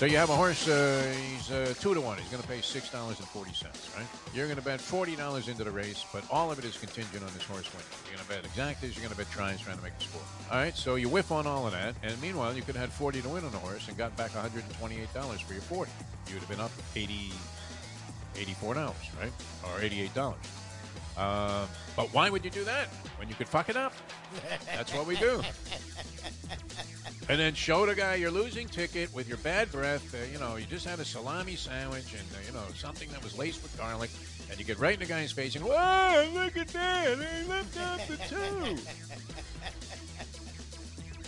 So you have a horse. Uh, he's uh, two to one. He's going to pay six dollars and forty cents. Right? You're going to bet forty dollars into the race, but all of it is contingent on this horse winning. You're going to bet exactas. You're going to bet tries, trying to make the score. All right. So you whiff on all of that, and meanwhile, you could have had forty to win on the horse and got back one hundred and twenty-eight dollars for your forty. You'd have been up 80 84 dollars, right, or eighty-eight dollars. Uh, but why would you do that when you could fuck it up? That's what we do. And then show the guy your losing ticket with your bad breath. Uh, you know, you just had a salami sandwich and, uh, you know, something that was laced with garlic. And you get right in the guy's face and oh, look at that. They left out the two.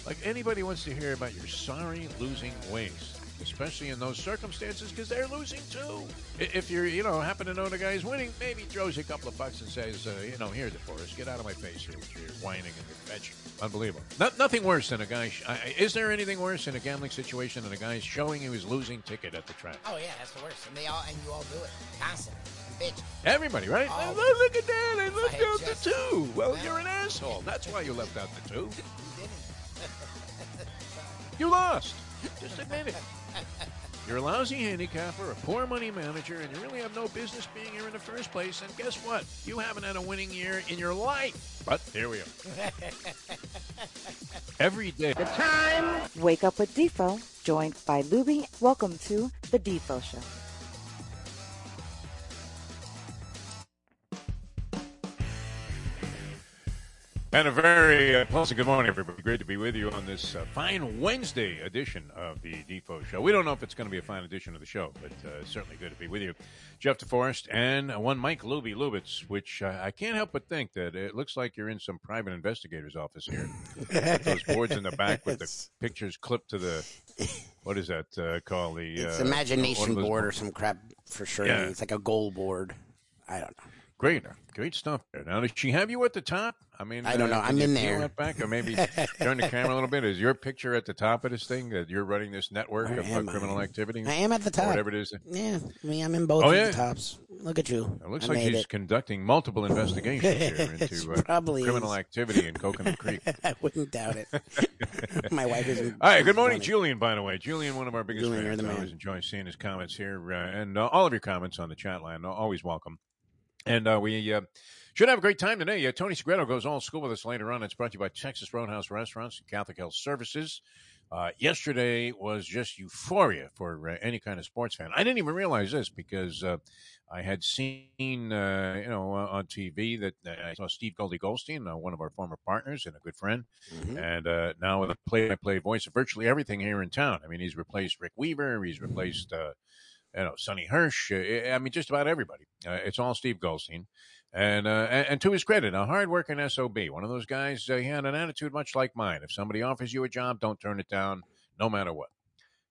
like anybody wants to hear about your sorry losing ways, especially in those circumstances because they're losing too. If you're, you know, happen to know the guy's winning, maybe throws you a couple of bucks and says, uh, you know, here's it for us. Get out of my face here with your whining and your fetching. Unbelievable. No, nothing worse than a guy. Sh- I- is there anything worse in a gambling situation than a guy showing he was losing ticket at the track? Oh yeah, that's the worst. And they all and you all do it constantly. Bitch. Everybody, right? Oh. Oh, look at that. I left I out just- the two. Well, Well- you're an asshole. That's why you left out the two. You didn't. You lost. Just admit it. You're a lousy handicapper, a poor money manager, and you really have no business being here in the first place. And guess what? You haven't had a winning year in your life. But here we are. Every day. The time. Wake up with Defo, joined by Lubie. Welcome to the Defo Show. And a very uh, pleasant good morning, everybody. Great to be with you on this uh, fine Wednesday edition of the Defo Show. We don't know if it's going to be a fine edition of the show, but uh, certainly good to be with you. Jeff DeForrest and one Mike Lubie Lubitz, which uh, I can't help but think that it looks like you're in some private investigator's office here. Those boards in the back with the pictures clipped to the, what is that uh, called? The, It's uh, imagination board or some crap for sure. Yeah. It's like a goal board. I don't know. Great, great stuff there. Now, does she have you at the top? I mean, I don't know. can I'm in there. that back, or maybe turn the camera a little bit. Is your picture at the top of this thing that you're running this network of uh, am I? criminal activity? I am at the top. whatever it is. Yeah, I mean, I'm in both Oh, of yeah? the tops. Look at you. It looks I like she's it. conducting multiple investigations here into uh, criminal is. activity in Coconut Creek. I wouldn't doubt it. My wife is. All right, good morning, Julian. By the way, Julian, one of our biggest Julian, fans. the I always enjoy seeing his comments here, uh, and uh, all of your comments on the chat line. Are always welcome. And uh, we uh, should have a great time today. Uh, Tony Segreto goes all school with us later on. It's brought to you by Texas Roadhouse Restaurants and Catholic Health Services. Uh, yesterday was just euphoria for uh, any kind of sports fan. I didn't even realize this because uh, I had seen, uh, you know, uh, on TV that I saw Steve Goldie Goldstein, uh, one of our former partners and a good friend, Mhm. and uh, now with a play-by-play voice of virtually everything here in town. I mean, he's replaced Rick Weaver. He's replaced, uh, you know, Sonny Hirsch. Uh, I mean, just about everybody. Uh, it's all Steve Goldstein. And, uh, and and to his credit, a hardworking SOB, one of those guys. Uh, he had an attitude much like mine. If somebody offers you a job, don't turn it down, no matter what.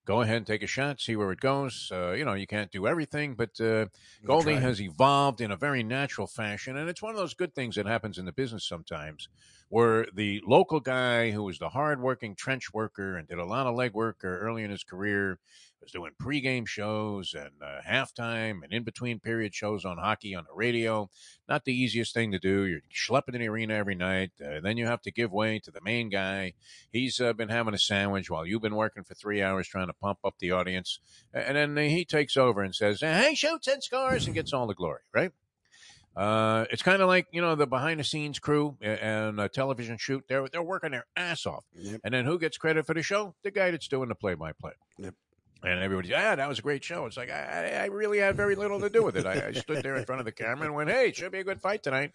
Go ahead and take a shot, see where it goes. Uh, you know, you can't do everything, but uh, Goldie has evolved in a very natural fashion, and it's one of those good things that happens in the business sometimes, where the local guy who was the hardworking trench worker and did a lot of legwork early in his career was doing pregame shows and uh, halftime and in between period shows on hockey on the radio. Not the easiest thing to do. You're schlepping in the arena every night. Uh, then you have to give way to the main guy. He's uh, been having a sandwich while you've been working for three hours trying to pump up the audience. And then he takes over and says, Hey, shoots and scores and gets all the glory, right? Uh, it's kind of like you know the behind the scenes crew and a television shoot. They're they're working their ass off, Yep. and then who gets credit for the show? The guy that's doing the play by play. Yep. And everybody's, yeah, that was a great show. It's like I, I really had very little to do with it. I, I stood there in front of the camera and went, "Hey, it should be a good fight tonight."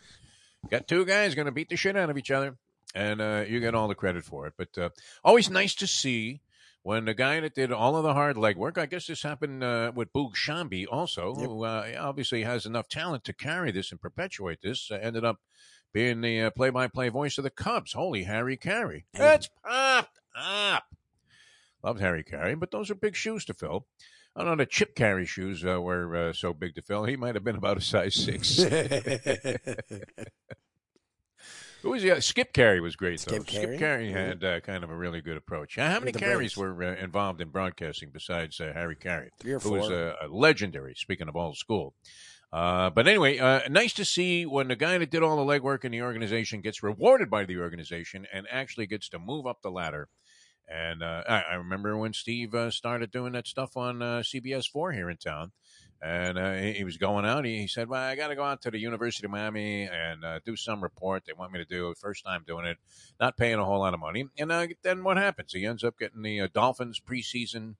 Got two guys going to beat the shit out of each other, and uh, you get all the credit for it. But uh, always nice to see when the guy that did all of the hard legwork. I guess this happened uh, with Boog Sciambi also, Yep. who uh, obviously has enough talent to carry this and perpetuate this. Uh, ended up being the uh, play-by-play voice of the Cubs. Holy Harry Caray! It's popped up. Loved Harry Caray, but those are big shoes to fill. I don't know the Chip Caray shoes uh, were uh, so big to fill. He might have been about a size six. Who was he? Uh, Skip Caray was great though. Skip Caray? Skip Caray had uh, kind of a really good approach. Uh, how many the Braves. were uh, involved in broadcasting besides uh, Harry Caray? Three or who was uh, a legendary. Speaking of old school. Uh, but anyway, uh, nice to see when the guy that did all the legwork in the organization gets rewarded by the organization and actually gets to move up the ladder And uh, I, I remember when Steve uh, started doing that stuff on uh, CBS 4 here in town. And uh, he, he was going out. He, he said, Well, I got to go out to the University of Miami and uh, do some report. They want me to do. First time doing it, not paying a whole lot of money. And uh, then what happens? He ends up getting the Dolphins preseason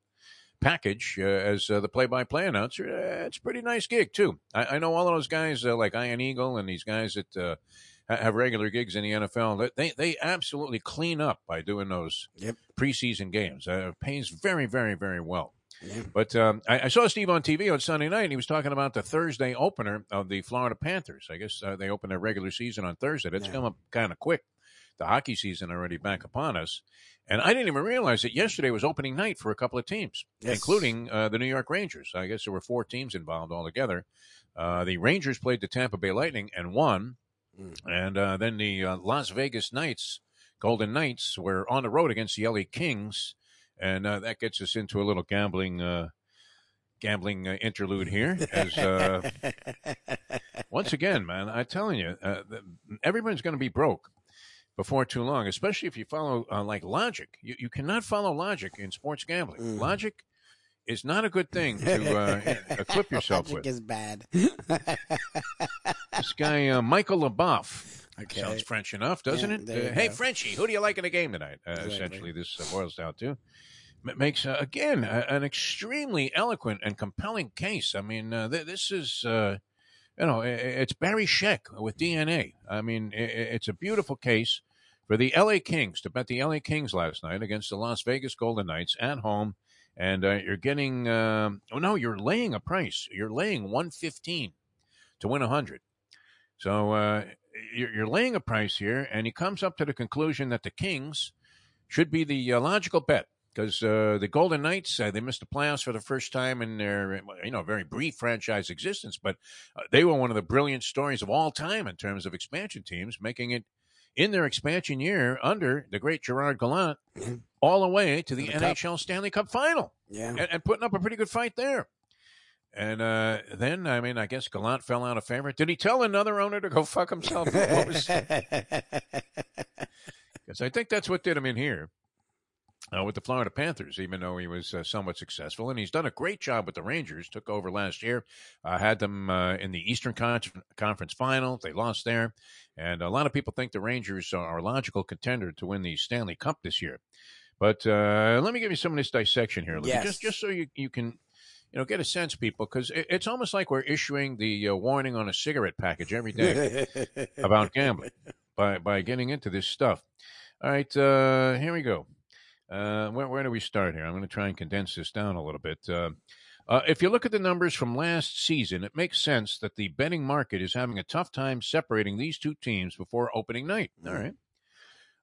package as the play-by-play announcer. Uh, it's a pretty nice gig too. I, I know all of those guys like Ian Eagle and these guys that ha- have regular gigs in the NFL. They they absolutely clean up by doing those Yep. preseason games. Uh, it pays very very very well. But um, I, I saw Steve on TV on Sunday night, and he was talking about the Thursday opener of the Florida Panthers. I guess uh, they open their regular season on Thursday. That's Yeah. come up kind of quick. The hockey season already back upon us. And I didn't even realize that yesterday was opening night for a couple of teams, Yes. including uh, the New York Rangers. I guess there were four teams involved altogether. Uh, the Rangers played the Tampa Bay Lightning and won. Mm. And uh, then the uh, Las Vegas Knights, Golden Knights, were on the road against the LA Kings. And uh, that gets us into a little gambling. Uh, Gambling uh, interlude here, as uh, once again, man, I'm telling you, uh, everyone's going to be broke before too long, especially if you follow uh, like logic. You, you cannot follow logic in sports gambling. Mm. Logic is not a good thing to uh, equip yourself Logic with. is bad. This guy, uh, Michael LeBoff, Okay. sounds French enough, doesn't Yeah, it? you Uh, hey, go. Frenchie, who do you like in the game tonight? Uh, Exactly. Essentially, this uh, boils down to. M- Makes uh, again a, an extremely eloquent and compelling case. I mean, uh, th- this is uh, you know i- i- it's Barry Scheck with DNA. I mean, i- i- it's a beautiful case for the LA Kings to bet the LA Kings last night against the Las Vegas Golden Knights at home, and uh, you're getting um oh no, you're laying a price. You're laying one fifteen to win a hundred. So uh, you're, you're laying a price here, and he comes up to the conclusion that the Kings should be the uh, logical bet because uh, the Golden Knights uh, they missed the playoffs for the first time in their you know very brief franchise existence, but uh, they were one of the brilliant stories of all time in terms of expansion teams, making it in their expansion year under the great Gerard Gallant all the way to the the Cup. NHL Stanley Cup Final Yeah. and, and putting up a pretty good fight there. And uh, then, I mean, I guess Gallant fell out of favor. Did he tell another owner to go fuck himself? Because I think that's what did him in here uh, with the Florida Panthers, even though he was uh, somewhat successful. And he's done a great job with the Rangers. Took over last year, uh, had them uh, in the Eastern Con- Conference Final. They lost there. And a lot of people think the Rangers are a logical contender to win the Stanley Cup this year. But uh, let me give you some of this dissection here, Yes. just just so you you can you know get a sense, people, because it, it's almost like we're issuing the uh, warning on a cigarette package every day about gambling by by getting into this stuff. All right, uh, here we go. Uh, where, where do we start here? I'm going to try and condense this down a little bit. Uh, uh, if you look at the numbers from last season, it makes sense that the betting market is having a tough time separating these two teams before opening night. All Mhm.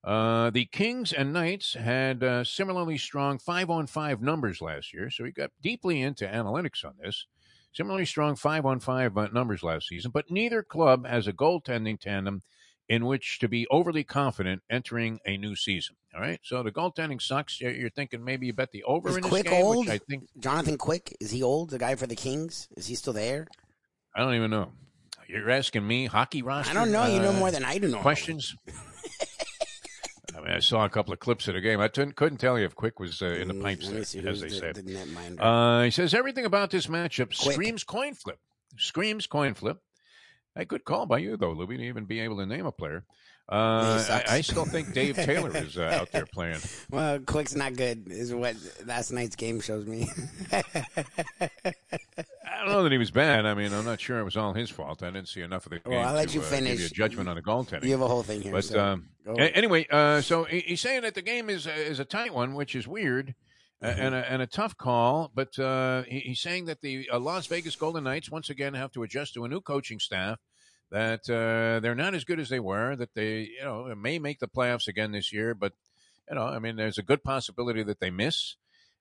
Uh, the Kings and Knights had uh, similarly strong five on five numbers last year, so we got deeply into analytics on this. Similarly strong five on five uh, numbers last season, but neither club has a goaltending tandem in which to be overly confident entering a new season. All right, so the goaltending sucks. You're thinking maybe you bet the over Is in this Quick game, old? which I think Jonathan Quick, is he old? The guy for the Kings? Is he still there? I don't even know. You're asking me hockey roster? I don't know. You know uh, more than I do. Normally. questions. I mean, I saw a couple of clips of the game. I couldn't couldn't tell you if Quick was uh, in the Mm, pipes, there, as they the, said. the. Uh, he says everything about this matchup Quick. screams coin flip. Screams coin flip. A good call by you, though, Louis, to even be able to name a player. Uh, I, I still think Dave Taylor is uh, out there playing. well, Quick's not good, is what last night's game shows me. I don't know that he was bad. I mean, I'm not sure it was all his fault. I didn't see enough of the game Well, I'll let to you uh, give you finish. a judgment on the goaltending. you have a whole thing here. But so um, anyway, uh, so he's saying that the game is is a tight one, which is weird. Mhm. And, a, and a tough call, but uh, he, he's saying that the uh, Las Vegas Golden Knights once again have to adjust to a new coaching staff. That uh, they're not as good as they were. That they, you know, may make the playoffs again this year, but you know, I mean, there's a good possibility that they miss.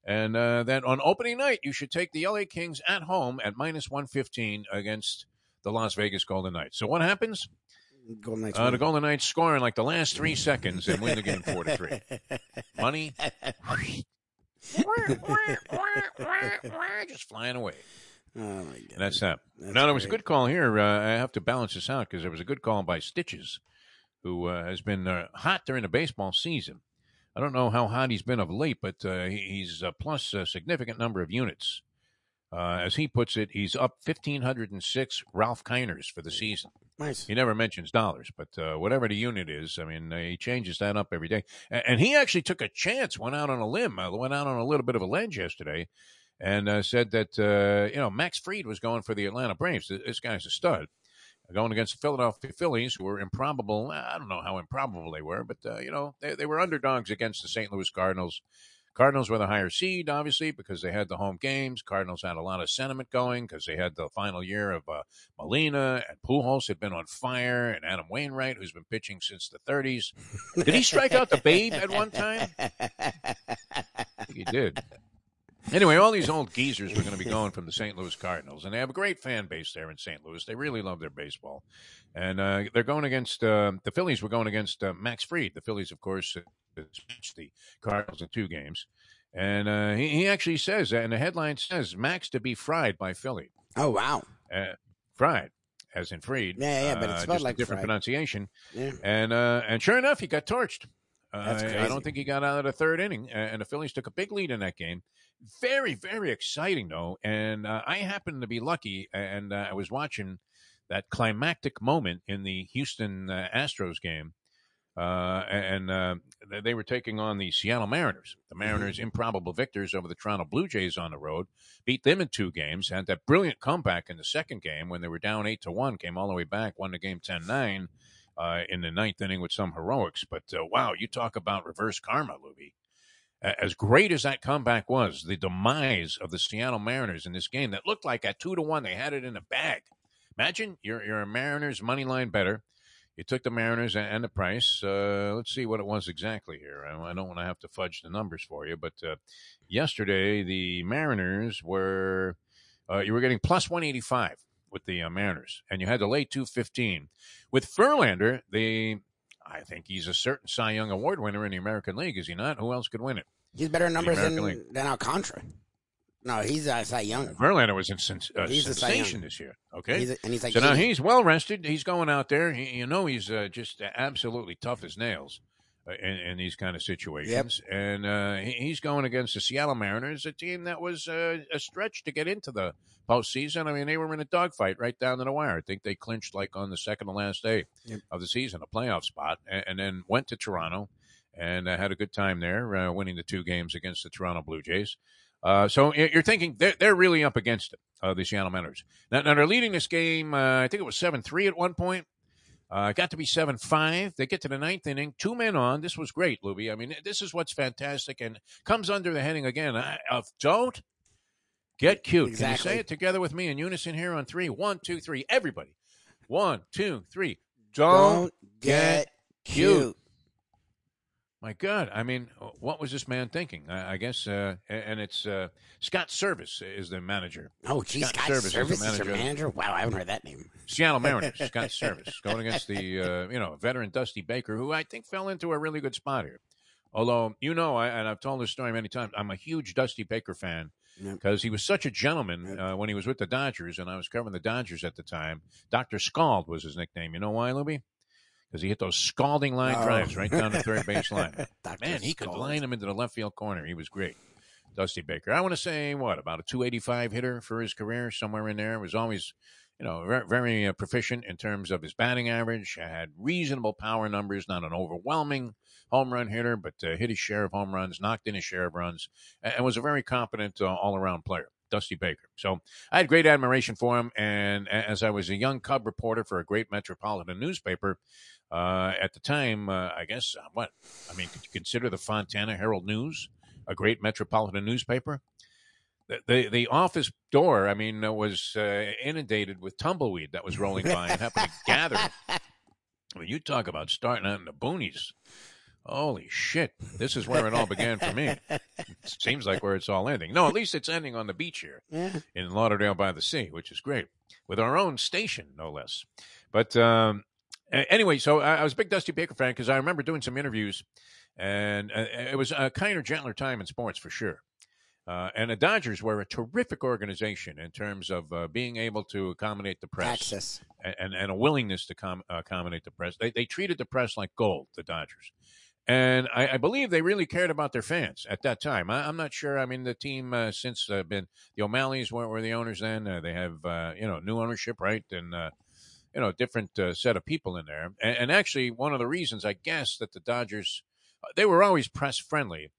And uh, that on opening night, you should take the LA Kings at home at minus 115 against the Las Vegas Golden Knights. So what happens? Golden Knights. Uh, the. Golden Knights score in like the last three seconds and win the game four to three. Money just flying away. Oh my god. And that's that. That's now there was a good call here. Uh, I have to balance this out because there was a good call by Stitches, who uh, has been uh, hot during the baseball season. I don't know how hot he's been of late, but uh, he- he's uh, plus a significant number of units. Uh, as he puts it, he's up 1,506 Ralph Kiners for the season. Nice. He never mentions dollars, but uh, whatever the unit is, I mean, uh, he changes that up every day. And, and he actually took a chance, went out on a limb, uh, went out on a little bit of a ledge yesterday, and uh, said that uh, you know Max Fried was going for the Atlanta Braves. This guy's a stud, going against the Philadelphia Phillies, who were improbable. I don't know how improbable they were, but uh, you know they, they were underdogs against the St. Louis Cardinals. Cardinals were the higher seed, obviously, because they had the home games. Cardinals had a lot of sentiment going because they had the final year of uh, Molina and Pujols had been on fire, and Adam Wainwright, who's been pitching since the 30s. Did he strike out the Babe at one time? He did. Anyway, all these old geezers were going to be going from the St. Louis Cardinals, and they have a great fan base there in St. Louis. They really love their baseball, and uh, they're going against uh, the Phillies. Were going against uh, Max Fried. The Phillies, of course, pitched the Cardinals in two games, and uh, he, he actually says, that, and the headline says, "Max to be fried by Philly." Oh wow. Uh, fried, as in Fried. Yeah, yeah, but it's uh, just like a different fried. pronunciation. Yeah. And uh, and sure enough, he got torched. Uh, I- I don't think he got out of the third inning, and the Phillies took a big lead in that game. Very, very exciting though, and uh, I happened to be lucky, and uh, I was watching that climactic moment in the Houston uh, Astros game, uh, and uh, they- were taking on the Seattle Mariners. The Mariners, improbable victors over the Toronto Blue Jays on the road, beat them in two games. Had that brilliant comeback in the second game when they were down eight to one, came all the way back, won the game 10-9 uh, in the ninth inning with some heroics. But uh, wow, you talk about reverse karma, Lubie. As great as that comeback was, the demise of the Seattle Mariners in this game that looked like at two to one, they had it in a bag. Imagine you're you're a Mariners money line better. You took the Mariners and- and the price. Uh, let's see what it was exactly here. I I don't want to have to fudge the numbers for you, but uh, yesterday the Mariners were uh, you were getting plus one eighty five with the uh, Mariners, and you had to lay two fifteen with Verlander. The I think he's a certain Cy Young Award winner in the American League, is he not? Who else could win it? He's better in numbers than, League. than Alcantara. No, he's a Cy Young. Verlander was in sens- uh, He's a sensation this year. Okay, He's a- and he's like so now he's well rested. He's going out there. He, you know, he's uh, just absolutely tough as nails uh, in, in these kind of situations. And uh, he, he's going against the Seattle Mariners, a team that was uh, a stretch to get into the postseason. I mean, they were in a dogfight right down to the wire. I think they clinched like on the second to last day Yep. of the season, a playoff spot, and, and then went to Toronto and uh, had a good time there, uh, winning the two games against the Toronto Blue Jays. Uh, so you're thinking they're, they're really up against it, uh, the Seattle Mariners. Now, now they're leading this game. Uh, I think it was seven three at one point. Uh, it got to be seven five. They get to the ninth inning, two men on. This was great, Lubie. I mean, this is what's fantastic and comes under the heading again uh, of don't get cute. Can you say it together with me in unison here on three? One, two, three. Everybody. One, two, three. Don't, Don't get cute. cute. My God, I mean, what was this man thinking? I, I guess, uh, and it's uh, Scott Servais is the manager. Oh, geez, Scott Scott Servais is the Servais is manager. manager. Wow, I haven't heard that name. Seattle Mariners, Scott Servais, going against the uh, you know veteran Dusty Baker, who I think fell into a really good spot here. Although you know, I, and I've told this story many times, I'm a huge Dusty Baker fan Yep. because he was such a gentleman uh, when he was with the Dodgers, and I was covering the Dodgers at the time. Doctor Scald was his nickname. You know why, Lubie? Because he hit those scalding line Oh. drives right down the third base line. Man, he could line him into the left field corner. He was great. Dusty Baker. I want to say, what, about a 285 hitter for his career, somewhere in there. Was always, you know, very, very uh, proficient in terms of his batting average. Had reasonable power numbers, not an overwhelming home run hitter, but uh, hit his share of home runs, knocked in his share of runs, and, and was a very competent uh, all around player. Dusty Baker. So I had great admiration for him. And as I was a young Cub reporter for a great metropolitan newspaper, uh, at the time, uh, I guess, uh, what? I mean, could you consider the Fontana Herald News a great metropolitan newspaper? The, the, the office door, I mean, uh, was uh, inundated with tumbleweed that was rolling by and happened to gather. I mean, you talk about starting out in the boonies. Holy shit. This is where it all began for me. Seems like where it's all ending. No, at least it's ending on the beach here Yeah. in Lauderdale by the Sea, which is great, with our own station, no less. But um, anyway, so I, I was a big Dusty Baker fan because I remember doing some interviews, and uh, it was a kinder, gentler time in sports for sure. Uh, and the Dodgers were a terrific organization in terms of uh, being able to accommodate the press Access. and, and a willingness to com- accommodate the press. They, they treated the press like gold, the Dodgers. and I, I, believe they really cared about their fans at that time. I, am not sure. I mean, the team uh, since uh, been the O'Malleys were, were the owners then. Uh, they have uh, you know new ownership, right, and uh, you know different uh, set of people in there. And, and, actually, one of the reasons I guess that the Dodgers they were always press friendly,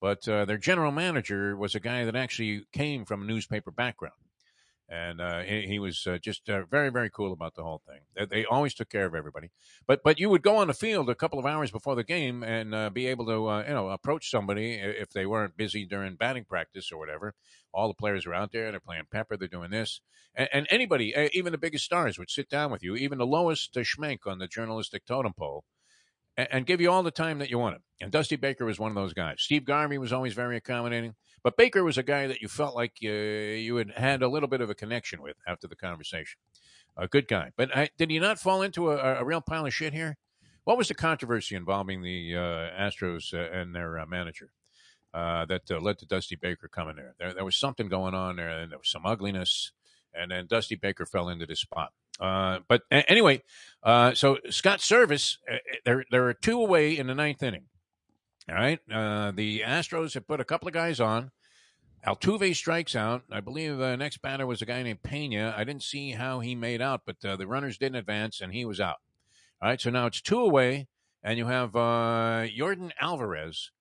but their general manager was a guy that actually came from a newspaper background and uh, he, he, was uh, just uh, very very cool about the whole thing. They, they, always took care of everybody. But but you would go on the field a couple of hours before the game and uh, be able to uh, you know approach somebody if they weren't busy during batting practice or whatever. All the players are out there. They're playing pepper. They're doing this, and, and anybody, even the biggest stars, would sit down with you. Even the lowest schmenk on the journalistic totem pole and, give you all the time that you wanted. And Dusty Baker was one of those guys. Steve Garvey was always very accommodating, but Baker was a guy that you felt like uh, you had had a little bit of a connection with after the conversation. A good guy, but I, did he not fall into a, a, real pile of shit here? What was the controversy involving the uh, Astros uh, and their uh, manager uh, that uh, led to Dusty Baker coming there? there? There was something going on there, and there was some ugliness, and then Dusty Baker fell into this spot. Uh, but anyway, uh, so Scott Servais, uh, there there are two away in the ninth inning. All right, uh, the Astros have put a couple of guys on. Altuve strikes out. I believe the next batter was a guy named Pena. I didn't see how he made out, but uh, the runners didn't advance, and he was out. All right, so now it's two away, and you have uh, Yordan Alvarez,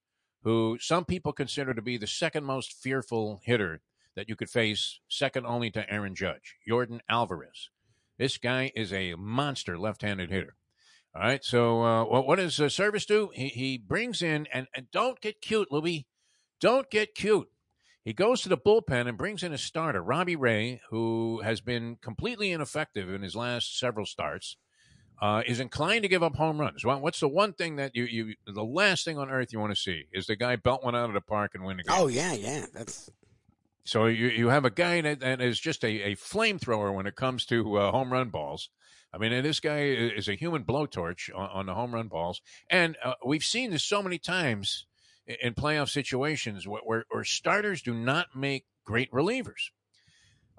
who some people consider to be the second most fearful hitter that you could face, second only to Aaron Judge. Yordan Alvarez. This guy is a monster left-handed hitter. All right. So uh, what, what does uh, Servais do? He, he brings in and, and don't get cute, Louie. Don't get cute. He goes to the bullpen and brings in a starter, Robbie Ray, who has been completely ineffective in his last several starts. Uh, is inclined to give up home runs. Well, what's the one thing that you, you the last thing on earth you want to see is the guy belt one out of the park and win the game. Oh yeah, yeah, that's so you you have a guy that, that is just a, a flamethrower when it comes to uh, home run balls. I mean, this guy is a human blowtorch on, on the home run balls, and uh, we've seen this so many times in playoff situations where, where, where starters do not make great relievers.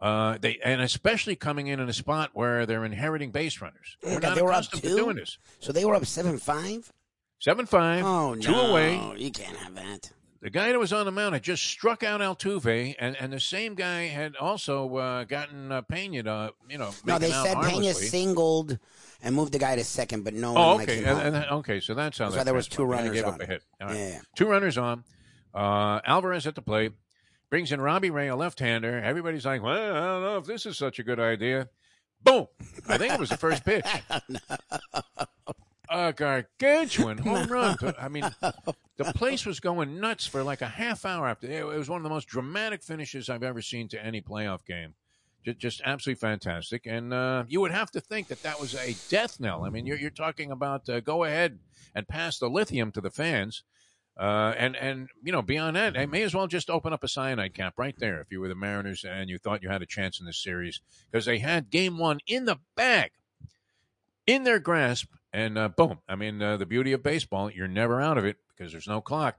Uh, they and especially coming in in a spot where they're inheriting base runners. They were up two? doing this. So they were up seven five. Seven five. Oh no! Two away. Oh you can't have that. The guy that was on the mound had just struck out Altuve, and, and the same guy had also uh, gotten uh, Pena to, you know, no. They said Pena singled and moved the guy to second, but no oh, one. okay, and, and, okay, so that's how that's that why there was two runners gave on. up a hit. Right. Yeah, two runners on. Uh, Alvarez at the plate brings in Robbie Ray, a left-hander. Everybody's like, "Well, I don't know if this is such a good idea." Boom! I think it was the first pitch. a gargantuan home run. I mean, the place was going nuts for like a half hour after. It was one of the most dramatic finishes I've ever seen to any playoff game. Just, absolutely fantastic. And uh, you would have to think that that was a death knell. I mean, you're, you're talking about uh, go ahead and pass the lithium to the fans. Uh, and and you know beyond that, I may as well just open up a cyanide cap right there if you were the Mariners and you thought you had a chance in this series because they had Game One in the bag, in their grasp, and uh, boom. I mean, uh, the beauty of baseball, you're never out of it because there's no clock.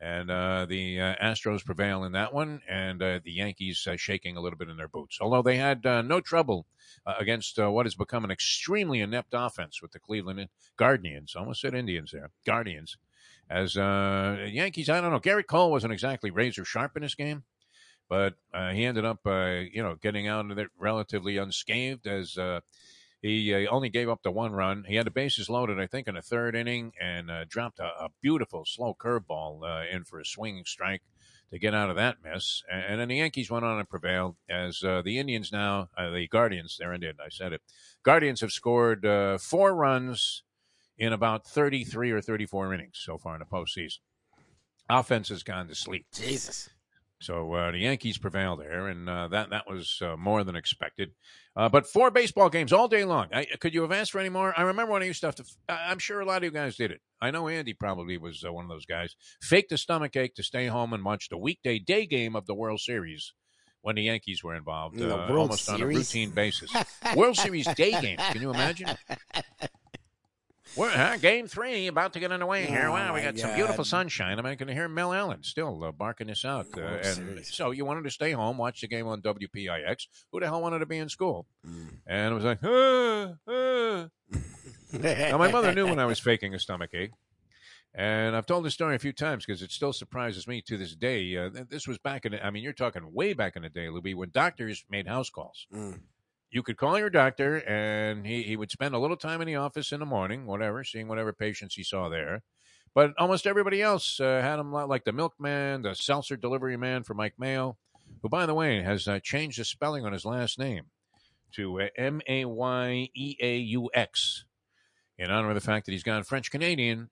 And uh, the uh, Astros prevail in that one, and uh, the Yankees uh, shaking a little bit in their boots. Although they had no trouble against what has become an extremely inept offense with the Cleveland Guardians. Almost said Indians there. Guardians. As Yankees, I don't know. Gerrit Cole wasn't exactly razor sharp in this game but uh, he ended up, uh, you know, getting out of it relatively unscathed as uh, he uh, only gave up the one run. He had the bases loaded, I think, in the third inning and uh, dropped a, a, beautiful slow curveball uh, in for a swinging strike to get out of that mess. And, and then the Yankees went on and prevailed as uh, the Indians now, uh, the Guardians, they're I said it. Guardians have scored uh, four runs in about 33 or 34 innings so far in the postseason. Offense has gone to sleep. Jesus. So uh, the Yankees prevail there, and uh, that that was uh, more than expected. Uh, but four baseball games all day long. I, could you have asked for any more? I remember when I used to have to. I'm sure a lot of you guys did it. I know Andy probably was uh, one of those guys. Faked a stomach ache to stay home and watch the weekday day game of the World Series when the Yankees were involved, uh, almost Series? on a routine basis. World Series day game. Can you imagine? We're uh, game three about to get underway here. Oh, wow, we got God. some beautiful sunshine. I'm going to hear Mel Allen still uh, barking this out. Uh, and so you wanted to stay home, watch the game on WPIX. Who the hell wanted to be in school? Mm. And it was like, now my mother knew when I was faking a stomach ache. And I've told this story a few times because it still surprises me to this day. Uh, this was back in, I mean, you're talking way back in the day, Lubie, when doctors made house calls. Mm. You could call your doctor, and he, he would spend a little time in the office in the morning, whatever, seeing whatever patients he saw there. But almost everybody else uh, had him like the milkman, the seltzer delivery man for Mike Mayo, who, by the way, has uh, changed the spelling on his last name to uh, M A Y E A U X in honor of the fact that he's gone French Canadian.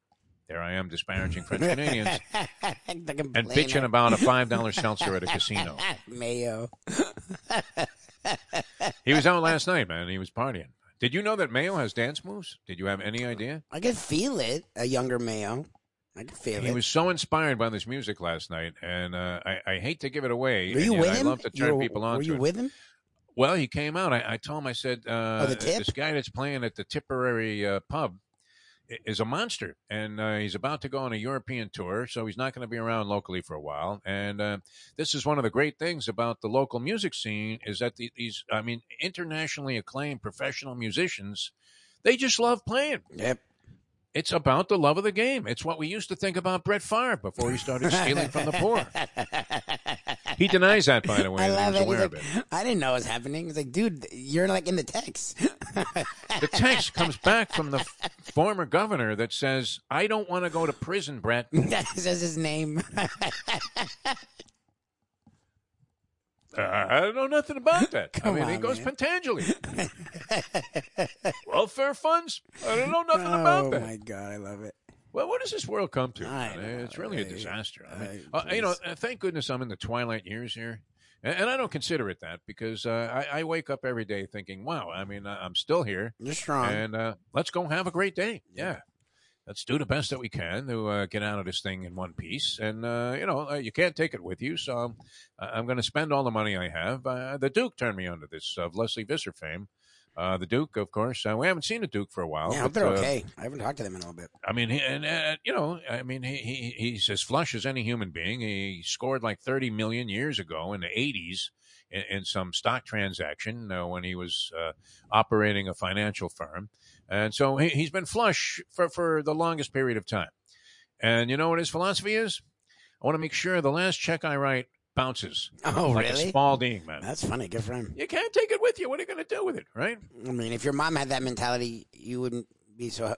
There I am disparaging French Canadians and bitching about a five dollar seltzer at a casino. Mayo. He was out last night, man. He was partying. Did you know that Mayo has dance moves? Did you have any idea? I could feel it. A younger Mayo. I could feel He it. He was so inspired by this music last night, and uh, I, I hate to give it away. were you and with I him? love to turn were- people on Were to you it. with him? Well, he came out. I, I told him, I said, uh, Oh, this guy that's playing at the Tipperary uh, pub i- is a monster, and uh, he's about to go on a European tour, so he's not going to be around locally for a while. And uh, this is one of the great things about the local music scene is that the, these, I mean, internationally acclaimed professional musicians, they just love playing. Yep. It's about the love of the game. It's what we used to think about Brett Favre before he started stealing from the poor. He denies that, by the way. I love it. Like, it. I didn't know it was happening. It's like, dude, you're like in the text. The text comes back from the former governor that says, I don't want to go to prison, Brett. that says his name. Uh, I don't know nothing about that. I mean, on, goes man. Pentangeli. Welfare funds? I don't know nothing about that. oh my god, I love it. Well, what does this world come to? Know, it's really a disaster. I mean, uh, you know, uh, thank goodness I'm in the twilight years here. And, I don't consider it that because uh, I, I wake up every day thinking, wow, I mean, I'm still here. You're strong. and uh, let's go have a great day. Yeah. Let's do the best that we can to uh, get out of this thing in one piece. And, uh, you know, uh, you can't take it with you. So uh, I'm going to spend all the money I have. Uh, the Duke turned me onto this of Lesley Visser fame. Uh, the Duke, of course. Uh, we haven't seen the Duke for a while. yeah, but, they're uh, okay. I haven't talked to them in a little bit. I mean, he, and uh, you know, I mean, he, he he's as flush as any human being. He scored like thirty million years ago in the eighties in, in some stock transaction uh, when he was uh, operating a financial firm, and so he, he's been flush for for the longest period of time. And you know what his philosophy is? I want to make sure the last check I write bounces Oh, like a really? Spalding, man. That's funny. Good for him. you can't take it with you. What are you going to do with it, right? I mean, if your mom had that mentality, you wouldn't be so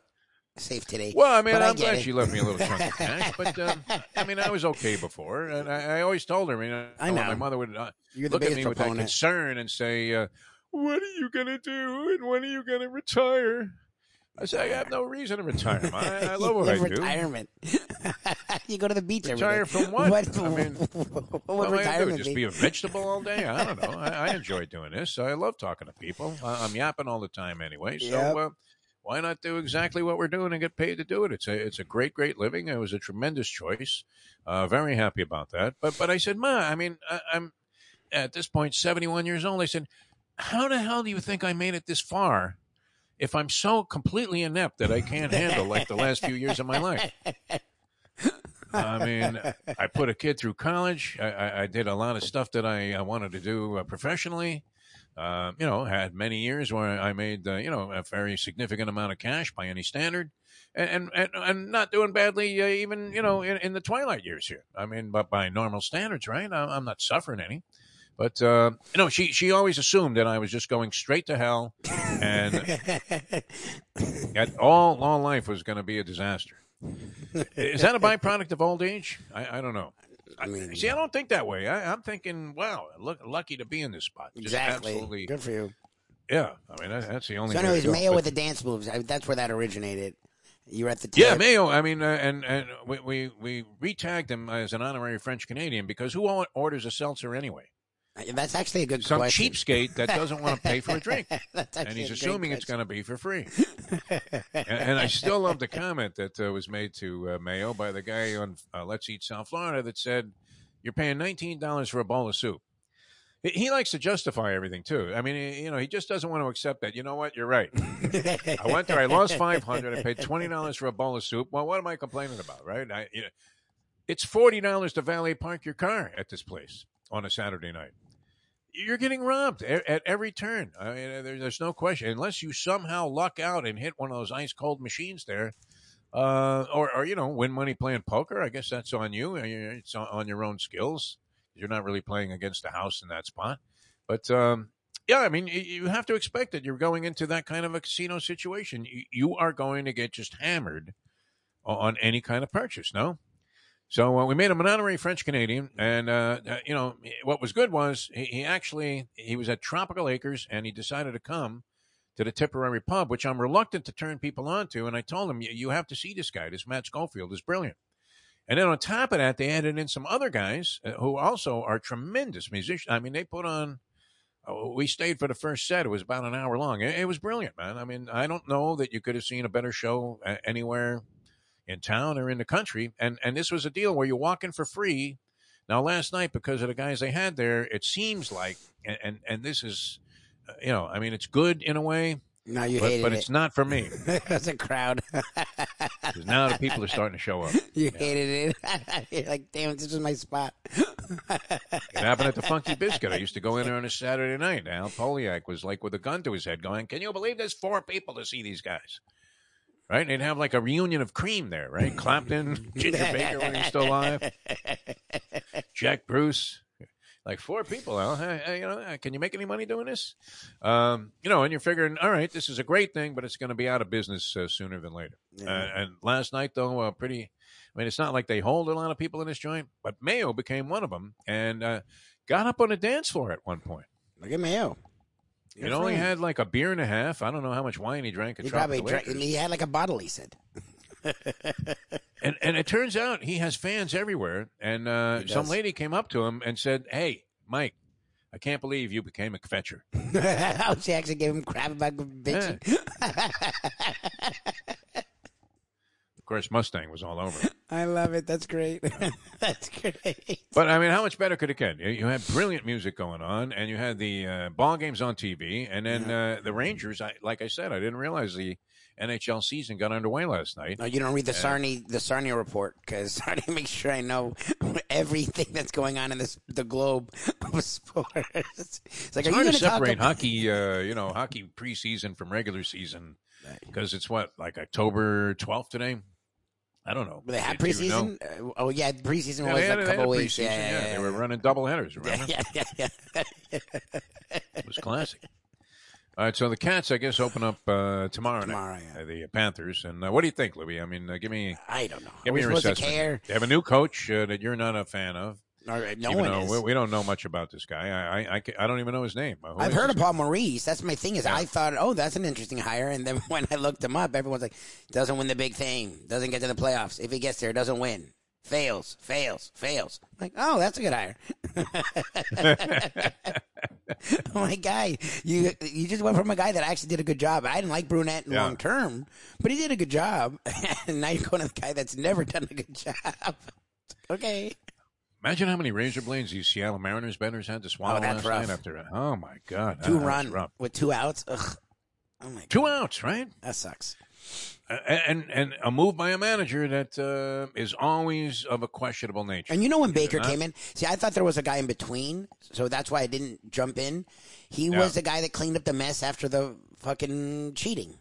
safe today. Well, I mean, But I I'm glad it. she left me a little chunk of cash, but um, I mean, I was okay before, and I, I always told her. I mean, I when know. My mother would uh, look at me with that concern and say, uh, "What are you going to do, and when are you going to retire?" I say, "I have no reason to retire. I, I love what I have do." retirement. you go to the beach every Retire day. from what? What, I mean, what What would am I do? retirement Just be? be a vegetable all day? I don't know. I, I enjoy doing this. I love talking to people. I, I'm yapping all the time anyway. So Yep. uh, why not do exactly what we're doing and get paid to do it? It's a it's a great great living. It was a tremendous choice. Uh, very happy about that. But but I said, Ma, I mean, I, I'm at this point 71 years old. I said, how the hell do you think I made it this far? If I'm so completely inept that I can't handle like the last few years of my life. I mean, I put a kid through college. I, I, I did a lot of stuff that I, I wanted to do uh, professionally. Uh, you know, had many years where I made uh, you know a very significant amount of cash by any standard, and and, and, not doing badly uh, even you know in, in the twilight years here. I mean, but by normal standards, right? I'm not suffering any. But uh, you know, she she always assumed that I was just going straight to hell, and that all all life was going to be a disaster. Is that a byproduct of old age? I, I don't know. I mean, See, I don't think that way. I, I'm thinking, wow, look, lucky to be in this spot. Just exactly. absolutely, Good for you. yeah. I mean, that, that's the only. So, to. Mayo But- with the dance moves. I, that's where that originated. You were at the yeah, tip. Mayo. I mean, uh, and and we we, we retagged him as an honorary French Canadian because who orders a seltzer anyway? That's actually a good question. Some question. cheapskate that doesn't want to pay for a drink, and he's assuming it's going to be for free. and, and I still love the comment that uh, was made to uh, Mayo by the guy on uh, Let's Eat South Florida that said, "You're paying nineteen dollars for a bowl of soup." He, he likes to justify everything too. I mean, he- you know, he just doesn't want to accept that. You know what? You're right. I went there. I lost five hundred. I paid twenty dollars for a bowl of soup. Well, what am I complaining about, right? I, you know, it's forty dollars to valet park your car at this place on a Saturday night. You're getting robbed at, at every turn. I mean, there, there's no question. Unless you somehow luck out and hit one of those ice cold machines there, uh, or or you know, win money playing poker. I guess that's on you. It's on, on your own skills. You're not really playing against the house in that spot, but um, yeah, I mean, you have to expect that you're going into that kind of a casino situation. You are going to get just hammered on any kind of purchase. No. So uh, we made him an honorary French Canadian, and uh, uh, you know what was good was he, he, actually he was at Tropical Acres, and he decided to come to the Tipperary pub, which I'm reluctant to turn people on to. And I told him you have to see this guy. This Matt Schofield is brilliant. And then on top of that, they added in some other guys uh, who also are tremendous musicians. I mean, they put on. Uh, we stayed for the first set. It was about an hour long. It, it was brilliant, man. I mean, I don't know that you could have seen a better show anywhere in town or in the country. And and this was a deal where you walk in for free. Now, last night, because of the guys they had there, it seems like, and and, and this is, uh, you know, I mean, it's good in a way. Now you but, hated but it. it's not for me. As a crowd. Because now the people are starting to show up. You yeah. hated it. You're like, damn, this is my spot. it happened at the Funky Biscuit. I used to go in there on a Saturday night. Al Poliak was like with a gun to his head going, Can you believe there's four people to see these guys? Right? They'd have like a reunion of cream there, right? Clapton, Ginger Baker when he's still alive, Jack Bruce, like four people. Hey, you know, can you make any money doing this? Um, you know, and you're figuring, all right, this is a great thing, but it's going to be out of business uh, sooner than later. Yeah. Uh, and last night, though, uh, pretty. I mean, it's not like they hold a lot of people in this joint, but Mayo became one of them and uh, got up on a dance floor at one point. Look at Mayo. It only had like a beer and a half. I don't know how much wine he drank. He probably drank. He had like a bottle. He said. and and it turns out he has fans everywhere. And uh, some lady came up to him and said, "Hey, Mike, I can't believe you became a fetcher." oh, she actually gave him crap about bitching. Yeah. Of course, Mustang was all over. I love it. That's great. That's great. But I mean, how much better could it get? You had brilliant music going on, and you had the uh, ball games on TV, and then uh, the Rangers. I, like I said, I didn't realize the NHL season got underway last night. No, you don't read the Sarnia the Sarnia report because Sarnia makes sure I know everything that's going on in this the globe of sports. It's like, it's hard to separate hockey, uh, you know, hockey preseason from regular season because it's what like October twelfth today. I don't know. They had preseason. Uh, oh yeah, preseason yeah, was had, a couple weeks. Yeah, yeah, yeah, they were running double headers. Remember? Yeah, yeah, yeah. it was classic. All right, so the Cats, I guess, open up uh, tomorrow, tomorrow night. Yeah. The Panthers, and uh, what do you think, Louis? I mean, uh, give me. I don't know. Give me your assessment. Care? They have a new coach uh, that you're not a fan of. No one is. We, we, don't know much about this guy. I, I, I, I don't even know his name. Who I've heard of Paul Maurice. That's my thing. Is yeah. I thought, oh, that's an interesting hire, and then when I looked him up, everyone's like, doesn't win the big thing, doesn't get to the playoffs. If he gets there, doesn't win, fails, fails, fails. I'm like, oh, that's a good hire. oh my guy, you you just went from a guy that actually did a good job. I didn't like Brunette yeah. long term, but he did a good job, and now you're going to the guy that's never done a good job. okay. Imagine how many razor blades these Seattle Mariners betters had to swallow oh, last rough. night after. Oh my god, two run with two outs. Ugh. Oh my god. Two outs, right? That sucks. Uh, and and a move by a manager that uh, is always of a questionable nature. And you know when Baker came in, see, I thought there was a guy in between, so that's why I didn't jump in. He yeah. was the guy that cleaned up the mess after the fucking cheating.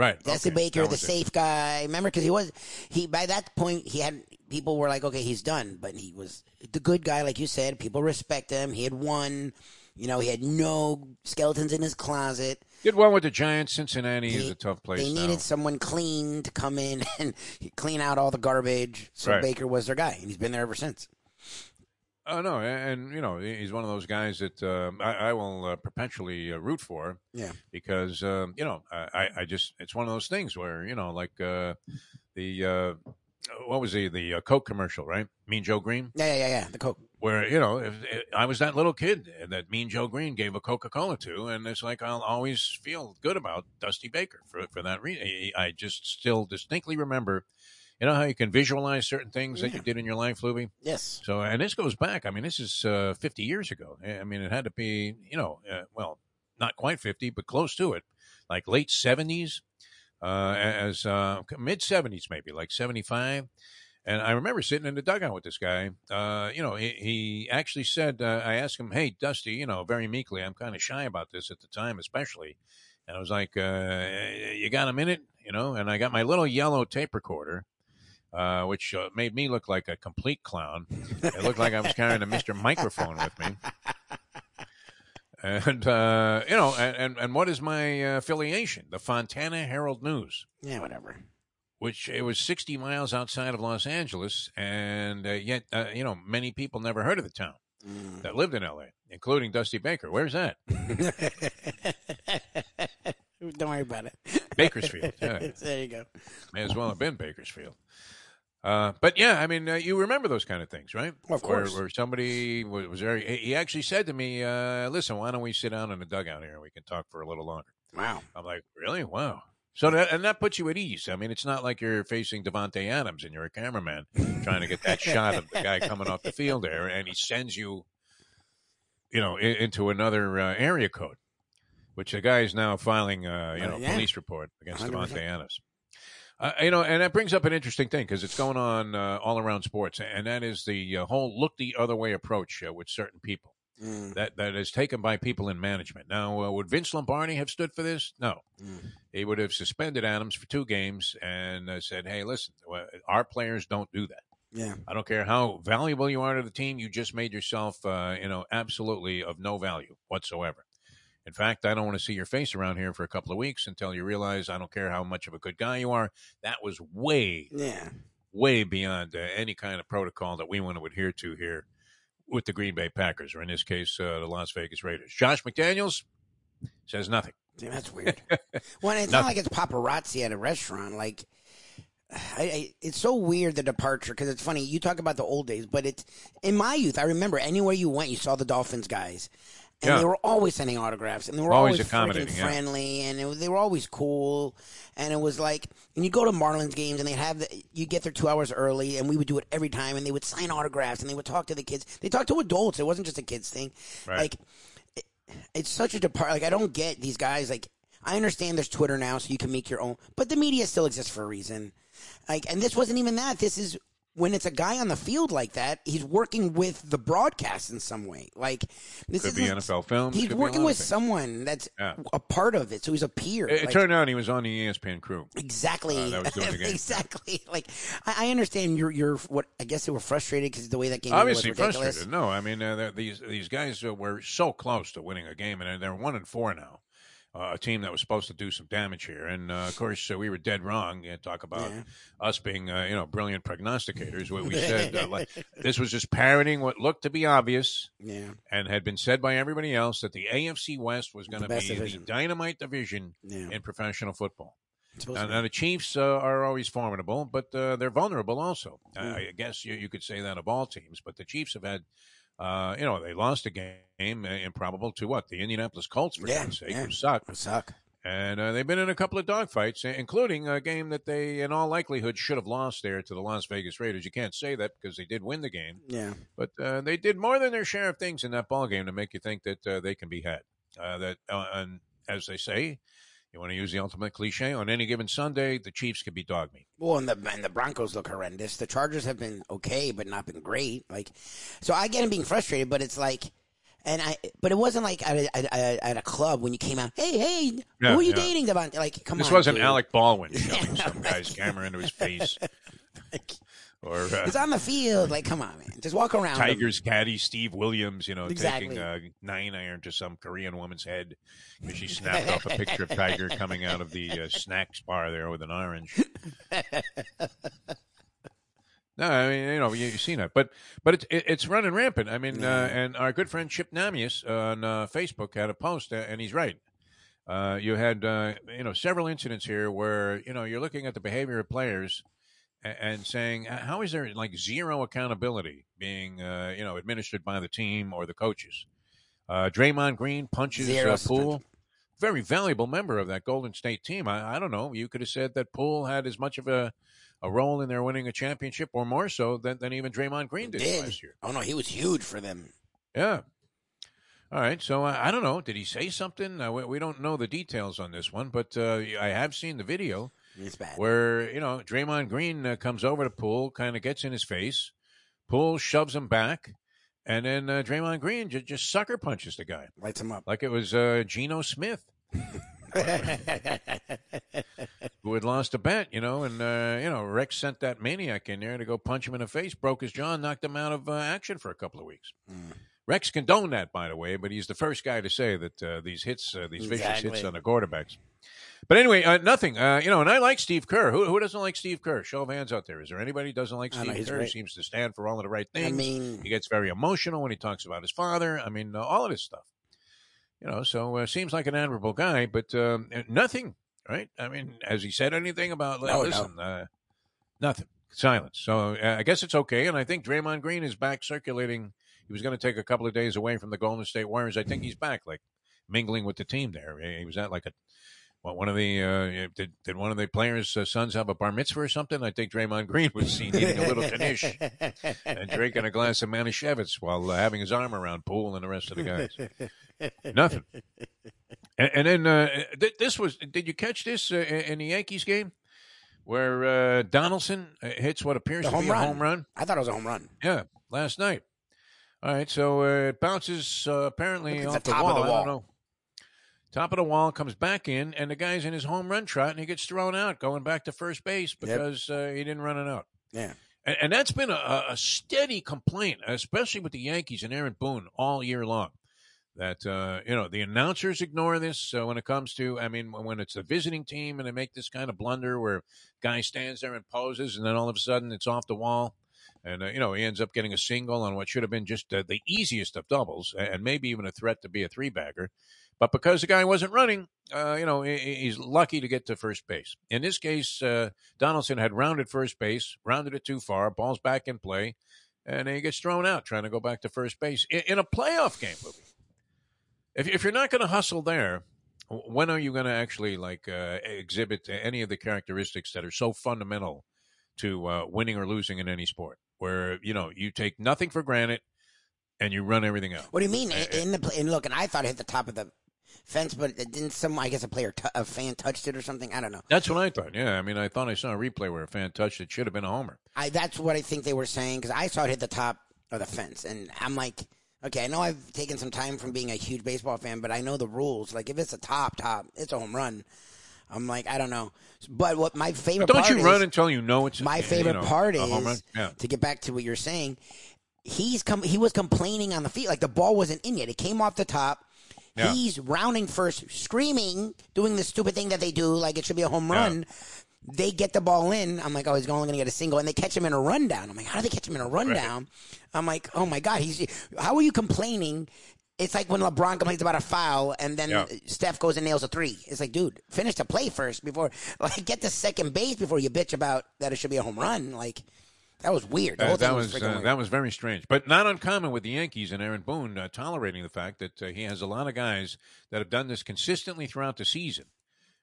Right, Jesse okay. Baker, the safe it. guy. Remember, because he was he by that point he had people were like, okay, he's done, but he was the good guy, like you said. People respect him. He had won. You know, he had no skeletons in his closet. Did well with the Giants. Cincinnati he, is a tough place. They now. needed someone clean to come in and clean out all the garbage. So right. Baker was their guy, and he's been there ever since. Oh no, and, you know he's one of those guys that uh, I, I, will uh, perpetually uh, root for. Yeah, because um, you know I, I just it's one of those things where you know like uh, the uh, what was the the uh, Coke commercial, right? Mean Joe Greene. Yeah, yeah, yeah, yeah. The Coke. Where you know, if, if I was that little kid that Mean Joe Greene gave a Coca Cola to, and it's like I'll always feel good about Dusty Baker for for that reason. I just still distinctly remember. You know how you can visualize certain things yeah. that you did in your life, Louie? Yes. So, and this goes back. I mean, this is uh, 50 years ago. I mean, it had to be, you know, uh, well, not quite 50, but close to it, like late 70s uh, as uh, mid 70s, maybe like 75. And I remember sitting in the dugout with this guy. Uh, you know, he, he actually said, uh, I asked him, Hey, Dusty, you know, very meekly, I'm kind of shy about this at the time, especially. And I was like, uh, You got a minute? you know, and I got my little yellow tape recorder, uh, which uh, made me look like a complete clown. It looked like I was carrying a Mr. Microphone with me. And, uh, you know, and, and, what is my affiliation? The Fontana Herald News Yeah, whatever. which it was 60 miles outside of Los Angeles, and uh, yet, uh, you know, many people never heard of the town Mm. that lived in L.A., including Dusty Baker. Where's that? Don't worry about it. Bakersfield. Yeah, there you go. may as well have been Bakersfield. Uh, but yeah, I mean, uh, you remember those kind of things, right? Of course. Where, where somebody was, was very. He actually said to me, uh, "Listen, why don't we sit down in the dugout here and we can talk for a little longer?" Wow. I'm like, really? Wow. So that and that puts you at ease. I mean, it's not like you're facing Davante Adams and you're a cameraman trying to get that shot of the guy coming off the field there, and he sends you, you know, i- into another uh, area code, which the guy is now filing, uh, you Uh, know, yeah. police report against 100%. Davante Adams. Uh, you know, and that brings up an interesting thing because it's going on uh, all around sports, and that is the uh, whole look the other way approach uh, with certain people Mm. that that is taken by people in management. Now, uh, would Vince Lombardi have stood for this? No, Mm. he would have suspended Adams for two games and uh, said, "Hey, listen, our players don't do that. Yeah. I don't care how valuable you are to the team. You just made yourself, uh, you know, absolutely of no value whatsoever." In fact, I don't want to see your face around here for a couple of weeks until you realize I don't care how much of a good guy you are. That was way, Yeah. way beyond uh, any kind of protocol that we want to adhere to here with the Green Bay Packers, or in this case, uh, the Las Vegas Raiders. Josh McDaniels says nothing. Damn, that's weird. well, it's Nothing. not like it's paparazzi at a restaurant. Like, I, I, it's so weird the departure because it's funny. You talk about the old days, but it's in my youth. I remember anywhere you went, you saw the Dolphins guys, and Yeah. they were always sending autographs, and they were Always always, freaking yeah. friendly, and it, they were always cool. And it was like, and you go to Marlins games, and they have the, you get there two hours early, and we would do it every time, and they would sign autographs, and they would talk to the kids. They talked to adults. It wasn't just a kids thing. Right. Like it's such a depart. Like I don't get these guys. Like I understand there's Twitter now, so you can make your own, but the media still exists for a reason. Like, and this wasn't even that. This is when it's a guy on the field like that. He's working with the broadcast in some way. Like this Could be NFL films. He's working with someone that's Yeah. a part of it, so he's a peer. It, it Like, turned out he was on the ESPN crew. Exactly. Uh, that was doing the game. exactly. Like I, I understand you're you're what I guess they were frustrated because the way that game Obviously was ridiculous. frustrated. No, I mean uh, these these guys uh, were so close to winning a game, and they're one and four now. Uh, a team that was supposed to do some damage here, and uh, of course uh, we were dead wrong. You talk about Yeah. us being uh, you know brilliant prognosticators. What we said uh, like, this was just parroting what looked to be obvious Yeah. and had been said by everybody else that the AFC West was going to be division. the dynamite division Yeah. in professional football. Now, now the Chiefs uh, are always formidable, but uh, they're vulnerable also. I-. I guess you, you could say that of all teams, but the Chiefs have had, uh, you know, they lost a game, uh, improbable to what? The Indianapolis Colts, for Yeah, God's sake, yeah. who suck. be- suck. And uh, they've been in a couple of dogfights, including a game that they, in all likelihood, should have lost there to the Las Vegas Raiders. You can't say that because they did win the game, Yeah. but uh, they did more than their share of things in that ball game to make you think that uh, they can be had. Uh, that, uh, and as they say, you want to use the ultimate cliche on any given Sunday, the Chiefs could be dog meat. Well, and the and the Broncos look horrendous. The Chargers have been okay, but not been great. Like, so I get him being frustrated, but it's like, and I, but it wasn't like at a, at a, at a club when you came out. Hey, hey, Yeah, who are you yeah. dating, Devon? Like, come This on, wasn't dude. Alec Baldwin shoving some guy's camera into his face, or uh, It's on the field. Like, come on, man, just walk around. him. Tigers caddy Steve Williams, you know, Exactly. taking a nine iron to some Korean woman's head because she snapped off a picture of Tiger coming out of the uh, snacks bar there with an orange. No, I mean you know you, you've seen it, but but it's it's running rampant. I mean, uh, and our good friend Chip Namius on uh, Facebook had a post, uh, and he's right. Uh, you had uh, you know several incidents here where you know you're looking at the behavior of players and, saying "Uh, how is there like zero accountability being uh, you know administered by the team or the coaches. Uh, Draymond Green punches Zero uh, Poole, very valuable member of that Golden State team. I, I don't know. You could have said that Poole had as much of a a role in their winning a championship, or more so than, than even Draymond Green did, Did. last year. Oh no, he was huge for them. Yeah. All right. So uh, I don't know. Did he say something? Uh, we, we don't know the details on this one, but uh, I have seen the video It's bad. where you know Draymond Green uh, comes over to Poole, kind of gets in his face. Poole shoves him back, and then uh, Draymond Green just, just sucker punches the guy Lights him up. like it was uh, Geno Smith. who had lost a bet, you know, and uh, you know Rex sent that maniac in there to go punch him in the face, broke his jaw, knocked him out of uh, action for a couple of weeks. Mm. Rex condoned that, by the way, but he's the first guy to say that uh, these hits, uh, these vicious hits on the quarterbacks. But anyway, uh, nothing. Uh, you know, and I like Steve Kerr. Who, who doesn't like Steve Kerr? Show of hands out there. Is there anybody who doesn't like know, Steve he's Kerr? He seems to stand for all of the right things. I mean, he gets very emotional when he talks about his father. I mean, uh, all of this stuff. You know, so uh, seems like an admirable guy, but um, uh, nothing. Right? I mean, has he said anything about? No, no. listen, uh, nothing. Silence. So uh, I guess it's okay. And I think Draymond Green is back circulating. He was going to take a couple of days away from the Golden State Warriors. I think he's back, like mingling with the team there. He was at like a what, one of the uh, did did one of the players' uh, sons have a bar mitzvah or something? I think Draymond Green was seen eating a little knish and drinking a glass of Manischewitz while uh, having his arm around Poole and the rest of the guys. Nothing. And, and then uh, th- this was. Did you catch this uh, in the Yankees game where uh, Donaldson hits what appears The to be a run. home run? I thought it was a home run. Yeah, last night. All right, so uh, it bounces uh, apparently off the the, top wall. of the I don't know. Top of the wall comes back in, and the guy's in his home run trot, and he gets thrown out, going back to first base because uh, he didn't run it out. Yeah. And, and that's been a, a steady complaint, especially with the Yankees and Aaron Boone all year long. That uh, you know the announcers ignore this uh, when it comes to. I mean, when it's a visiting team and they make this kind of blunder where guy stands there and poses, and then all of a sudden it's off the wall, and uh, you know he ends up getting a single on what should have been just uh, the easiest of doubles, and maybe even a threat to be a three bagger. But because the guy wasn't running, uh, you know, he's lucky to get to first base. In this case, uh, Donaldson had rounded first base, rounded it too far, ball's back in play, and he gets thrown out trying to go back to first base in, in a playoff game. Movie. If, if you're not going to hustle there, when are you going to actually like uh, exhibit any of the characteristics that are so fundamental to uh, winning or losing in any sport? Where you know you take nothing for granted and you run everything out. What do you mean? Uh, In the and look, and I thought it hit the top of the fence, but didn't some? I guess a player, t- a fan touched it or something. I don't know. That's what I thought. Yeah, I mean, I thought I saw a replay where a fan touched it. Should have been a homer. I that's what I think they were saying because I saw it hit the top of the fence, and I'm like, okay, I know I've taken some time from being a huge baseball fan, but I know the rules. Like if it's a top top, it's a home run. I'm like, I don't know, but what my favorite Don't part you is, run until you know it's my you favorite know, part a home run? is Yeah. to get back to what you're saying. He's come. He was complaining on the field, like the ball wasn't in yet. It came off the top. Yeah. He's rounding first, screaming, doing the stupid thing that they do, like it should be a home Yeah. run. They get the ball in. I'm like, oh, he's only going to get a single, and they catch him in a rundown. I'm like, how do they catch him in a rundown? I'm like, oh my god, he's. How are you complaining? It's like when LeBron complains about a foul, and then Yeah. Steph goes and nails a three. It's like, dude, finish the play first before, like, get to second base before you bitch about that it should be a home run. Like, that was weird. Uh, that was freaking uh, weird. that was very strange, but not uncommon with the Yankees and Aaron Boone uh, tolerating the fact that uh, he has a lot of guys that have done this consistently throughout the season,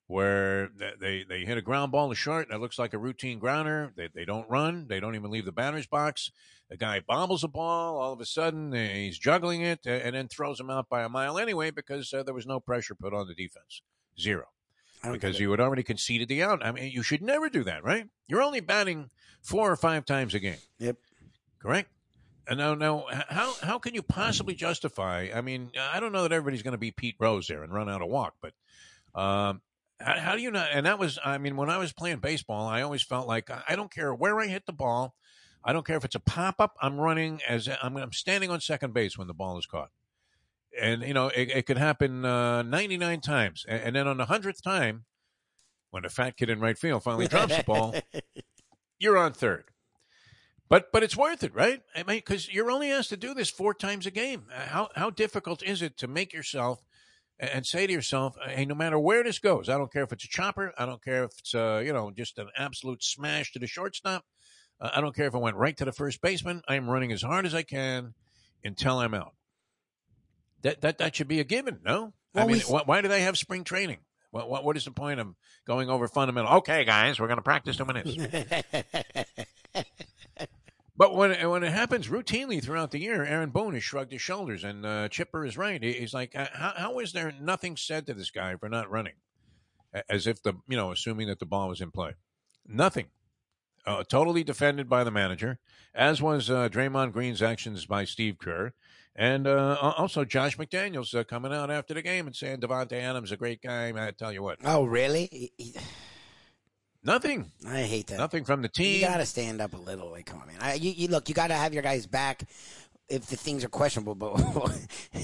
where they they hit a ground ball to short that looks like a routine grounder. They they don't run, they don't even leave the batter's box. The guy bobbles a ball, all of a sudden uh, he's juggling it, uh, and then throws him out by a mile anyway because uh, there was no pressure put on the defense, zero because you had already conceded the out. I mean, you should never do that, right? You're only batting four or five times a game. Yep. Correct. And now, now, how how can you possibly justify? I mean, I don't know that everybody's going to be Pete Rose there and run out of walk, but um, how, how do you not? And that was, I mean, when I was playing baseball, I always felt like I don't care where I hit the ball. I don't care if it's a pop up. I'm running as I'm, I'm standing on second base when the ball is caught, and you know it, it could happen uh, 99 times, and, and then on the hundredth time, when the fat kid in right field finally drops the ball, you're on third. But but it's worth it, right? I mean, because you're only asked to do this four times a game. Uh, How how difficult is it to make yourself and say to yourself, "Hey, no matter where this goes, I don't care if it's a chopper, I don't care if it's uh, you know just an absolute smash to the shortstop, uh, I don't care if it went right to the first baseman. I am running as hard as I can until I'm out." That that that should be a given, no? I mean, we- why, why do they have spring training? What, what what is the point of going over fundamental? Okay, guys, we're going to practice two minutes. But when when it happens routinely throughout the year, Aaron Boone has shrugged his shoulders, and uh, Chipper is right. He's like, uh, how, how is there nothing said to this guy for not running? As if the you know, assuming that the ball was in play, nothing. uh, totally defended by the manager, as was uh, Draymond Green's actions by Steve Kerr. And uh, also Josh McDaniels uh, coming out after the game and saying Davante Adams a great guy. I tell you what, Oh, really? Nothing, I hate that. nothing from the team. You got to stand up a little. Like, come on, man. I, you, you look. You got to have your guys back if the things are questionable. But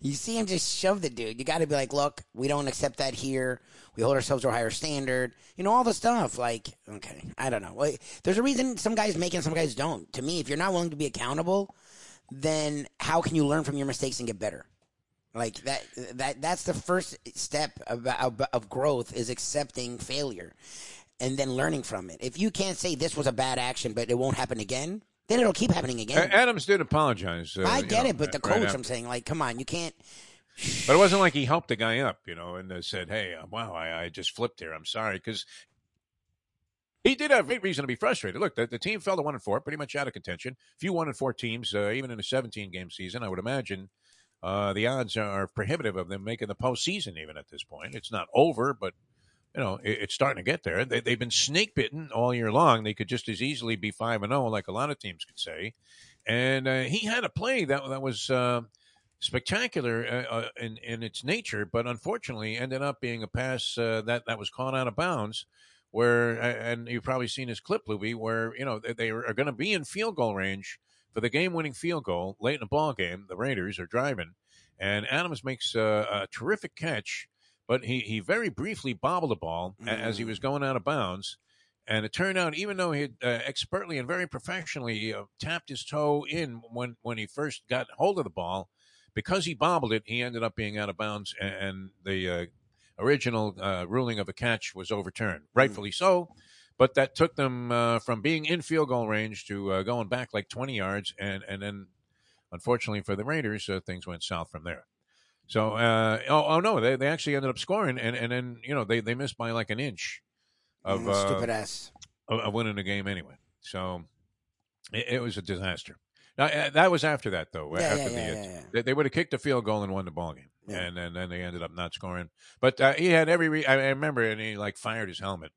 you see him just shove the dude. You got to be like, look, we don't accept that here. We hold ourselves to a higher standard. You know all the stuff. Like, okay, I don't know. There's a reason some guys make it, and some guys don't. To me, if you're not willing to be accountable, then how can you learn from your mistakes and get better? Like that. That that's the first step of, of, of growth is accepting failure and then learning from it. If you can't say this was a bad action, but it won't happen again, then it'll keep happening again. Adams did apologize. Uh, I get know, it, but the coach, after. I'm saying, like, come on, you can't. But it wasn't like he helped the guy up, you know, and uh, said, "Hey, uh, wow, I, I just flipped here. I'm sorry," because he did have great reason to be frustrated. Look, the, the team fell to one and four, pretty much out of contention. Few one and four teams, uh, even in a 17 game season, I would imagine uh, the odds are prohibitive of them making the postseason. Even at this point, it's not over, but you know it, it's starting to get there. They, they've been snake bitten all year long. They could just as easily be five and zero, like a lot of teams could say. And uh, he had a play that that was. Uh, spectacular uh, uh, in in its nature, but unfortunately ended up being a pass that that was caught out of bounds. Where and you've probably seen his clip, Lubie, where you know they, are going to be in field goal range for the game-winning field goal late in the ball game. The Raiders are driving, and Adams makes a, a terrific catch, but he he very briefly bobbled the ball a- as he was going out of bounds. And it turned out, even though he had uh, expertly and very professionally uh, tapped his toe in when, when he first got hold of the ball, because he bobbled it, he ended up being out of bounds, and, and the uh, original uh, ruling of a catch was overturned, rightfully so. But that took them uh, from being in field goal range to uh, going back like 20 yards, and and then, unfortunately for the Raiders, uh, things went south from there. So, uh, oh, oh no, they, they actually ended up scoring, and, and then you know they, they missed by like an inch of Mm, uh, stupid ass. of, of winning the game anyway. So it, it was a disaster. Now that was after that though. Yeah, after yeah, yeah, yeah. They, they would have kicked a field goal and won the ball game, Yeah. and then then they ended up not scoring. But uh, he had every. Re- I, remember, and he like fired his helmet.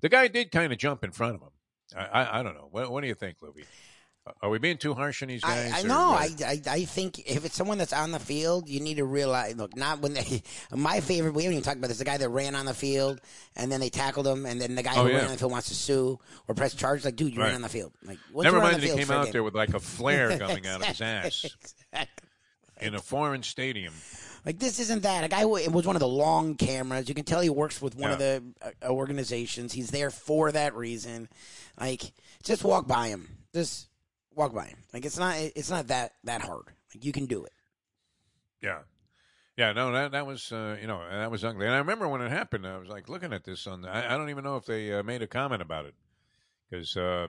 The guy did kind of jump in front of him. I I, I don't know. What, what do you think, Lubie? Are we being too harsh on these guys? I, know. I, I I think if it's someone that's on the field, you need to realize. Look, not when they. My favorite. We haven't even talked about this. The guy that ran on the field and then they tackled him, and then the guy Oh, who yeah. ran on the field wants to sue or press charges. Like, dude, you Right. ran on the field. Like, Never mind that he came out there with like a flare coming out of his ass Exactly. in a foreign stadium. Like this isn't that a guy. who- It was one of the long cameras. You can tell he works with one of the uh, organizations. He's there for that reason. Like, just walk by him. Just walk by him. Like it's not. It's not that that hard. Like you can do it. Yeah. Yeah, no, that that was uh, you know that was ugly, and I remember when it happened. I was like looking at this on. I, I don't even know if they uh, made a comment about it because uh,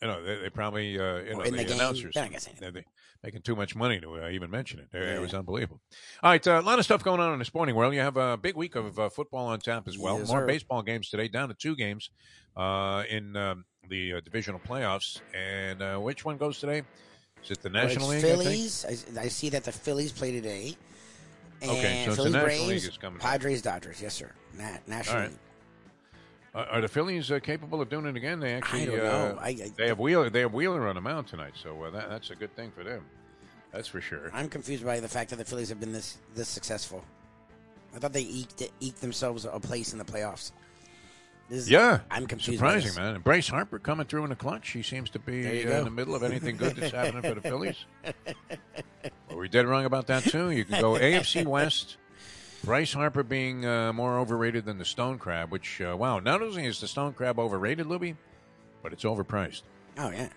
you know they, they probably uh, you know in the game, announcers they're not gonna anything. they making too much money to uh, even mention it. It, Yeah. it was unbelievable. All right, uh, a lot of stuff going on in the sporting world. You have a big week of uh, football on tap as well. Yes, More sir. baseball games today, down to two games uh, in um, the uh, divisional playoffs. And uh, which one goes today? Is it the National Well, League? I? Phillies. I, I see that the Phillies play today. And Okay, so it's the Phillies, National League is coming. Padres, Dodgers. Yes, sir. Na- National right. League. Are, are the Phillies uh, capable of doing it again? They actually, I uh. I, I, they have Wheeler. They have Wheeler on the mound tonight, so uh, that, that's a good thing for them. That's for sure. I'm confused by the fact that the Phillies have been this this successful. I thought they eked, eked themselves a place in the playoffs. This is- Yeah, I'm confused. Surprising, man. And Bryce Harper coming through in the clutch. He seems to be uh, in the middle of anything good that's happening for the Phillies. Were we dead wrong about that too? You can go AFC West. Bryce Harper being uh, more overrated than the Stone Crab, which uh, wow, not only is the Stone Crab overrated, Lubie, but it's overpriced. Oh yeah.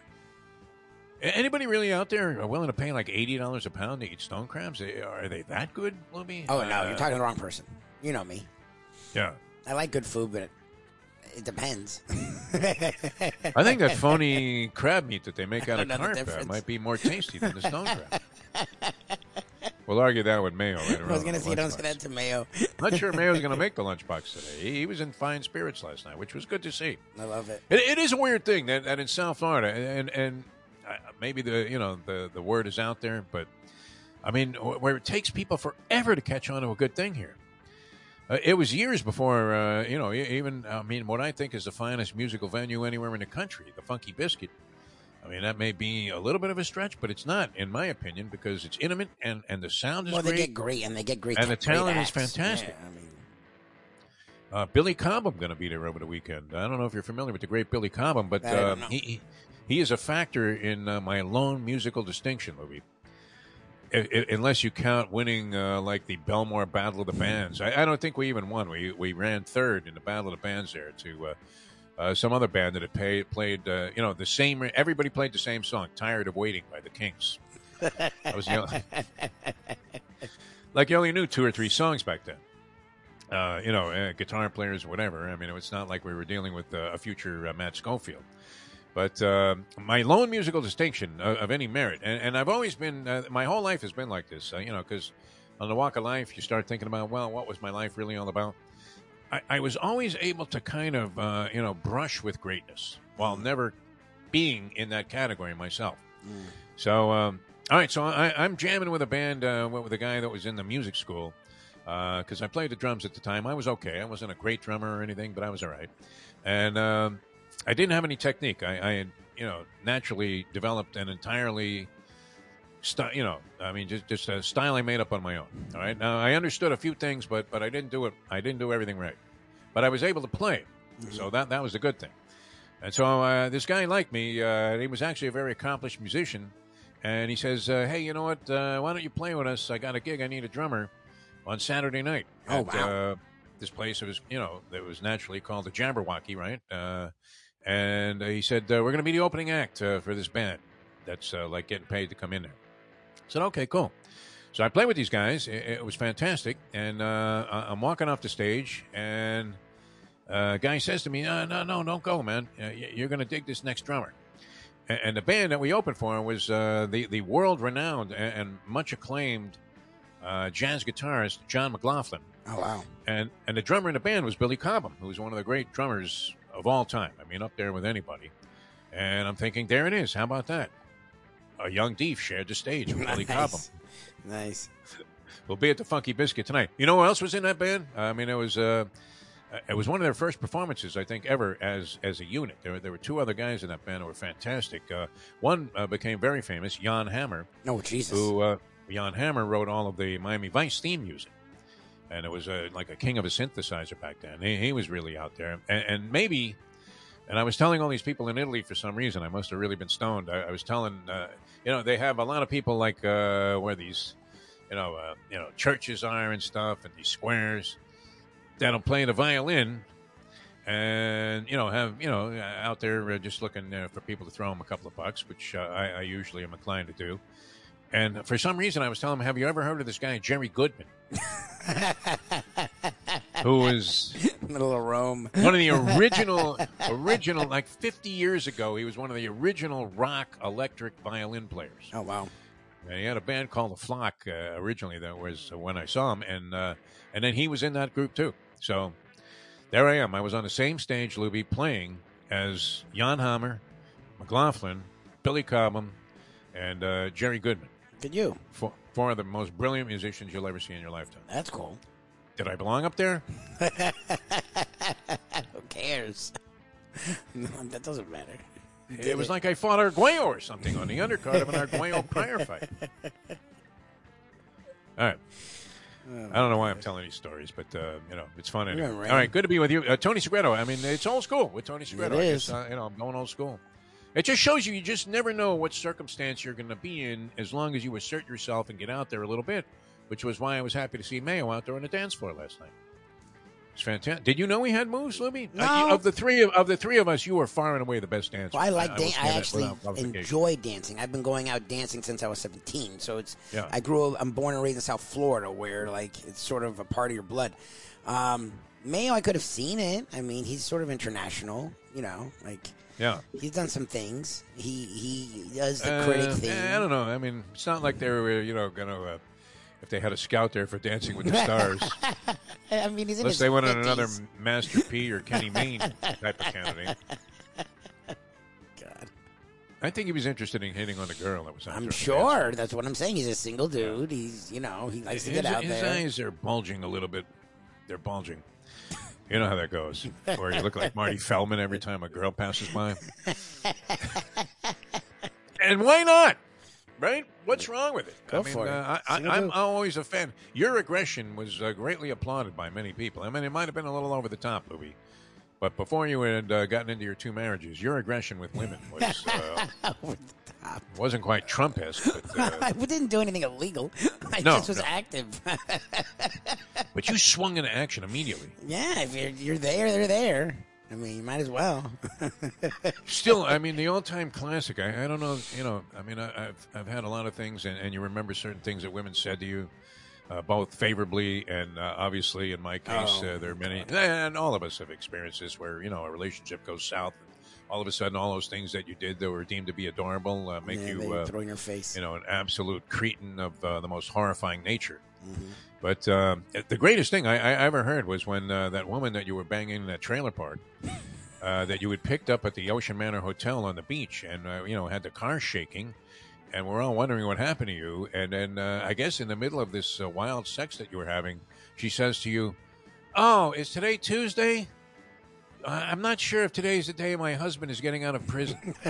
A- Anybody really out there willing to pay like eighty dollars a pound to eat stone crabs? Are they that good, Lubie? Oh no, Uh, you're talking to the wrong person. You know me. Yeah, I like good food, but it, it depends. I think that phony crab meat that they make out of don't know the carp uh, difference. might be more tasty than the stone crab. we'll argue that with Mayeaux. Later I was gonna in say don't say that to Mayeaux. Not sure Mayeaux's going to make the lunchbox today. He, he was in fine spirits last night, which was good to see. I love it. It, it is a weird thing that, that in South Florida, and and uh, maybe the you know the the word is out there, but I mean, where it takes people forever to catch on to a good thing here. Uh, it was years before, uh, you know, even, I mean, what I think is the finest musical venue anywhere in the country, the Funky Biscuit. I mean, that may be a little bit of a stretch, but it's not, in my opinion, because it's intimate and, and the sound is Well, they great. get great, and they get great. And the talent is fantastic. Yeah, I mean, Uh, Billy Cobham going to be there over the weekend. I don't know if you're familiar with the great Billy Cobham, but uh, he, he is a factor in uh, my lone musical distinction, Louis. I- I- unless you count winning uh, like the Bellmore Battle of the Bands, I, I don't think we even won. We we ran third in the Battle of the Bands there to uh, some other band that had pay, played, uh, you know, the same. Everybody played the same song, "Tired of Waiting" by the Kinks. I was only, like you only knew two or three songs back then uh, you know, uh, guitar players, whatever. I mean, it's not like we were dealing with uh, a future uh, Matt Schofield. But my lone musical distinction of, of any merit, and, and I've always been, my whole life has been like this, you know, because on the walk of life, you start thinking about, well, what was my life really all about? I, I was always able to kind of, uh, you know, brush with greatness while never being in that category myself. So, um, all right, so I, I'm jamming with a band, uh, with a guy that was in the music school because I played the drums at the time. I was okay. I wasn't a great drummer or anything, but I was all right. And um, I didn't have any technique. I, I had, you know, naturally developed an entirely, st- you know, I mean, just just a style I made up on my own. All right. Now I understood a few things, but but I didn't do it. I didn't do everything right. But I was able to play, so that that was a good thing. And so uh, this guy liked me. Uh, he was actually a very accomplished musician. And he says, uh, "Hey, you know what? Uh, why don't you play with us? I got a gig. I need a drummer on Saturday night Oh, at wow. uh, this place. It was, you know, that was naturally called the Jabberwocky, right? Uh, and he said, uh, "We're going to be the opening act uh, for this band. That's uh, like getting paid to come in there." I said, "Okay, cool." So I played with these guys. It, it was fantastic. And uh, I'm walking off the stage, and uh, a guy says to me, "No, no, no, don't go, man. Uh, you're going to dig this next drummer." And, and the band that we opened for was uh, the the world renowned and, and much acclaimed uh, jazz guitarist John McLaughlin, oh wow, and and the drummer in the band was Billy Cobham, who was one of the great drummers of all time. I mean, up there with anybody. And I'm thinking, there it is. How about that? A young Deef shared the stage with Billy Cobham. nice, nice. We'll be at the Funky Biscuit tonight. You know who else was in that band? I mean, it was uh, it was one of their first performances, I think, ever as as a unit. There were, there were two other guys in that band who were fantastic. Uh, one uh, became very famous, Jan Hammer, Oh Jesus, who uh, Jan Hammer wrote all of the Miami Vice theme music, and it was uh, like a king of a synthesizer back then. He, he was really out there, and, and maybe. And I was telling all these people in Italy for some reason. I must have really been stoned. I, I was telling, uh, you know, they have a lot of people like uh, where these, you know, uh, you know, churches are and stuff, and these squares that'll play the violin, and you know, have you know, out there uh, just looking uh, for people to throw them a couple of bucks, which uh, I, I usually am inclined to do. And for some reason, I was telling him, "Have you ever heard of this guy Jerry Goodman, who is middle of Rome. one of the original, original, like 50 years ago, he was one of the original rock electric violin players. Oh wow, And he had a band called The Flock uh, originally. That was when I saw him, and uh, and then he was in that group too. So there I am. I was on the same stage, Lubie, playing as Jan Hammer, McLaughlin, Billy Cobham, and uh, Jerry Goodman. good you. Four, four of the most brilliant musicians you'll ever see in your lifetime. That's cool. Did I belong up there? Who cares? no, that doesn't matter. It was like I fought Arguello or something on the undercard of an Arguello Pryor fight. All right. I don't know why I'm telling these stories, but uh, you know it's fun anyway. All right, good to be with you, uh, Tony Segreto. I mean, it's old school with Tony Segreto. It I is. guess, uh, you know, I'm going old school. It just shows you you just never know what circumstance you're going to be in as long as you assert yourself and get out there a little bit, which was why I was happy to see Mayeaux out there on the dance floor last night. It's fantastic. Did you know he had moves, Libby? No. Uh, of the three of, of the three of us, you were far and away the best dancer. Well, I like dan- say I actually enjoy dancing. I've been going out dancing since I was 17. So it's Yeah. I grew up I'm born and raised in South Florida where like it's sort of a part of your blood. Um Mayeaux I could have seen it. I mean, he's sort of international, you know, like Yeah. he's done some things. He he does the Uh, critic thing. I don't know. I mean, it's not like they were, you know, going to, uh, if they had a scout there for Dancing with the Stars, I mean, he's in unless his they wanted 50s. another Master P or Kenny Mayne type of candidate. God. I think he was interested in hitting on a girl that was out there on I'm sure that's what I'm saying. He's a single dude. He's, you know, he likes dance to get out his, his there. eyes are bulging a little bit. they're bulging. You know how that goes, where you look like Marty Feldman every time a girl passes by. and why not? Right? What's wrong with it? Go I mean, for it. Uh, I, I, I'm dude. always a fan. Your aggression was uh, greatly applauded by many people. I mean, it might have been a little over the top, Louis. But before you had uh, gotten into your two marriages, your aggression with women was uh, Over the top. wasn't quite Trump-esque, but, uh, I didn't do anything illegal. I No, just was no. active. but you swung into action immediately. yeah, if you're, you're there, they're there. I mean, you might as well. Still, I mean, the all-time classic. I, I don't know, you know. I mean, I, I've I've had a lot of things, and, and you remember certain things that women said to you, uh, both favorably and uh, obviously, in my case, Oh, uh, there are many, and all of us have experienced this, where you know a relationship goes south, and all of a sudden, all those things that you did that were deemed to be adorable uh, make yeah, you, uh, throw in your face. you know, an absolute cretin of uh, the most horrifying nature. Mm-hmm. But uh, the greatest thing I, I ever heard was when uh, that woman that you were banging in that trailer park, uh, that you had picked up at the Ocean Manor Hotel on the beach, and uh, you know had the car shaking, and we're all wondering what happened to you. And then uh, I guess in the middle of this uh, wild sex that you were having, she says to you, "Oh, is today Tuesday?" "I- I'm not sure if today's the day my husband is getting out of prison.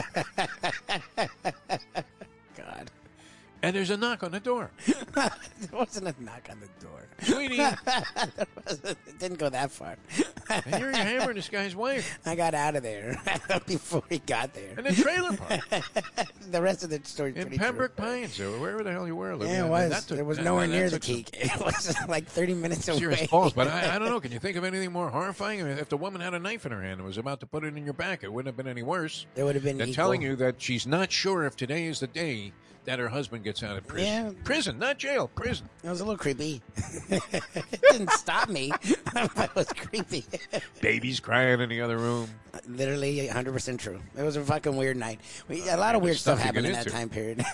And there's a knock on the door. there wasn't a knock on the door. Sweetie, There it didn't go that far. and you're hammering this guy's wife I got out of there before he got there. in the trailer park the rest of the story in Pembroke true. Pines, or wherever the hell you were. Yeah, it was. took- it was nowhere that near the peak. It was like 30 minutes away. Serious balls, but I, I don't know. Can you think of anything more horrifying? I mean, if the woman had a knife in her hand and was about to put it in your back, it wouldn't have been any worse It would have been than equal. telling you that she's not sure if today is the day that her husband gets out of prison. Yeah. Prison, not jail. Prison. It was a little creepy. it didn't stop me, but it was creepy. Babies crying in the other room. Literally 100% true. It was a fucking weird night. We, a lot of weird stuff stuff happened in that into. time period.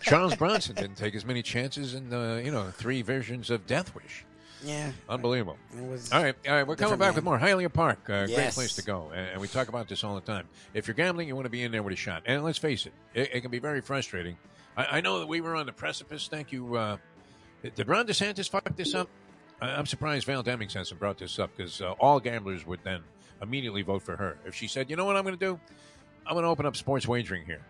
Charles Bronson didn't take as many chances in the you know three versions of Death Wish. Yeah. Unbelievable. It was All right, all right. We're coming back man. with more Hialeah Park. Uh, Great place to go, and, and we talk about this all the time. If you're gambling, you want to be in there with a shot. And let's face it, it, it can be very frustrating. I, I know that we were on the precipice. Thank you. Uh, did Ron DeSantis fuck this up? I, I'm surprised Val Demings hasn't brought this up because uh, all gamblers would then immediately vote for her if she said, "You know what I'm going to do? I'm going to open up sports wagering here."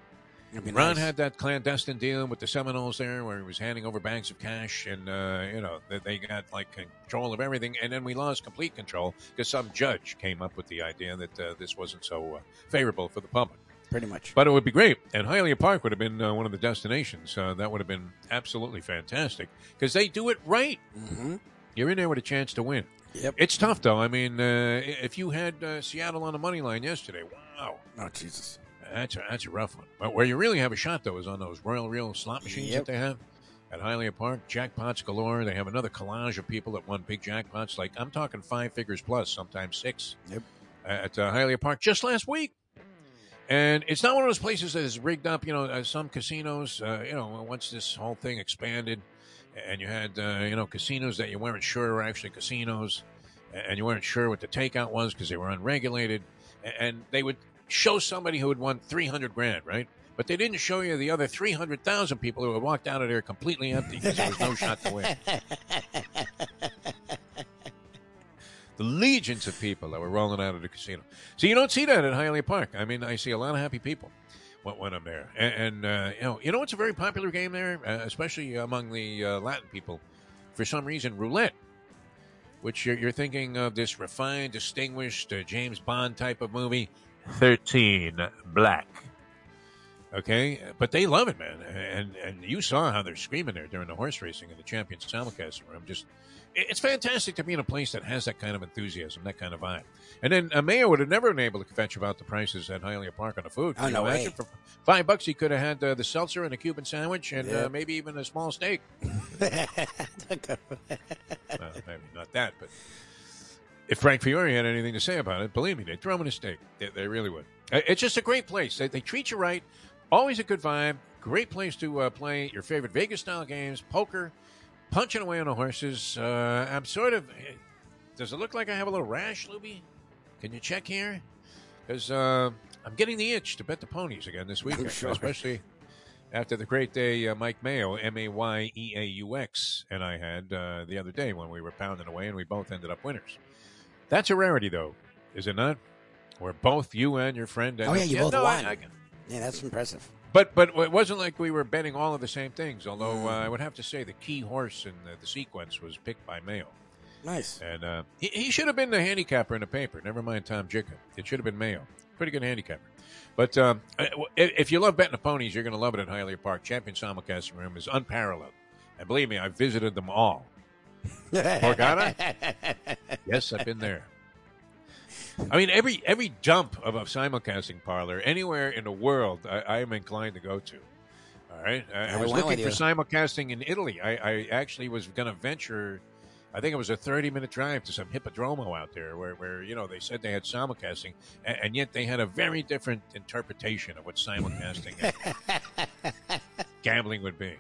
Ron nice. had that clandestine deal with the Seminoles there, where he was handing over bags of cash, and uh, you know that they got like control of everything. And then we lost complete control because some judge came up with the idea that uh, this wasn't so uh, favorable for the public. pretty much. But it would be great, and Hialeah Park would have been uh, one of the destinations. Uh, that would have been absolutely fantastic because they do it right. hmm You're in there with a chance to win. Yep. It's tough though. I mean, uh, if you had uh, Seattle on the money line yesterday, wow. Oh, Jesus. That's a, that's a rough one. But where you really have a shot, though, is on those Royal Real slot machines Yep. that they have at Hialeah Park. Jackpots galore. They have another collage of people that won big jackpots. Like, I'm talking five figures plus, sometimes six. Yep. At uh, Hialeah Park just last week. And it's not one of those places that is rigged up, you know, some casinos, uh, you know, once this whole thing expanded and you had, uh, you know, casinos that you weren't sure were actually casinos and you weren't sure what the takeout was because they were unregulated. And they would show somebody who had won 300 grand, right? But they didn't show you the other 300,000 people who had walked out of there completely empty because there was no shot to win. The legions of people that were rolling out of the casino. So you don't see that at Hialeah Park. I mean, I see a lot of happy people when, when I'm there. And, and uh, you know, you know, it's a very popular game there, uh, especially among the uh, Latin people. For some reason, roulette, which you're, you're thinking of this refined, distinguished uh, James Bond type of movie. Thirteen Black. Okay, but they love it, man, and and you saw how they're screaming there during the horse racing in the Champions Simulcast room. Just, it's fantastic to be in a place that has that kind of enthusiasm, that kind of vibe. And then a mayor would have never been able to fetch about the prices at Hialeah Park on the food. Oh, Can you no imagine? way. For five bucks, he could have had uh, the seltzer and a Cuban sandwich, and uh, maybe even a small steak. Well, maybe not that, but if Frank Fiore had anything to say about it, believe me, they'd throw him in a steak. They, they really would. Uh, It's just a great place. They, they treat you right. Always a good vibe. Great place to uh, play your favorite Vegas style games, poker, punching away on the horses. Uh, I'm sort of. Does it look like I have a little rash, Lubie? Can you check here? Because uh, I'm getting the itch to bet the ponies again this weekend, Sure. especially after the great day uh, Mike Mayeaux, M A Y E A U X, and I had uh, the other day when we were pounding away and we both ended up winners. That's a rarity, though, is it not? Where both you and your friend. Oh, yeah, you both no, won. I- I- Yeah, that's impressive. but but it wasn't like we were betting all of the same things. Although Mm. uh, I would have to say the key horse in the, the sequence was picked by Mayeaux, Nice. and uh, he, he should have been the handicapper in the paper. Never mind Tom Jicha. It should have been Mayeaux. Pretty good handicapper. But um, if if you love betting the ponies, you're going to love it at Hialeah Park. Champion simulcasting room is unparalleled, and believe me, I've visited them all. Borgata? yes, I've been there. I mean, every every dump of a simulcasting parlor anywhere in the world, I, I am inclined to go to. All right, I, I was looking for simulcasting in Italy. I, I actually was going to venture. I think it was a thirty-minute drive to some hippodromo out there, where, where you know they said they had simulcasting, and, and yet they had a very different interpretation of what simulcasting and gambling would be.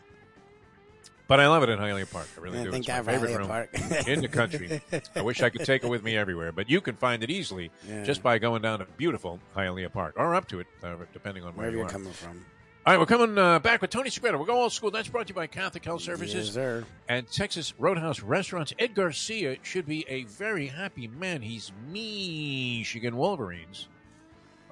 But I love it in Hialeah Park. I really do. thank it's my favorite Hialeah room Park. in the country. I wish I could take it with me everywhere, but you can find it easily Yeah. just by going down to beautiful Hialeah Park or up to it, uh, depending on where Wherever you you're coming from. All right, we're coming uh, back with Tony Segreto. We'll go old school. That's brought to you by Catholic Health Services Yes, and Texas Roadhouse Restaurants. Ed Garcia should be a very happy man. He's Michigan Wolverines.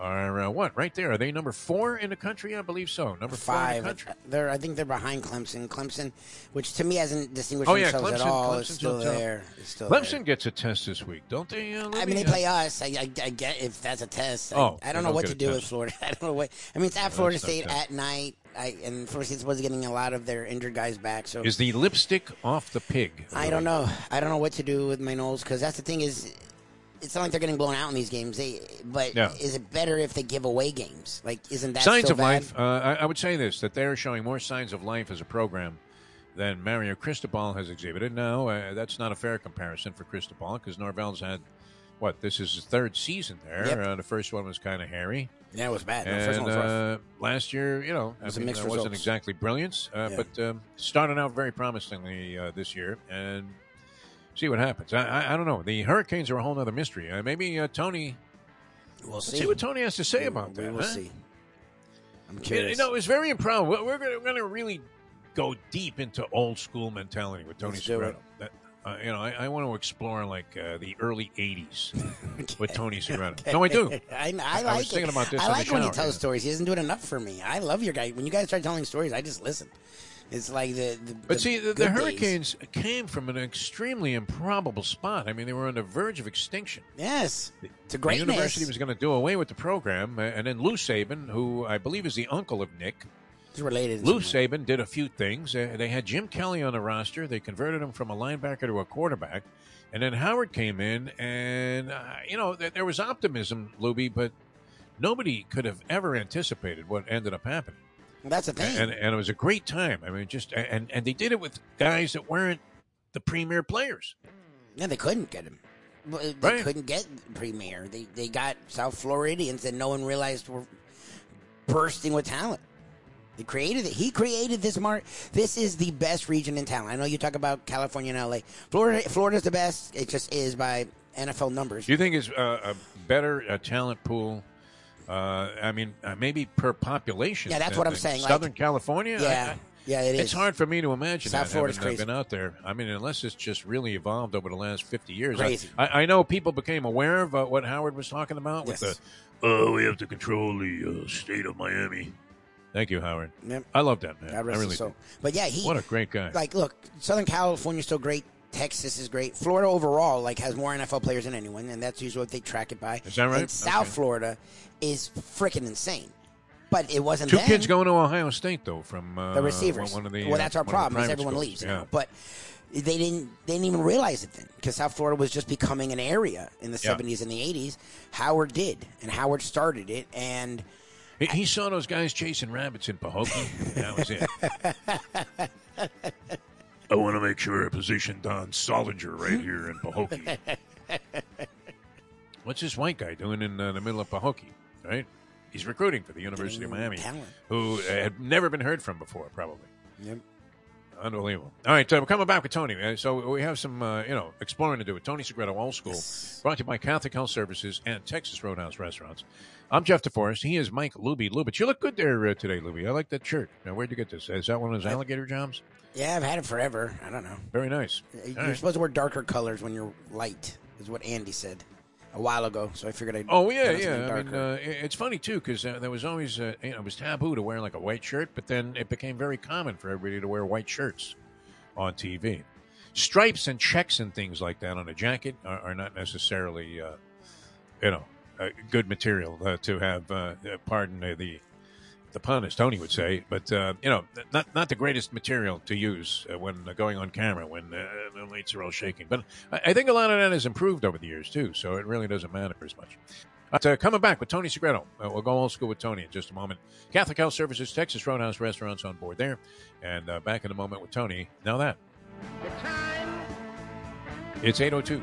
Are uh, what right there? Are they number four in the country? I believe so. Number four in Five. the country. They're, I think they're behind Clemson. Clemson, which to me hasn't distinguished Oh, yeah, themselves at Clemson- all, is still on top. still Clemson there. gets a test this week, don't they? Uh, I mean, they play us. I, I, I get if that's a test. I, Oh, I don't know don't what to do with. Florida. I don't know what. I mean, it's at Florida State at night, I, and Florida State's supposed to be getting a lot of their injured guys back. So Is the lipstick off the pig? I don't know. I don't know what to do with my nose because that's the thing is, it's not like they're getting blown out in these games. They, but Yeah. is it better if they give away games? Like, isn't that signs of bad? life. Uh, I, I would say this: that they're showing more signs of life as a program than Mario Cristobal has exhibited. Now, uh, that's not a fair comparison for Cristobal because Norvell's had what? This is his third season there. Yep. Uh, the first one was kind of hairy, Yeah, it was bad. No, and first one was uh, last year, you know, It was I mean, mixed wasn't results. exactly brilliance, uh, Yeah. but um, started out very promisingly uh, this year, and see what happens. I, I, I don't know. The Hurricanes are a whole other mystery. Uh, maybe uh, Tony. We'll see. see what Tony has to say about that. We'll huh? see. I'm You curious. know, it's very improbable. We're- We're going to really go deep into old school mentality with Tony Let's do Segreto. it. That, uh, you know, I, I want to explore like uh, the early '80s with Tony Segreto. No, I do. I, I I like was thinking it. about this I like when he tells yeah. stories. He doesn't do it enough for me. I love your guy. When you guys start telling stories, I just listen. It's like the. the But see, the, the good days. Hurricanes came from an extremely improbable spot. I mean, they were on the verge of extinction. Yes, to The university was going to do away with the program, uh, and then Lou Saban, who I believe is the uncle of Nick, It's related. Lou. Saban did a few things. Uh, they had Jim Kelly on the roster. They converted him from a linebacker to a quarterback. And then Howard came in, and, uh, you know, th- there was optimism, Lubie, but nobody could have ever anticipated what ended up happening. Well, that's the thing. And, and it was a great time. I mean, just, and, and they did it with guys that weren't the premier players. yeah, they couldn't get him. Well, They Right. couldn't get Premier. They they got South Floridians that no one realized were bursting with talent. They created it. He created this mark. This is the best region in talent. I know you talk about California and LA. Florida, Florida's the best. It just is by NFL numbers. Do you think it's uh, a better uh, talent pool? Uh, I mean, uh, maybe per population. Yeah, that's what I'm saying, like- Southern California. Yeah, I- yeah, it is. It's hard for me to imagine South that Florida's uh, crazy. been out there. I mean, unless it's just really evolved over the last fifty years. I- Crazy. I, I know people became aware of uh, what Howard was talking about with Yes. the, oh, we have to control the uh, state of Miami. Thank you, Howard. I love that man. I really do. But yeah, he What a great guy. like look, Southern California's still great. Texas is great. Florida overall like has more NFL players than anyone, and that's usually what they track it by. Is that right? And South Okay. Florida is freaking insane. But it wasn't Two then. kids going to Ohio State though from uh, the receivers. One of the, well, uh, that's our one of the problem. Is everyone schools. leaves Yeah. now, but they didn't. They didn't even realize it then because South Florida was just becoming an area in the Yeah. seventies and the eighties. Howard did, and Howard started it, and He, he saw those guys chasing rabbits in Pahokee. that was it. I want to make sure I position Don Soldinger right here in Pahokee. What's this white guy doing in uh, the middle of Pahokee? Right? He's recruiting for the University of Miami, talent. who uh, had never been heard from before, probably. Yep. Unbelievable. All right, uh, we're coming back with Tony. Uh, so we have some, uh, you know, exploring to do with Tony Segreto, Old School, brought to you by Catholic Health Services and Texas Roadhouse Restaurants. I'm Jeff DeForrest. He is Mike Lubie. Lubitz, you look good there uh, today, Lubie. I like that shirt. Now, where'd you get this? Is that one of those alligator jobs? Yeah, I've had it forever. I don't know. Very nice. You're All right. supposed to wear darker colors when you're light, is what Andy said a while ago. So I figured I'd. Oh yeah, yeah. I mean, uh, it's funny too because uh, there was always uh, you know it was taboo to wear like a white shirt, but then it became very common for everybody to wear white shirts on TV. Stripes and checks and things like that on a jacket are, are not necessarily uh, you know uh, good material uh, to have. Uh, pardon uh, the the pun, as Tony would say, but uh, you know, not not the greatest material to use uh, when uh, going on camera when uh, the lights are all shaking. But I, I think a lot of that has improved over the years too, so it really doesn't matter as much. But, uh, coming back with Tony Segreto. Uh, we'll go old school with Tony in just a moment. Catholic Health Services, Texas Roadhouse Restaurants on board there, and uh, back in a moment with Tony. Now that it's eight oh two.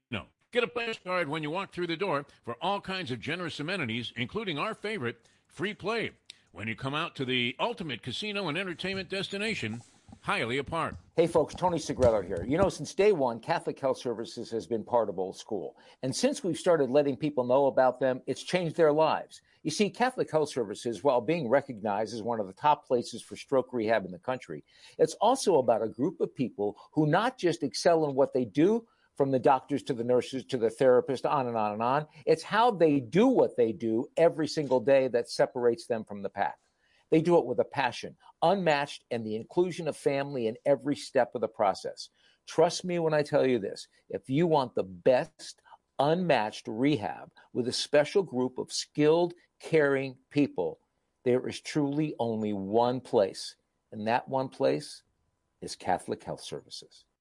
Get a player's card when you walk through the door for all kinds of generous amenities, including our favorite, free play, when you come out to the ultimate casino and entertainment destination, Hialeah Park. Hey folks, Tony Segreto here. You know, since day one, Catholic Health Services has been part of Old School. And since we've started letting people know about them, it's changed their lives. You see, Catholic Health Services, while being recognized as one of the top places for stroke rehab in the country, it's also about a group of people who not just excel in what they do, from the doctors to the nurses to the therapist, on and on and on. It's how they do what they do every single day that separates them from the pack. They do it with a passion, unmatched, and the inclusion of family in every step of the process. Trust me when I tell you this if you want the best, unmatched rehab with a special group of skilled, caring people, there is truly only one place, and that one place is Catholic Health Services.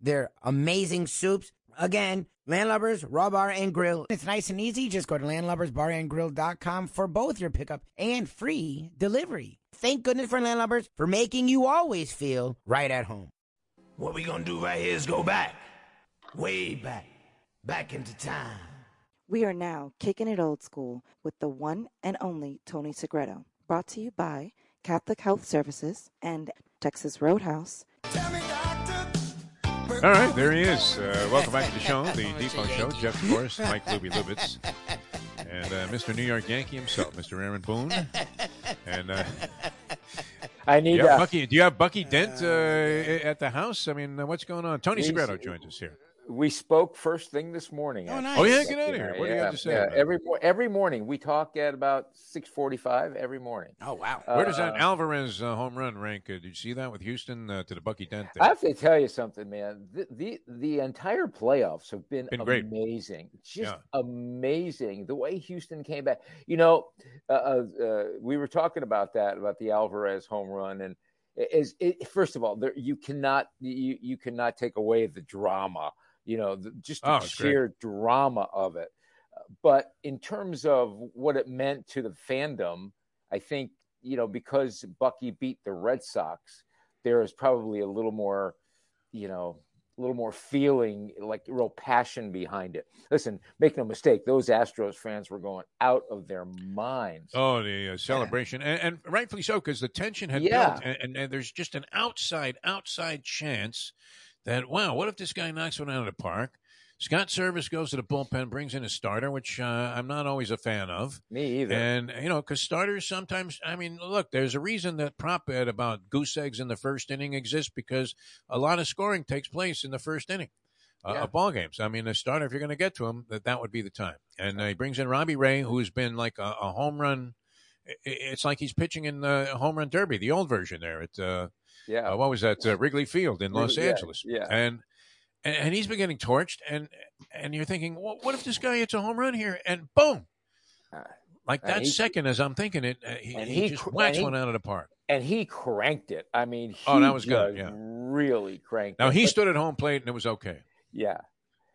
their amazing soups. Again, Landlubbers, Raw Bar, and Grill. It's nice and easy. Just go to landlubbersbarandgrill.com for both your pickup and free delivery. Thank goodness for Landlubbers for making you always feel right at home. What we gonna do right here is go back, way back, back into time. We are now kicking it old school with the one and only Tony Segreto. Brought to you by Catholic Health Services and Texas Roadhouse. All right, there he is. Uh, welcome back to the show, the Defo Show. Jeff Forrest, Mike Lubie Lubitz, and uh, Mr. New York Yankee himself, Mr. Aaron Boone. And uh, I need yeah, uh, Bucky. Do you have Bucky Dent uh, at the house? I mean, uh, what's going on? Tony Segreto joins us here. We spoke first thing this morning. Oh, nice. Oh yeah, get out of here. What do you have to say? yeah. every every morning we talk at about six forty-five every morning. Oh, wow. Where does that Uh, Alvarez uh, home run rank? Uh, did you see that with Houston uh, to the Bucky Dent? Thing? I have to tell you something, man. The the, the entire playoffs have been, Been great. amazing. Just Yeah. amazing. The way Houston came back. You know, uh, uh, uh, we were talking about that about the Alvarez home run, and is it, first of all, there, you cannot you you cannot take away the drama. You know, the, just the Oh, it's great. sheer drama of it. But in terms of what it meant to the fandom, I think you know because Bucky beat the Red Sox, there is probably a little more, you know, a little more feeling, like real passion behind it. Listen, make no mistake, those Astros fans were going out of their minds. Oh, the uh, celebration, and, and rightfully so, because the tension had Yeah. built, and, and, and there's just an outside, outside chance that wow, what if this guy knocks one out of the park? Scott Servais goes to the bullpen, brings in a starter, which uh, I'm not always a fan of. Me either. And you know, because starters sometimes, I mean, look, there's a reason that prop bet about goose eggs in the first inning exists because a lot of scoring takes place in the first inning uh, Yeah. of ball games. I mean, a starter, if you're going to get to him, that that would be the time. And uh, he brings in Robbie Ray, who's been like a, a home run. It's like he's pitching in the home run derby, the old version there at uh, yeah. uh, what was that uh, Wrigley Field in Los yeah, Angeles. yeah. and and, he's been getting torched, and and you're thinking, well, what if this guy hits a home run here, and boom, Uh, like that he- second as I'm thinking it, uh, he, he, he just whacks one out of the park. and he cranked it. I mean, he Oh, that was good, yeah. really cranked Now it. he stood at home plate, and it was okay. Yeah.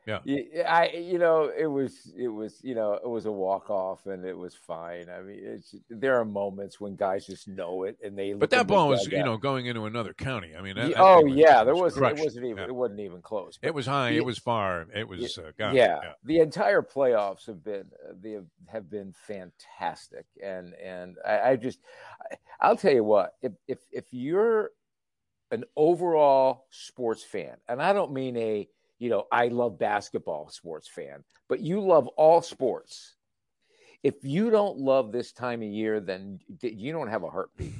Yeah. I you know it was it was you know it was a walk off and it was fine. I mean it's there are moments when guys just know it and they But that ball was, you know, going into another county. I mean, that, that oh was- yeah there was wasn't it wasn't even Yeah. it wasn't even close. It was high. the- It was far. It was uh, God. yeah, the entire playoffs have been uh, they have, been fantastic and and I, I just I, I'll tell you what if if if you're an overall sports fan and I don't mean a you know I love basketball sports fan but you love all sports if you don't love this time of year then you don't have a heartbeat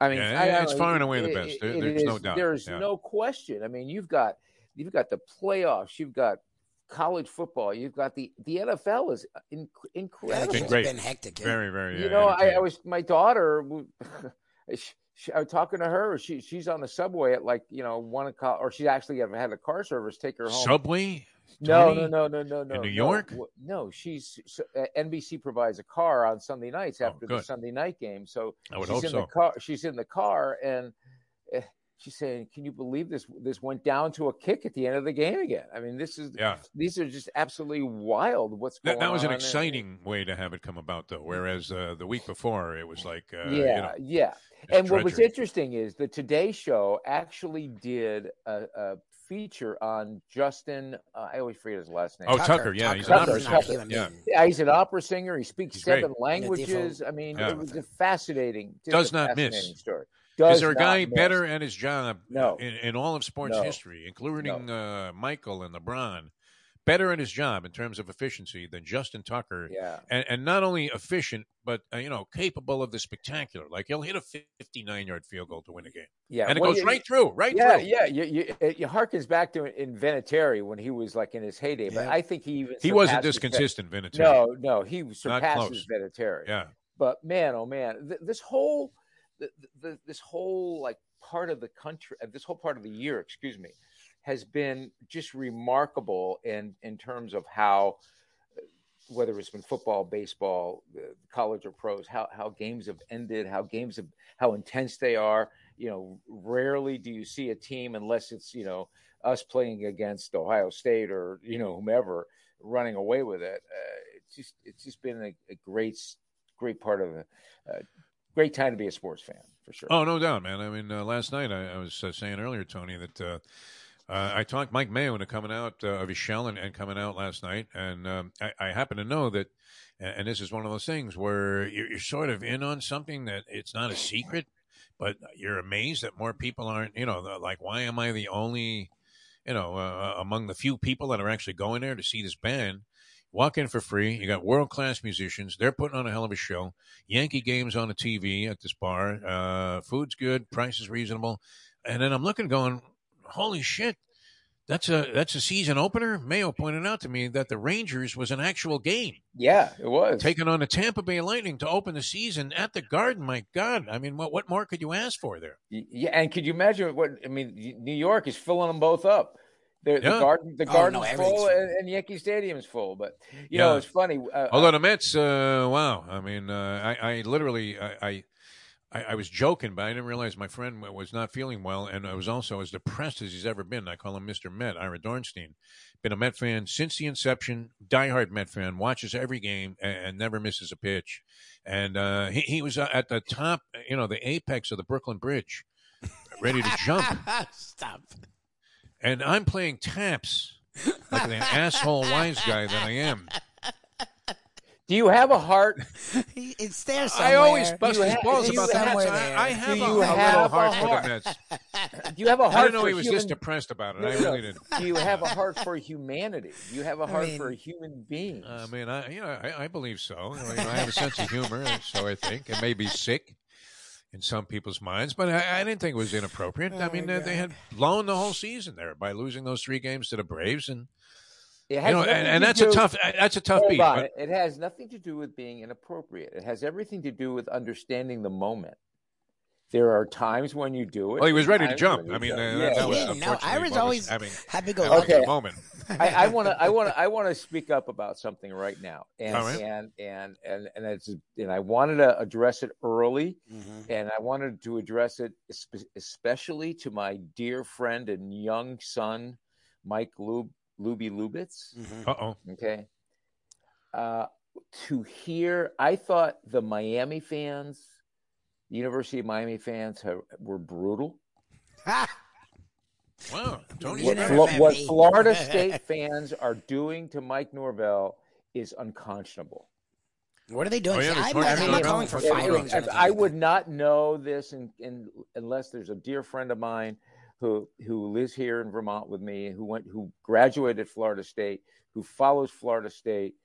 I mean, Yeah, I- I it's don't- far and away the best. There- it there's no doubt. There's Yeah. no question. I mean, you've got you've got the playoffs, you've got college football, you've got the the NFL is in, Yeah, incredible. it's great. been hectic. yeah. Very, very. you uh, know, I, I was my daughter. she, she, I was talking to her. She she's on the subway at like you know one o'clock, or she actually had a car service take her home. Subway. No, no, no, no, no, no. New. York? W- No, she's so, uh, NBC provides a car on Sunday nights Oh, after the. Sunday night game. So I would she's hope in so. the car. She's in the car, and she's saying, "Can you believe this? This went down to a kick at the end of the game again. I mean, this is Yeah. these are just absolutely wild. What's going That, that was an on?" exciting way to have it come about, though. Whereas uh, the week before, it was like, uh, yeah, you know, yeah. it's And what was interesting is the Today Show actually did a, a feature on Justin. Uh, I always forget his last name. Oh, Tucker, yeah, he's an opera not a singer. Yeah. Yeah, he's an opera singer. He speaks He's great. seven languages. I mean, Yeah. it was a fascinating. just Does a not miss. fascinating Story. Is there a guy miss. better at his job No. in, in all of sports No. history, including uh, Michael and LeBron, better at his job in terms of efficiency than Justin Tucker? Yeah, And, and not only efficient, but uh, you know, capable of the spectacular. Like he'll hit a 59 yard field goal to win a game, yeah. and it Well, goes you- right through, right Yeah, through. yeah. You, you, it, harkens back to in Vinatieri when he was like in his heyday, but I think he even He wasn't this consistent, Vinatieri. No, no, he surpasses. Vinatieri. Yeah. but man, oh man, th- this whole, th- th- this whole like part of the country, uh, this whole part of the year, excuse me, has been just remarkable in in terms of how, uh, whether it's been football, baseball, uh, college or pros, how how games have ended, how games have how intense they are. You know, rarely do you see a team unless it's you know us playing against Ohio State or you know whomever running away with it. Uh, it's just it's just been a, a great great part of the uh, great time to be a sports fan for sure. Oh, no doubt, man. I mean, uh, last night I, I was uh, saying earlier, Tony, that uh, uh, I talked Mike Mayeaux into coming out uh, of his shell and, and coming out last night, and um, I, I happen to know that, and this is one of those things where you're, you're sort of in on something that it's not a secret, but you're amazed that more people aren't. You know, like why am I the only, you know, uh, among the few people that are actually going there to see this band? Walk in for free. You got world class musicians. They're putting on a hell of a show. Yankee games on the TV at this bar. Uh, food's good. Price is reasonable. And then I'm looking, going, holy shit. That's a that's a season opener. Mayeaux pointed out to me that the Rangers was an actual game, Yeah, it was. taking on the Tampa Bay Lightning to open the season at the Garden. My God, I mean, what what more could you ask for there? Yeah, and could you imagine what I mean? New York is filling them both up. The, the garden, the Oh, garden's no, full, full. and, and Yankee Stadium's full. But you Yeah. know, it's funny. Uh, Although the Mets, uh, wow, I mean, uh, I, I literally, I, I, I I was joking, but I didn't realize my friend was not feeling well, and I was also as depressed as he's ever been. I call him Mister Met, Ira Dornstein. Been a Met fan since the inception, diehard Met fan, watches every game and, and never misses a pitch. And uh, he, he was uh, at the top, you know, the apex of the Brooklyn Bridge, ready to jump. Stop. And I'm playing taps like the asshole wise guy that I am. do you have a heart? He- It's there somewhere. I always bust You his have- balls about the Mets. I. I have Do a, you a little have a heart for the Mets. Do you have a heart I didn't know for he was human, this depressed about it. No, I really didn't. Do you have a heart for humanity? Do you have a heart for mean- human beings? I mean, I you know, I, I believe so. I, mean, I have a sense of humor, so I think it may be sick in some people's minds, but I, I didn't think it was inappropriate. I Oh, mean, my uh, they had blown the whole season there by losing those three games to the Braves, and It you know, and, and to that's a tough that's a tough beat. But, It, it has nothing to do with being inappropriate. It has everything to do with understanding the moment. There are times when you do it. well, he was ready to times jump. when I mean, don't. uh, Yeah, that, that was didn't know. unfortunately Ira's what was always having happy go lucky. Okay. moment. I, I want to, I want to, I want to speak up about something right now, and All right. and and and and it's and I wanted to address it early, Mhm. and I wanted to address it especially to my dear friend and young son, Mike Lub Lubie Lubitz. Mhm. Uh oh. Okay, uh, to hear, I thought the Miami fans, the University of Miami fans, have, were brutal. Wow, Tony. What, Flo- what. Florida State fans are doing to Mike Norvell is unconscionable. What are they doing? Oh, yeah, See, there's I'm, not, I'm not calling for If- If- firings. anything I would not know this in, in, unless there's a dear friend of mine who who lives here in Vermont with me, who went who graduated at Florida State, who follows Florida State.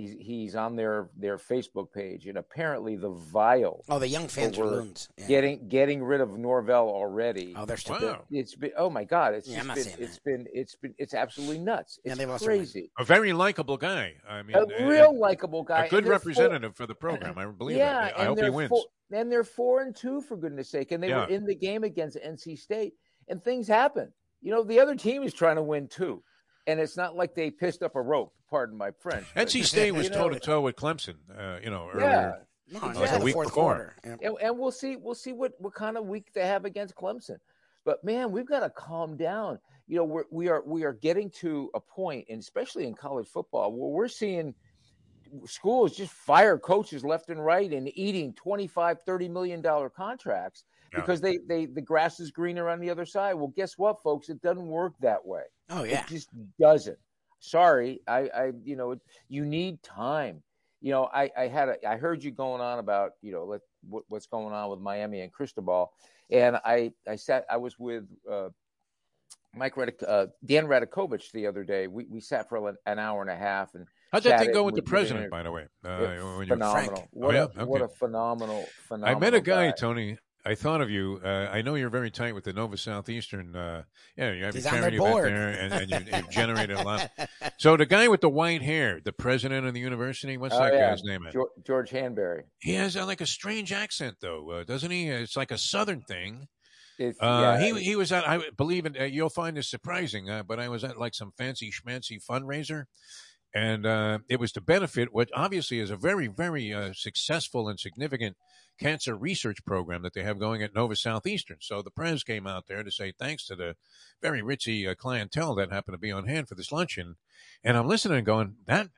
He's he's on their their Facebook page, and apparently the vile Oh, the young fans are loons. Yeah. getting getting rid of Norvell already. Oh, they're stupid. Wow. It's been oh my god, it's Yeah, I'm not been saying it's that. been it's been it's absolutely nuts. Yeah, It's they lost crazy. A very likable guy. I mean, A real likable guy. a good they're four- representative for the program. I believe yeah, that. I hope he wins. Four, and they're four and two for goodness sake, and they Yeah. were in the game against NC State, and things happen. You know, the other team is trying to win too, and it's not like they pissed up a rope. Pardon my French. but, NC State was toe to toe with Clemson. Uh, you know, Yeah, earlier. No, Like until a week fourth before. quarter. Yeah. and, and we'll see we'll see what what kind of week they have against Clemson. But man, we've got to calm down. You know, we're, we are we are getting to a point, and especially in college football, where we're seeing schools just fire coaches left and right and eating 25 30 million dollar contracts Yeah. because they they the grass is greener on the other side well guess what folks it doesn't work that way Oh yeah. it just doesn't. Sorry, I, I, you know, you need time. You know, I, I had, a, I heard you going on about, you know, let, what, what's going on with Miami and Cristobal, and I, I sat, I was with uh, Mike Redick, uh, Dan Radakovich the other day. We, we sat for an, an hour and a half, and How'd that thing go with the president, by the way? Uh, when phenomenal. Frenk. What, Oh, a, yeah? what a phenomenal, I met a guy, guy. Tony. I thought of you. Uh, I know you're very tight with the Nova Southeastern. Uh, yeah, you have He's your on charity event there, and, and you, you've generated a lot. So the guy with the white hair, the president of the university, what's Oh, that yeah. guy's name? George, George Hanbury. He has uh, like a strange accent, though, uh, doesn't he? It's like a southern thing. It's, Uh, yeah, he he was at. I believe it. Uh, you'll find this surprising, uh, but I was at like some fancy schmancy fundraiser, and uh, it was to benefit what obviously is a very very uh, successful and significant cancer research program that they have going at Nova Southeastern. So the press came out there to say thanks to the very ritzy uh, clientele that happened to be on hand for this luncheon, and I'm listening and going that.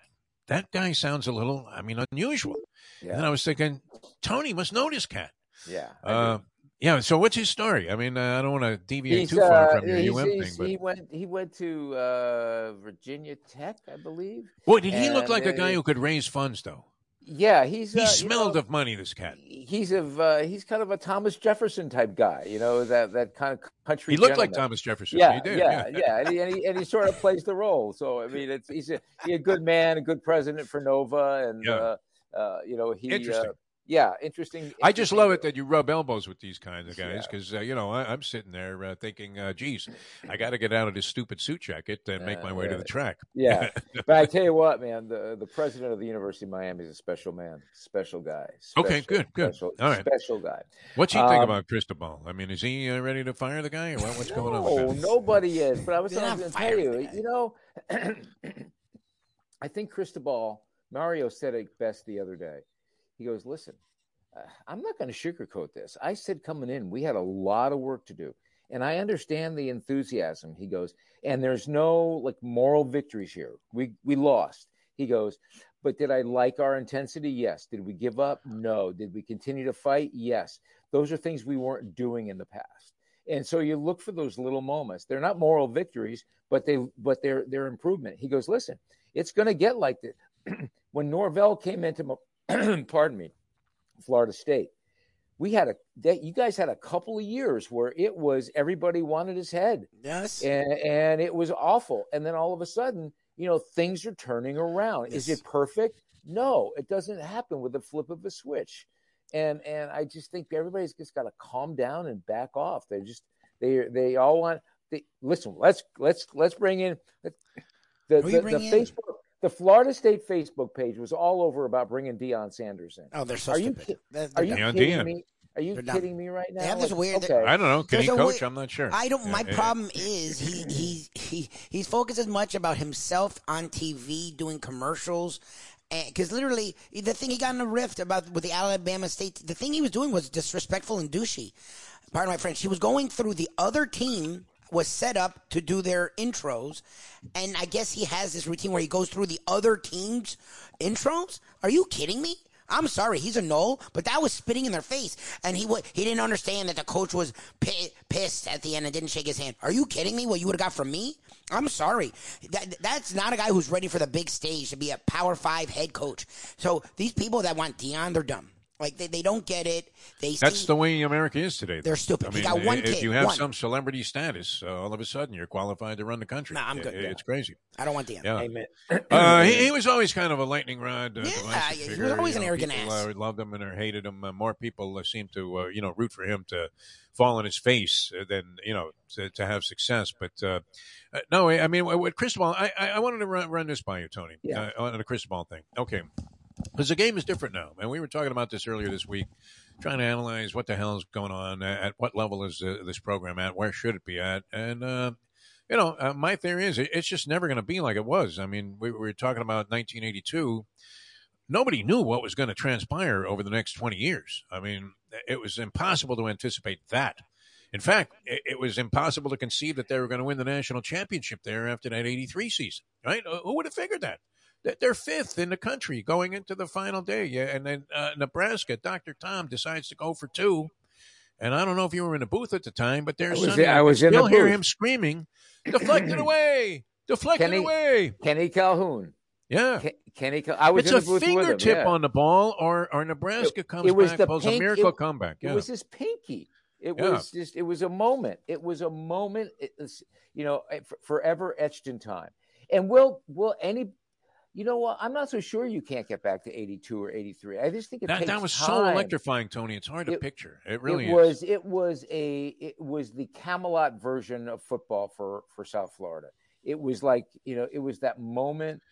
That guy sounds a little, I mean, unusual. yeah, And I was thinking, Tony must know this cat. yeah. Uh, yeah. So what's his story? I mean, uh, I don't want to deviate He's, too far uh, from your he's- UM he's- thing, but he went he went to uh, Virginia Tech, I believe. boy, did he look and, like a uh, guy who could raise funds, though? Yeah, he's He uh, you smelled know, of money. This cat. He's a uh, he's kind of a Thomas Jefferson type guy, you know that that kind of country. He looked like. Thomas Jefferson. Yeah, he did. yeah, yeah, and, he, and, he, and he sort of plays the role. So I mean, it's he's a, he's a good man, a good president for Nova, and Yeah. uh, uh, you know he. Interesting. Uh, yeah, interesting. I just love it that you rub elbows with these kinds of guys Yeah. because uh, you know I, I'm sitting there uh, thinking, uh, "Geez, I got to get out of this stupid suit jacket and make Uh, my way to the right. track." Yeah, but I tell you what, man, the the president of the University of Miami is a special man, special guy. Okay, good, good. Special, All right. special guy. What's he think Um, about Cristobal? I mean, is he uh, ready to fire the guy, or what, what's going on? No, nobody is. But I was, They're I was going to tell you, guy. you know, I think Cristobal Mario said it best the other day. He goes, "Listen, uh, I'm not going to sugarcoat this. I said coming in, we had a lot of work to do, and I understand the enthusiasm." He goes, "And there's no like moral victories here. We we lost." He goes, "But did I like our intensity? Yes. Did we give up? No. Did we continue to fight? Yes. Those are things we weren't doing in the past." And so you look for those little moments. They're not moral victories, but they but they're they're improvement. He goes, listen, it's going to get like this. when Norvell came into, pardon me, Florida State, we had a that you guys had a couple of years where it was everybody wanted his head. Yes. and, and it was awful. And then all of a sudden you know things are turning around. Is it perfect? No it doesn't happen with the flip of a switch. And and i just think everybody's just got to calm down and back off. They just they they all want they, listen let's let's let's bring in the the, Who the, facebook the florida state facebook page was all over about bringing Deion sanders in Oh, they're so Are you stupid. ki- They're- they're you kidding Deion. me are you They're dumb. kidding me right now They have this Like, weird- okay. I don't know. Can There's he coach? way- I'm not sure. I don't. My Yeah, yeah. problem is he he he he's focused as much about himself on TV doing commercials, because literally the thing he got in a rift about with the Alabama State, the thing he was doing was disrespectful and douchey. Pardon my French. He was going through the other team was set up to do their intros, and I guess he has this routine where he goes through the other teams' intros. Are you kidding me? I'm sorry, he's a null, but that was spitting in their face, and he wa he didn't understand that the coach was pi- pissed at the end and didn't shake his hand. Are you kidding me? What you would have got from me? I'm sorry, that that's not a guy who's ready for the big stage to be a Power Five head coach. So these people that want Deion, they're dumb. Like they, they don't get it. They That's see- the way America is today. though. They're stupid. I He mean, got one if kid, you have one. some celebrity status, uh, all of a sudden you're qualified to run the country. Nah, I'm good. It- It's crazy. I don't want Deion. Yeah. Amen. Uh, he, he was always kind of a lightning rod. Uh, Yeah, divisive he was always You an know, arrogant people, ass. Uh, loved him and or hated him. Uh, more people uh, seem to, uh, you know, root for him to fall on his face uh, than you know to, to have success. But uh, uh, no, I I mean, with Cristobal, I, I I wanted to run, run this by you, Tony. Yeah. Uh, on the Cristobal thing. Okay, because the game is different now, and we were talking about this earlier this week, trying to analyze what the hell is going on, at at what level is uh, this program at, where should it be at, and. Uh, you know, uh, my theory is it's just never going to be like it was. I mean, we, we were talking about 1982. Nobody knew what was going to transpire over the next 20 years. I mean, it was impossible to anticipate that. In fact, it, it was impossible to conceive that they were going to win the national championship there after that 83 season, right? Who would have figured that? They're fifth in the country going into the final day. Yeah, and then uh, Nebraska, Dr. Tom decides to go for two. And I don't know if you were in the booth at the time, but there's I was, Sunday, I was in the still hear him screaming, deflected away, deflected Kenny- away. Kenny Calhoun. Yeah. Ke- Kenny, I was It's in a the booth with him. fingertip yeah. on the ball, or, or Nebraska comes it was back, the pulls pink- a miracle it- comeback. It was his pinky. It Yeah. was just. It was a moment. It was a moment. It was, you know, eh, forever etched in time. And will will any, you know what? I'm not so sure you can't get back to 82 or 83. I just think it that, that was so electrifying, Tony. It's hard to It- picture. It really it was is. it was a it was the Camelot version of football for for South Florida. It was like you know it was that moment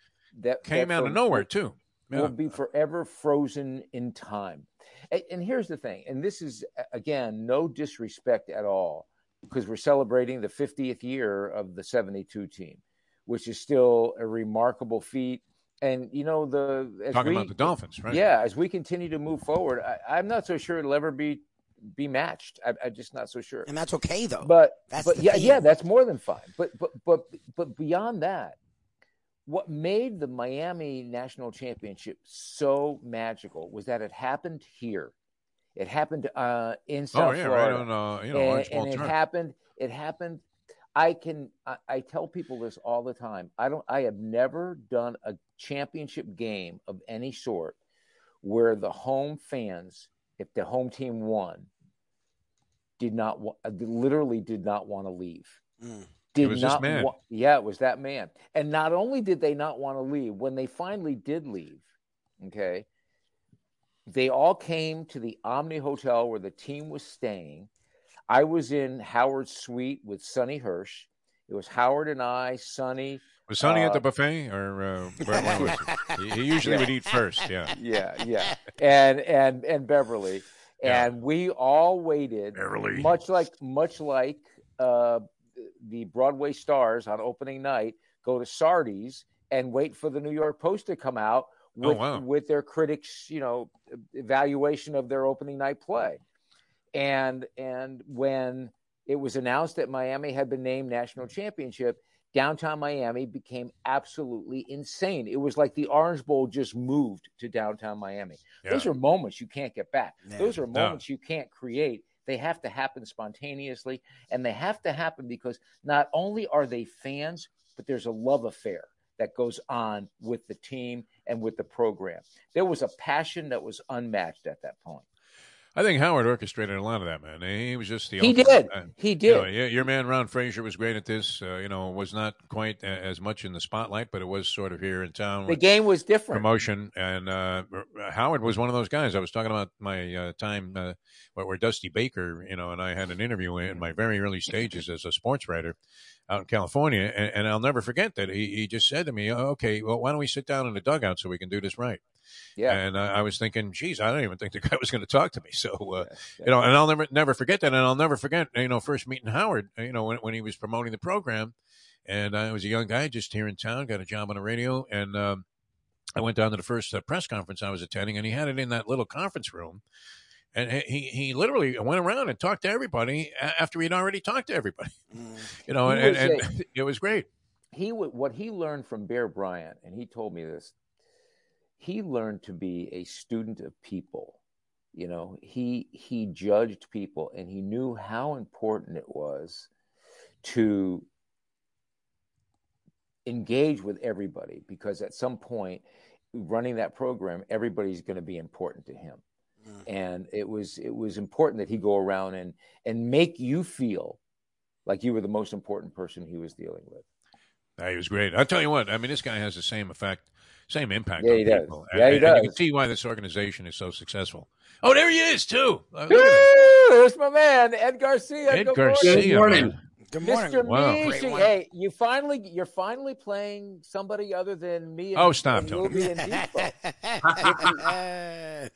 that Came that out for- of nowhere, too. Yeah. will be forever frozen in time. And, and here's the thing, and this is again no disrespect at all, because we're celebrating the 50th year of the 72 team, which is still a remarkable feat. And you know the as Talking we, about the Dolphins, right? yeah, as we continue to move forward, I, I'm not so sure it'll ever be be matched. I, I'm just not so sure. and that's okay though. But That's but yeah, thing. yeah, that's more than fine. But but but but beyond that, what made the Miami National Championship so magical was that it happened here. It happened uh, in South Oh, yeah, Florida right on, uh, you know, and, and it happened. It happened. I can. I, I tell people this all the time. I don't. I have never done a championship game of any sort where the home fans, if the home team won, did not wa- uh, literally did not want to leave. Mm. Did was this not. man. wa- yeah, it was that man. And not only did they not want to leave, when they finally did leave, okay, they all came to the Omni Hotel where the team was staying. I was in Howard's suite with Sonny Hirsch. It was Howard and I, Sonny. Was Sonny at uh, the buffet, or uh, where, where was he? he? Usually would eat first. Yeah. Yeah, yeah, and and and Beverly, Yeah. and we all waited. Beverly. much like much like uh, the Broadway stars on opening night go to Sardi's and wait for the New York Post to come out Oh, with wow. with their critics, you know, evaluation of their opening night play. And and when it was announced that Miami had been named national championship, downtown Miami became absolutely insane. It was like the Orange Bowl just moved to downtown Miami. Yeah. Those are moments you can't get back. Yeah. Those are No. moments you can't create. They have to happen spontaneously, and they have to happen because not only are they fans, but there's a love affair that goes on with the team and with the program. There was a passion that was unmatched at that point. I think Howard orchestrated a lot of that, man. He was just the. He did. He you did. know, your, man Ron Fraser was great at this. Uh, you know, was not quite a- as much in the spotlight, but it was sort of here in town. the game was different. promotion, and uh, Howard was one of those guys. I was talking about my uh, time uh, where, where Dusty Baker, you know, and I had an interview in my very early stages as a sports writer out in California, and, and I'll never forget that he, he just said to me, "Oh, "Okay, well, why don't we sit down in the dugout so we can do this right?" Yeah. And uh, I was thinking, geez, I don't even think the guy was going to talk to me. So, uh, you know, and I'll never, never forget that. And I'll never forget, you know, first meeting Howard, you know, when, when he was promoting the program. And I was a young guy just here in town, got a job on the radio. And um, I went down to the first uh, press conference I was attending, and he had it in that little conference room. And he, he literally went around and talked to everybody after he'd already talked to everybody, you know, and, and, and it was great. he what he learned from Bear Bryant, and he told me this. He learned to be a student of people. You know, he he judged people, and he knew how important it was to engage with everybody because at some point running that program everybody's going to be important to him mm. and it was it was important that he go around and and make you feel like you were the most important person he was dealing with he was great. I'll tell you what. I mean, this guy has the same effect, same impact Yeah, on he does. people. Yeah, he and, and you can see why this organization is so successful. Oh, there he is too. Uh, look at him. Woo! There's my man, Ed Garcia. Ed Good Garcia. morning. Good morning. Good morning. Mr. Wow. Great Mishi. Hey, you finally you're finally playing somebody other than me and, Oh, stop, and Tony. Ruby and Defo.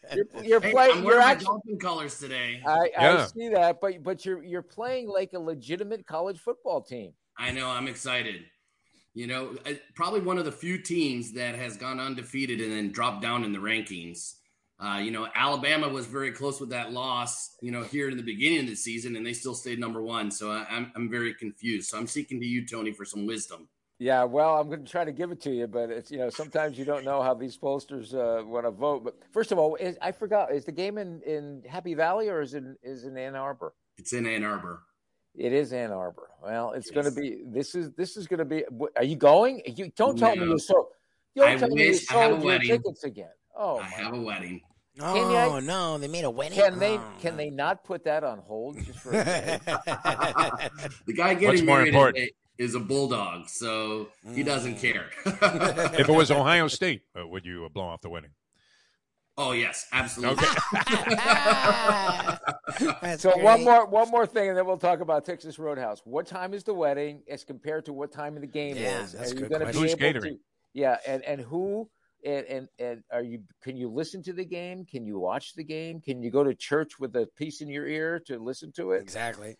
You're, you're Hey, playing I'm you're wearing my actually Dolphin colors today. I, I see that, but but you're you're playing like a legitimate college football team. I know. I'm excited. You know, probably one of the few teams that has gone undefeated and then dropped down in the rankings. Uh, you know, Alabama was very close with that loss. You know, here in the beginning of the season, and they still stayed number one. So I, I'm I'm very confused. So I'm seeking to you, Tony, for some wisdom. Yeah, well, I'm going to try to give it to you, but it's you know sometimes you don't know how these pollsters uh, want to vote. But first of all, is, I forgot: is the game in, in Happy Valley or is it is in Ann Arbor? It's in Ann Arbor. It is Ann Arbor. Well, it's going to be. This is this is going to be. Are you going? You don't tell me No. you sold. Don't I tell me you wish I have sold your wedding. tickets again. Oh, I my have a wedding. oh no, they made a wedding. Can they Oh, can they not put that on hold just for a day? the guy getting more married important? is a, bulldog, so he doesn't care. If it was Ohio State, uh, would you uh, blow off the wedding? Oh yes, absolutely. Okay. That's so one more one more thing, and then we'll talk about Texas Roadhouse. What time is the wedding as compared to what time of the game Yeah, is? that's are you good gonna question. be Who's catering? To, yeah, and and who and, and and are you? Can you listen to the game? Can you watch the game? Can you go to church with a piece in your ear to listen to it? Exactly.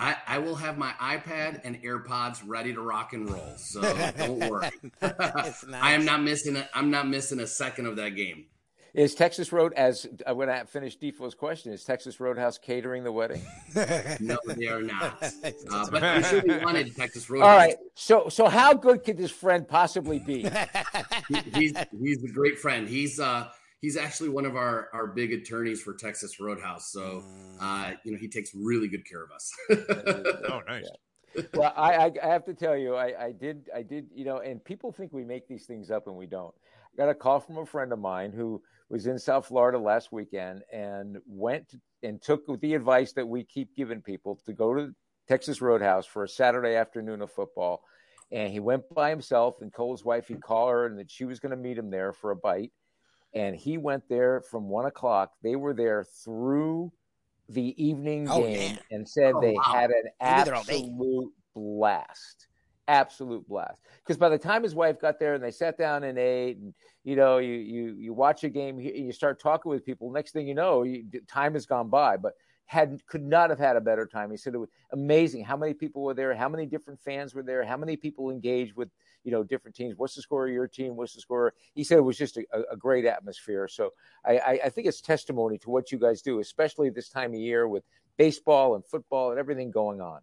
I, I will have my iPad and AirPods ready to rock and roll. So don't worry. It's I am not missing a, I'm not missing a second of that game. Is Texas Road as I'm going to finish Defo's question? Is Texas Roadhouse catering the wedding? No, they are not. Uh, but I'm sure we wanted Texas Roadhouse. All right. So so how good could this friend possibly be? He- he's he's a great friend. He's uh he's actually one of our our big attorneys for Texas Roadhouse. So uh you know he takes really good care of us. Oh, nice. well, I, I, I have to tell you, I, I did, I did, you know, and people think we make these things up and we don't. I got a call from a friend of mine who was in South Florida last weekend and went and took the advice that we keep giving people to go to Texas Roadhouse for a Saturday afternoon of football. And he went by himself and told his wife he'd call her and that she was going to meet him there for a bite. And he went there from one o'clock. They were there through the evening Oh, game yeah. and said Oh, they wow. had an Maybe they're all day. absolute blast. Absolute blast. Because by the time his wife got there and they sat down and ate, and you know, you you you watch a game, you you start talking with people. Next thing you know, you, time has gone by. But had could not have had a better time. He said it was amazing how many people were there, how many different fans were there, how many people engaged with you know different teams. What's the score of your team? What's the score? He said it was just a, a great atmosphere. So I, I think it's testimony to what you guys do, especially this time of year with baseball and football and everything going on.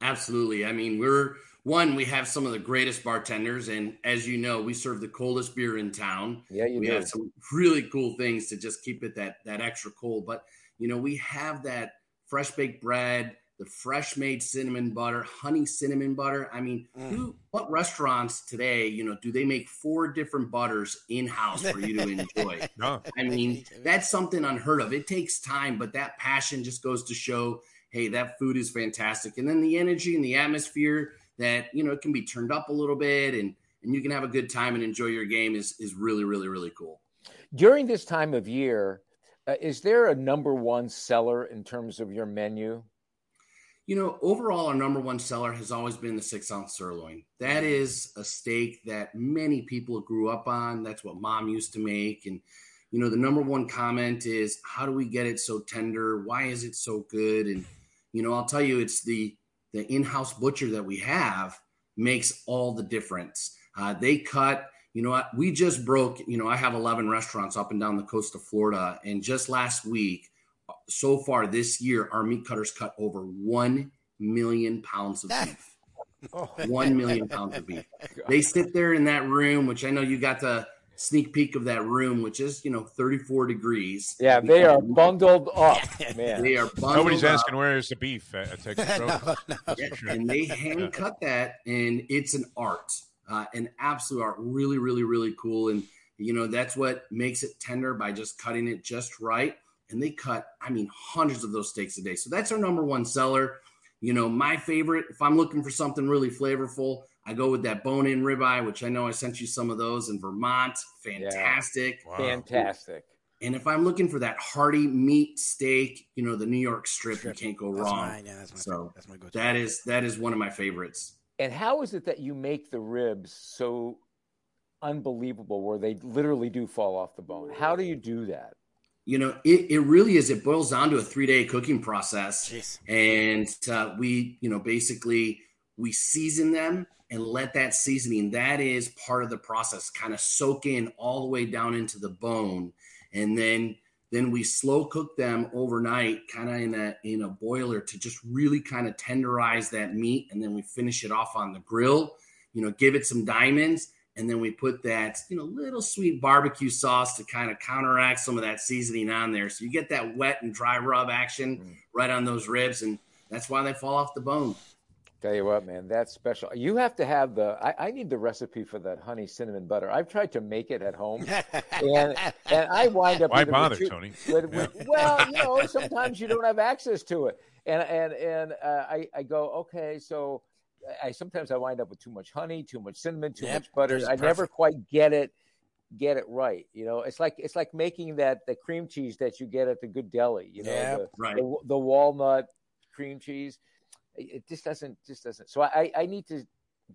Absolutely. I mean, we're one, we have some of the greatest bartenders, and as you know, we serve the coldest beer in town. Yeah, you we do. have some really cool things to just keep it that that extra cold. But you know, we have that fresh baked bread, the fresh made cinnamon butter, honey cinnamon butter. I mean, Mm. who, what restaurants today, you know, do they make four different butters in house for you to enjoy? No. I mean, that's something unheard of. It takes time, but that passion just goes to show, hey, that food is fantastic. And then the energy and the atmosphere that, you know, it can be turned up a little bit and and you can have a good time and enjoy your game is is really, really, really cool. During this time of year, uh, is there a number one seller in terms of your menu? You know, overall, our number one seller has always been the six ounce sirloin. That is a steak that many people grew up on. That's what mom used to make. And, you know, the number one comment is, how do we get it so tender? Why is it so good? And, you know, I'll tell you, it's the, the in house butcher that we have makes all the difference. Uh, they cut, you know what? We just broke, you know, I have 11 restaurants up and down the coast of Florida. And just last week, so far this year, our meat cutters cut over 1 million pounds of beef. 1 million pounds of beef. They sit there in that room, which I know you got the sneak peek of that room, which is, you know, 34 degrees. Yeah, they are bundled up, man. They are bundled Nobody's up. asking where is the beef at, at Texas Road. Yeah, and they hand cut that, and it's an art, uh, an absolute art. Really, really, really cool. And you know that's what makes it tender by just cutting it just right. And they cut, I mean, hundreds of those steaks a day. So that's our number one seller. You know, my favorite. If I'm looking for something really flavorful, I go with that bone-in ribeye, which I know I sent you some of those in Vermont. Fantastic. Wow. Fantastic. And if I'm looking for that hearty meat steak, you know, the New York strip, you can't go That's wrong. mine. Yeah, that's my, So that's my go-to. that is that is one of my favorites. And how is it that you make the ribs so unbelievable where they literally do fall off the bone? How do you do that? You know, it, it really is. It boils down to a three day cooking process. Jeez. And uh, we, you know, basically we season them and let that seasoning, that is part of the process, kind of soak in all the way down into the bone. And then then we slow cook them overnight, kind of in a in a boiler to just really kind of tenderize that meat. And then we finish it off on the grill, you know, give it some diamonds. And then we put that, you know, little sweet barbecue sauce to kind of counteract some of that seasoning on there. So you get that wet and dry rub action mm. right on those ribs. And that's why they fall off the bone. Tell you what, man, that's special. You have to have the. I, I need the recipe for that honey cinnamon butter. I've tried to make it at home, and and I wind up. Why bother, too- Tony? with- with- well, you know, sometimes you don't have access to it, and and and uh, I I go okay, so I sometimes I wind up with too much honey, too much cinnamon, too Yep, much butter. I never quite get it get it right. You know, it's like it's like making that the cream cheese that you get at the good deli. You know, Yep. the, Right. the, the walnut cream cheese. It it just doesn't just doesn't. So I I need to.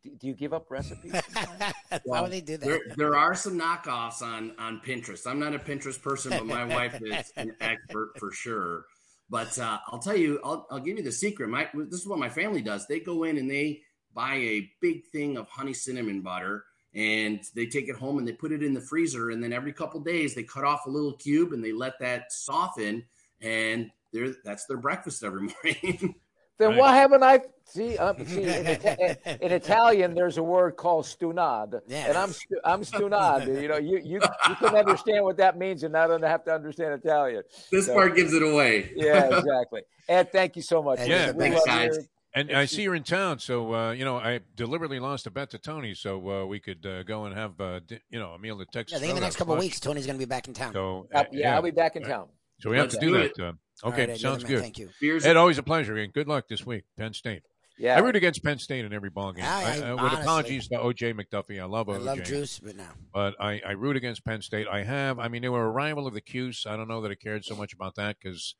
Do do you give up recipes? Why would they do that? There, there are some knockoffs on on Pinterest. I'm not a Pinterest person, but my wife is an expert for sure. But uh, I'll tell you, I'll, I'll give you the secret. My this is what my family does. They go in and they buy a big thing of honey cinnamon butter, and they take it home and they put it in the freezer. And then every couple days, they cut off a little cube and they let that soften. And they're, that's their breakfast every morning. Then Right. why haven't I? See, um, see in, Ita- in Italian, there's a word called stunad, Yeah. and I'm stu- I'm stunad. You know, you you you can understand what that means, and I don't have to understand Italian. this So- part gives it away. Yeah, exactly. Ed, thank you so much. Yeah. We thanks, guys. your- And I see you're in town, so uh, you know I deliberately lost a bet to Tony, so uh, we could uh, go and have uh, di- you know a meal at Texas. Yeah, I think in the next couple of lunch. weeks, Tony's going to be back in town. So Uh, uh, yeah, I'll be back in town. So we have Let's to do, do that. Uh, All okay, right, sounds you're the man. good. Thank you. Beers Ed, always a pleasure, and good luck this week, Penn State. Yeah, I root against Penn State in every ball game. I- I- I- uh, with honestly- apologies to OJ McDuffie, I love OJ. I love juice, but now, but I, I root against Penn State. I have. I mean, they were a rival of the Cuse. I don't know that I cared so much about that because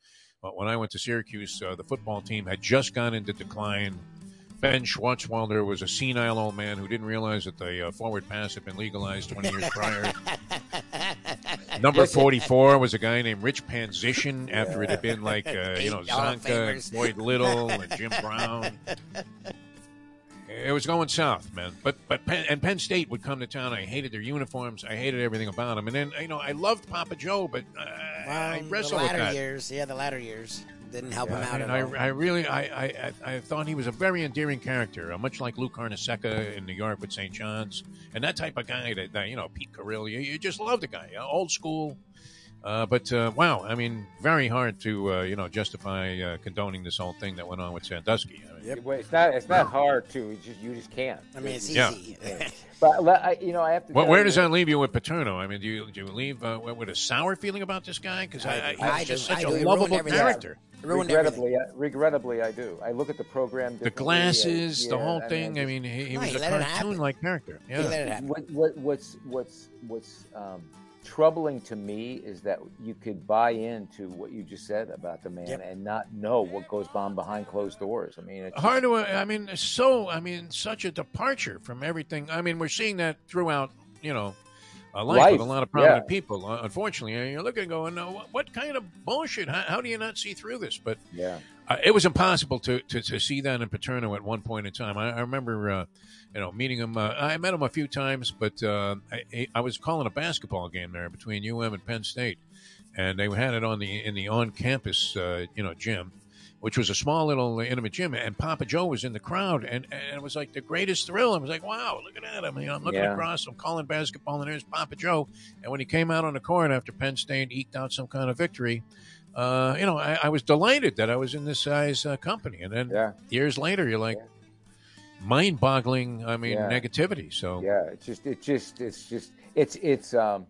when I went to Syracuse, uh, the football team had just gone into decline. Ben Schwartzwalder was a senile old man who didn't realize that the uh, forward pass had been legalized 20 years prior. Number 44 was a guy named Rich Panzician after it had been like, uh, you know, Eight Hall of Csonka, Famers. Floyd Little, and Jim Brown. It was going south, man. But but Penn, and Penn State would come to town. I hated their uniforms. I hated everything about them. And then you know I loved Papa Joe, but uh, I wrestled the with latter that. years, yeah, the latter years didn't help him out And at I, all. I really, I, I, I I thought he was a very endearing character, uh, much like Lou Carnesecca in New York with St. John's, and that type of guy that, that you know, Pete Carrillo. You, you just love the guy, uh, old school. Uh, but uh, wow, I mean, very hard to uh, you know justify uh, condoning this whole thing that went on with Sandusky. I mean, Well, It's not. It's not hard to. It's just, you just can't. I mean, it's Yeah. easy. But you know, I have to. Well, where you, does that leave you with Paterno? I mean, do you do you leave uh, with a sour feeling about this guy? Because I, I, I he's just do. such I do. a lovable everything. character. Ruined everything. regrettably, I, regrettably, I do. I look at the program. The glasses, and- the whole I thing. I mean, he, he No, was he a let it happen. cartoon-like character. He Yeah. let it. What, what, what's what's what's um, troubling to me is that you could buy into what you just said about the man Yep. and not know what goes on behind closed doors. I mean, it's hard to i mean so i mean such a departure from everything i mean we're seeing that throughout you know uh, life, with a lot of prominent yeah. people uh, unfortunately and you're looking going what, what kind of bullshit how, how do you not see through this but yeah. uh, it was impossible to, to, to see that in Paterno at one point in time. I, I remember, uh, you know, meeting him. Uh, I met him a few times, but uh, I, I was calling a basketball game there between UM and Penn State, and they had it on the in the on campus, uh, you know, gym, which was a small little intimate gym, and Papa Joe was in the crowd, and, and it was like the greatest thrill. I was like, wow, look at him. You know, I'm looking Yeah. across, I'm calling basketball, and there's Papa Joe. And when he came out on the court after Penn State eked out some kind of victory, uh, you know, I, I was delighted that I was in this guy's uh, company. And then Yeah. years later, you're like, mind-boggling. I mean, Yeah. negativity. So Yeah, it's just, it's just, it's just, it's, it's, um,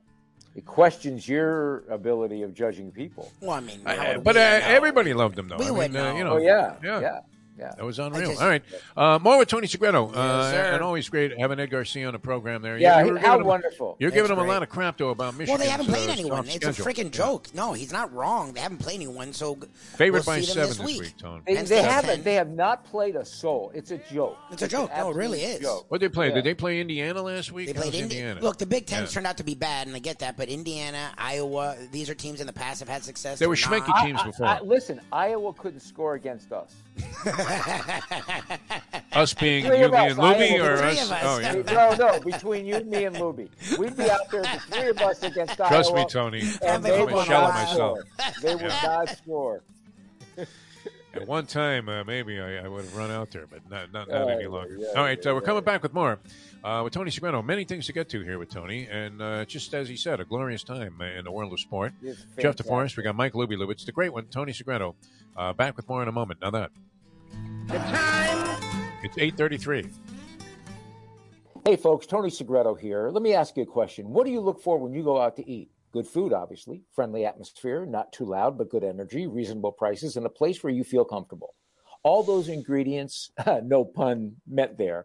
it questions your ability of judging people. Well, I mean, I- how I- would but uh, everybody loved him, though. We I would mean, uh, you know. know, Oh yeah, yeah. yeah, yeah. That was unreal. just- All right, uh, more with Tony Segreto, uh, Yes, sir. and always great having Ed Garcia on the program there. Yeah, You- you were how giving him- wonderful. You're That's giving him a lot of crap though about Michigan. Well, they haven't played anyone. It's a freaking joke. No, he's not wrong. They haven't played anyone, so g- Favored we'll by see them seven this week. Tone. They, Penn they haven't. 10. They have not played a soul. It's a joke. It's a an joke. No, it really absolute is. Joke. What did they play? Yeah. Did they play Indiana last week? They played Indi- Indiana. Look, the Big Ten Yeah. turned out to be bad, and I get that. But Indiana, Iowa, these are teams in the past have had success. They were They're schminky teams before. Listen, Iowa couldn't score against us. us being Three you of us, being Lubie or us? us. Oh, yeah. No, no, between you, me, and Lubie, we'd be out there, the three of us against Trust Iowa. me, Tony. And I'm they a would shell of not myself. score. They would Yeah. not score. At one time, uh, maybe I, I would have run out there, but not, not, not Oh, any longer. yeah, All right, yeah, uh, we're yeah. coming back with more uh, with Tony Segreto. Many things to get to here with Tony, and uh, just as he said, a glorious time uh, in the world of sport. Jeff. DeForrest, we got Mike Lubie Lubitz, the great one, Tony Segreto. Uh, back with more in a moment. Now that The time. it's eight thirty-three. Hey, folks, Tony Segreto here. Let me ask you a question. What do you look for when you go out to eat? Good food, obviously, friendly atmosphere, not too loud, but good energy, reasonable prices, and a place where you feel comfortable. All those ingredients, no pun meant there,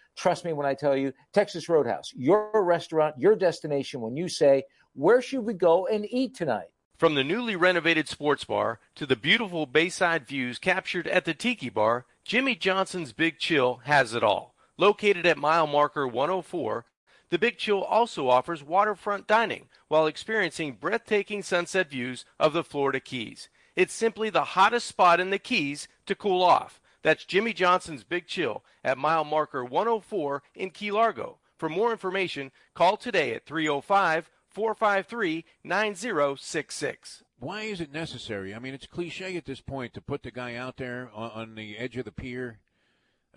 Trust me when I tell you, Texas Roadhouse, your restaurant, your destination when you say, Where should we go and eat tonight? From the newly renovated sports bar to the beautiful bayside views captured at the Tiki Bar, Jimmy Johnson's Big Chill has it all. Located at mile marker 104, the Big Chill also offers waterfront dining while experiencing breathtaking sunset views of the Florida Keys. It's simply the hottest spot in the Keys to cool off. That's Jimmy Johnson's Big Chill at mile marker 104 in Key Largo. For more information, call today at 305 453 9066. Why is it necessary? I mean, it's cliche at this point to put the guy out there on, on the edge of the pier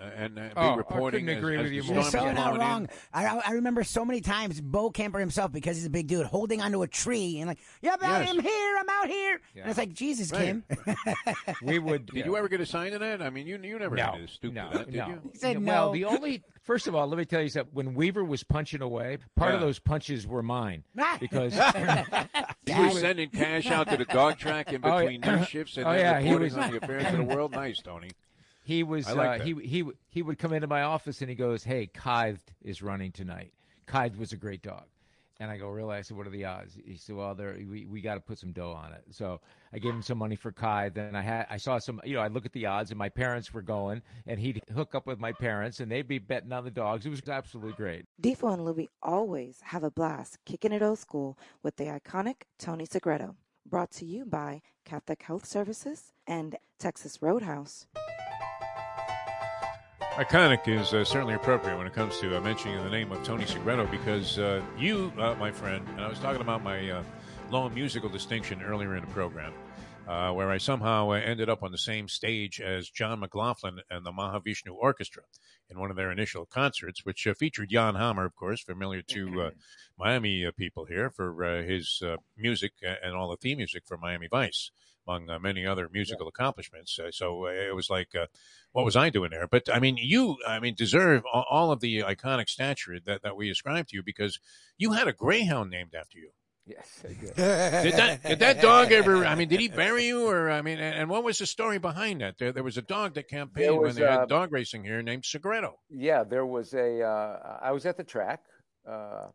uh, and uh, be Oh, I reporting. couldn't agree as with the you more. is You're so not wrong. I, I remember so many times Bo Camper himself, because he's a big dude, holding onto a tree and like, "Yep, Yes. I'm here, I'm out here," and it's like, Jesus, Right. Kim. We would. Did you ever get assigned to that? I mean, you you never No, had to stoop no, that, did no. you? He said well, no. the only first of all, let me tell you something. When Weaver was punching away, part of those punches were mine because You were sending cash out to the dog track in Oh, between yeah. your shifts and Oh, then yeah, he reporting was- on the affairs of the world. Nice, Tony. He was I like uh, that. he he he would come into my office and he goes, "Hey, Kythed is running tonight. Kythed was a great dog." And I go, really? I said, what are the odds? He said, well, there we, we got to put some dough on it. So I gave him some money for Kai. Then I had I saw some, you know, I look at the odds, and my parents were going, and he'd hook up with my parents, and they'd be betting on the dogs. It was absolutely great. Defo and Lubie always have a blast kicking it old school with the iconic Tony Segreto. brought to you by Catholic Health Services and Texas Roadhouse. Iconic is uh, certainly appropriate when it comes to uh, mentioning the name of Tony Segreto because uh, you, uh, my friend, and I was talking about my uh, long musical distinction earlier in the program, uh, where I somehow ended up on the same stage as John McLaughlin and the Mahavishnu Orchestra in one of their initial concerts, which featured Jan Hammer, of course, familiar to Miami people here for his music and all the theme music for Miami Vice among uh, many other musical yeah. accomplishments. Uh, so uh, it was like, what was I doing there? But I mean, you, I mean, deserve all of the iconic stature that, that we ascribe to you because you had a greyhound named after you. Yes, I did. did that did that dog ever? I mean, did he bury you, or I mean, and, and what was the story behind that? There, there was a dog that campaigned was, when they uh, had dog racing here named Segreto. Yeah, there was a. Uh, I was at the track. Uh,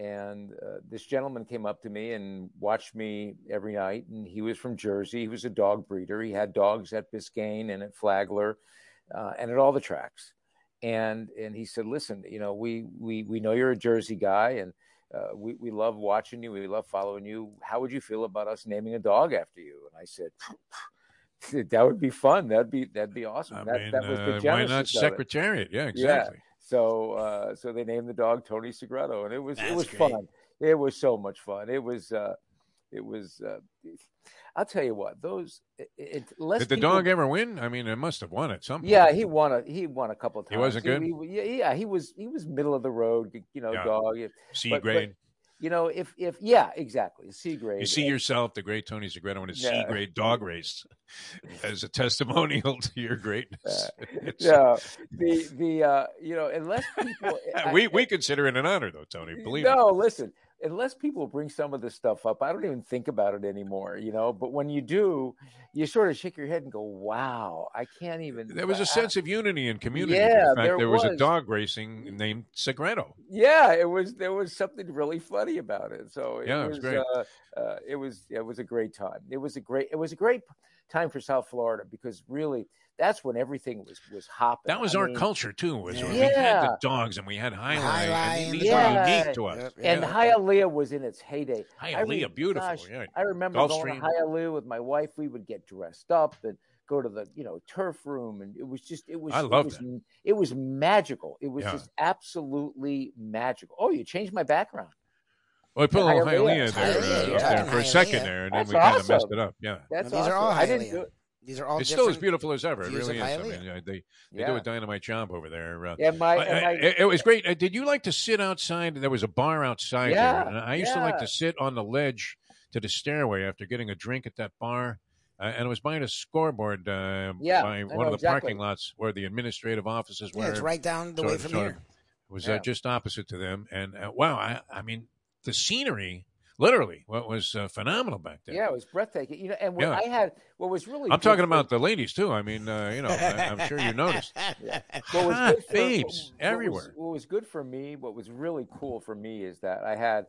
and uh, this gentleman came up to me and watched me every night. And he was from Jersey. He was a dog breeder. He had dogs at Biscayne and at Flagler, uh, and at all the tracks. And and he said, "Listen, you know, we we we know you're a Jersey guy, and uh, we we love watching you. We love following you. How would you feel about us naming a dog after you?" And I said. that would be fun. That'd be that'd be awesome. I that, mean, that was the uh, why not Secretariat? Yeah, exactly. Yeah. So uh, so they named the dog Tony Segreto, and it was That's it was great. fun. It was so much fun. It was uh, it was. Uh, I'll tell you what those. It, it, Did the people- dog ever win? I mean, it must have won at some point. Yeah, he won a he won a couple of times. He wasn't good? He, yeah, yeah, he was he was middle of the road. You know, Yeah. dog. C but- but, grade. You know, if if yeah, exactly, C grade. You see And- yourself, the great Tony Segreto, in a Yeah. C grade dog race as a testimonial to your greatness. Yeah, the the uh, you know, unless people we we consider it an honor, though, Tony. Believe me. no, listen. Unless people bring some of this stuff up, I don't even think about it anymore. You know, but when you do, you sort of shake your head and go, "Wow, I can't even." There was a I- sense of unity and community. Yeah, in fact, there there was. a dog racing named Segreto. yeah, it was. There was something really funny about it. So it Yeah, it was. was great. Uh, uh, it was. It was a great time. It was a great. It was a great time for South Florida because really, that's when everything was was hopping. That was I our mean, culture too. Was Yeah. we had the dogs and we had jai alai. Highlight, and these yeah. were unique to us. Yep, And Yeah. Hialeah was in its heyday. I Hialeah, re- beautiful. gosh, yeah. I remember Gulfstream. going to Hialeah with my wife. We would get dressed up and go to the you know turf room, and it was just it was I it was, it was magical. It was Yeah. just absolutely magical. Oh, you changed my background. Well, we put a little Hialeah. Hialeah there, uh, you're there for a second there, and then That's we kind of messed it up. Yeah. That's these are awesome. all I didn't do it. These are all It's still as beautiful as ever. It really is. I mean, they, they Yeah. do a dynamite job over there. Uh, And my, Uh, my it, it was great. Uh, Did you like to sit outside? There was a bar outside Yeah, there. And I used to like to sit on the ledge to the stairway after getting a drink at that bar. Uh, and it was behind a scoreboard uh, Yeah, by I one know of the exactly. parking lots where the administrative offices were. Yeah, it's right down the sort way from sort here. of- It was Yeah. uh, just opposite to them. And uh, wow, I, I mean, the scenery, literally, what was uh, phenomenal back then. yeah, it was breathtaking. You know, and what Yeah. I had what was really I'm talking about the ladies too. I mean, uh, you know, I, I'm sure you noticed. what was Hot good for- babes what- what was- everywhere. What was, good for me, what was really cool for me, is that I had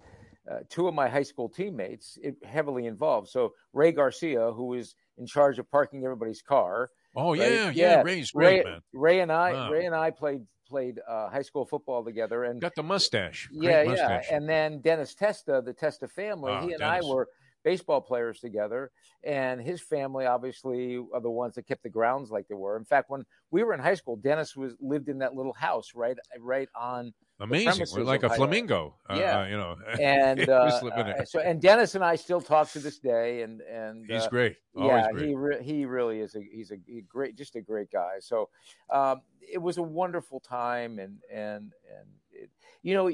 uh, two of my high school teammates heavily involved. So Ray Garcia, who was in charge of parking everybody's car. Oh Right? yeah, yeah, Yeah. Ray's great, Ray, man. Ray and I, Wow. Ray and I played played uh, high school football together, and Got the mustache. Great yeah, mustache. yeah. And then Dennis Testa, the Testa family, Oh, he and Dennis. I were baseball players together, and his family obviously are the ones that kept the grounds like they were. In fact, when we were in high school, Dennis was lived in that little house right right on Amazing. We're like a flamingo. Uh, Yeah. uh, you know. and uh, uh, so and Dennis and I still talk to this day, and and He's uh, great. Always yeah, great. he re- he really is a he's a, he great just a great guy. So um, it was a wonderful time, and and and it, you know,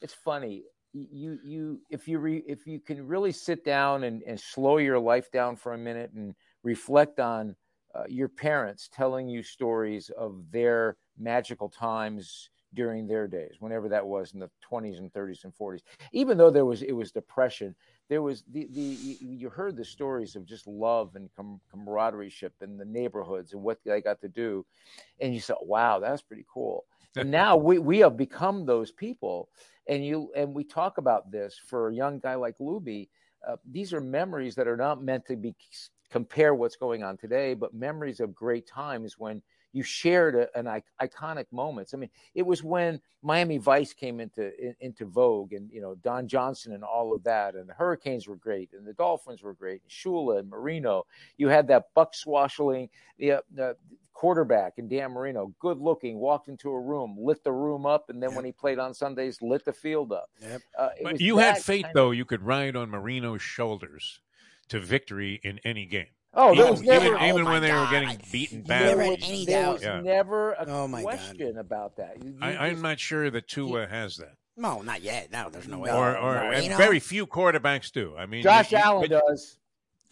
it's funny. You you if you re, if you can really sit down and, and slow your life down for a minute and reflect on uh, your parents telling you stories of their magical times during their days, whenever that was in the 20s and 30s and 40s. Even though there was it was depression, there was the the you- heard the stories of just love and com- camaraderie in the neighborhoods and what they got to do, and you thought, wow, that's pretty cool. And now we we have become those people, and you and we talk about this for a young guy like Lubie. Uh, these are memories that are not meant to be compare what's going on today, but memories of great times when you shared a, an I- iconic moments. I mean, it was when Miami Vice came into in, into vogue, and you know Don Johnson and all of that, and the Hurricanes were great, and the Dolphins were great, and Shula and Marino. You had that buck swashing the, uh, the quarterback and Dan Marino, good looking, walked into a room, lit the room up, and then Yep. when he played on Sundays, lit the field up. Yep. Uh, But you had that faith, kind of- though, you could ride on Marino's shoulders to victory in any game. Oh, there even, was never. even, even oh when they were getting beaten You badly. never there was, any there doubt. was Yeah. never a Oh, my God. question about that. You- you I, I'm not sure that Tua has that, No, not yet. No, there's no way. or, or no, and very few quarterbacks do. I mean, Josh you, you- Allen but does.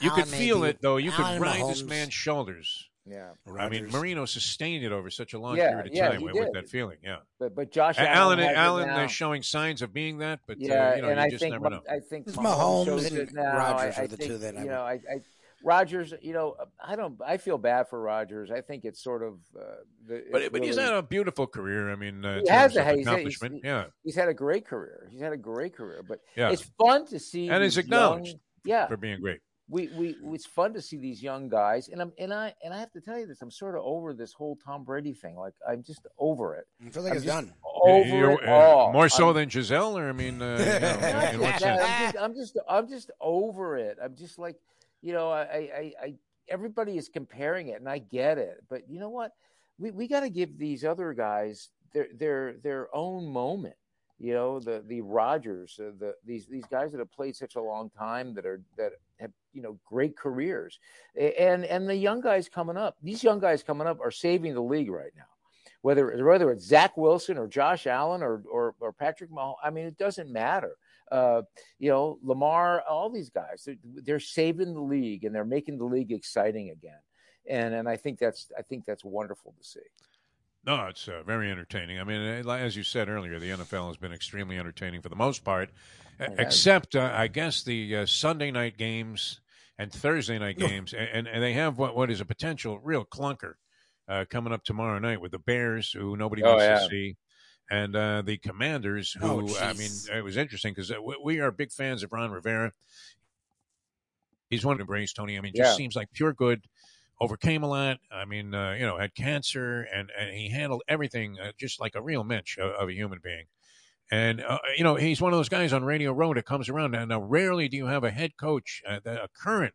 You could feel maybe. it though. You Allen could and ride this Mahomes. man's shoulders. Yeah, I mean, Marino sustained it over such a long Yeah, period of yeah, time he with, with did. that feeling. Yeah, but but Josh A- Allen, Allen, has it Allen now. is showing signs of being that, but yeah, uh, you know, and you I just think never Ma- know. I think Mahomes, Mahomes and it now. Rodgers I, are I the think, two that I you know. I, I Rodgers, you know, I don't. I feel bad for Rodgers. I think it's sort of. Uh, the, But it's but he's had a beautiful career. I mean, uh, He has terms a- he's- he's- accomplishment. he's- yeah, he's had a great career. He's had a great career, but Yeah. it's fun to see. And he's acknowledged young- yeah, for being great. we, we it's fun to see these young guys, and I'm and I and I have to tell you this. I'm sort of over this whole Tom Brady thing. Like I'm just over it. I feel like I'm it's done. Over You're- it uh, all. More so I'm- than Gisele, or I mean, uh, you know, in what sense? I'm just, I'm just, I'm just over it. I'm just like, you know, I, I, I everybody is comparing it, and I get it, but you know what? We we got to give these other guys their their their own moment. You know, the the Rodgers, uh, the these these guys that have played such a long time that are that have you know great careers, and and the young guys coming up. These young guys coming up are saving the league right now whether whether it's Zach Wilson or Josh Allen or or, or Patrick Mahomes. I mean, it doesn't matter. Uh, you know, Lamar, all these guys, they're, they're saving the league and they're making the league exciting again. And and I think that's I think that's wonderful to see. No, it's uh, very entertaining. I mean, uh, as you said earlier, the NFL has been extremely entertaining for the most part, uh, except uh, I guess the uh, Sunday night games and Thursday night games, and, and, and they have what what is a potential real clunker uh, coming up tomorrow night with the Bears, who nobody Oh, wants yeah. to see. And uh, the Commanders, who Oh, I mean, it was interesting because we, we are big fans of Ron Rivera. He's one to embrace Tony. I mean, just Yeah. seems like pure good. Overcame a lot. I mean, uh, you know, had cancer, and, and he handled everything uh, just like a real mensch of, of a human being. And uh, you know, he's one of those guys on Radio Row that comes around. Now, now rarely do you have a head coach, uh, a current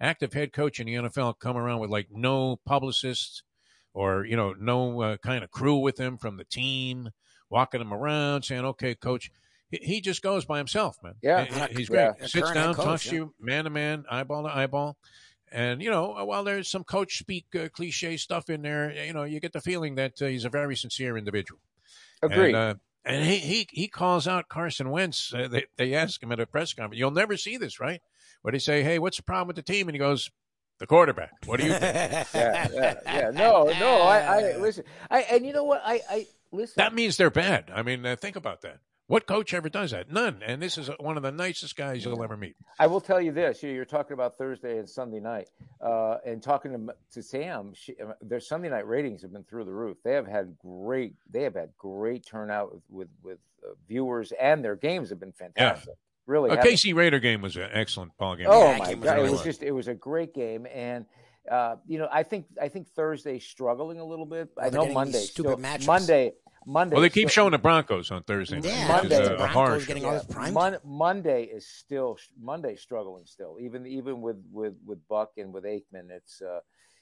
active head coach in the NFL, come around with like no publicists or you know no uh, kind of crew with him from the team, walking him around, saying, "Okay, coach." He, just goes by himself, man. Yeah. He- he's great. A Sits down, coach, talks to you man to man, eyeball to eyeball. And you know, while there's some coach speak uh, cliche stuff in there, you know, you get the feeling that uh, he's a very sincere individual. Agreed. And, uh, and he, he he calls out Carson Wentz. Uh, they they ask him at a press conference, "You'll never see this, right?" Where he say, "Hey, what's the problem with the team?" And he goes, "The quarterback." What do you think? yeah, yeah, yeah. No, no. I, I listen. I and you know what? I, I listen. that means they're bad. I mean, uh, think about that. What coach ever does that? None. And this is one of the nicest guys you'll ever meet. I will tell you this: you- you're talking about Thursday and Sunday night, uh, and talking to, to Sam. She, uh, their Sunday night ratings have been through the roof. They have had great. They have had great turnout with with, with uh, viewers, and their games have been fantastic. Yeah. Really, A have KC Raider game was an excellent ball game. Oh Yeah, that my game was god, it was just it was a great game, and uh, you know I think I think Thursday's struggling a little bit. I know Monday, stupid still, matchups. Monday, Monday. Well, they keep still- showing the Broncos on Thursday. night, Yeah, which is Monday, a- the Broncos getting all this prime Mon- Monday is still Monday struggling still. Even even with with with Buck and with Aikman, it's uh,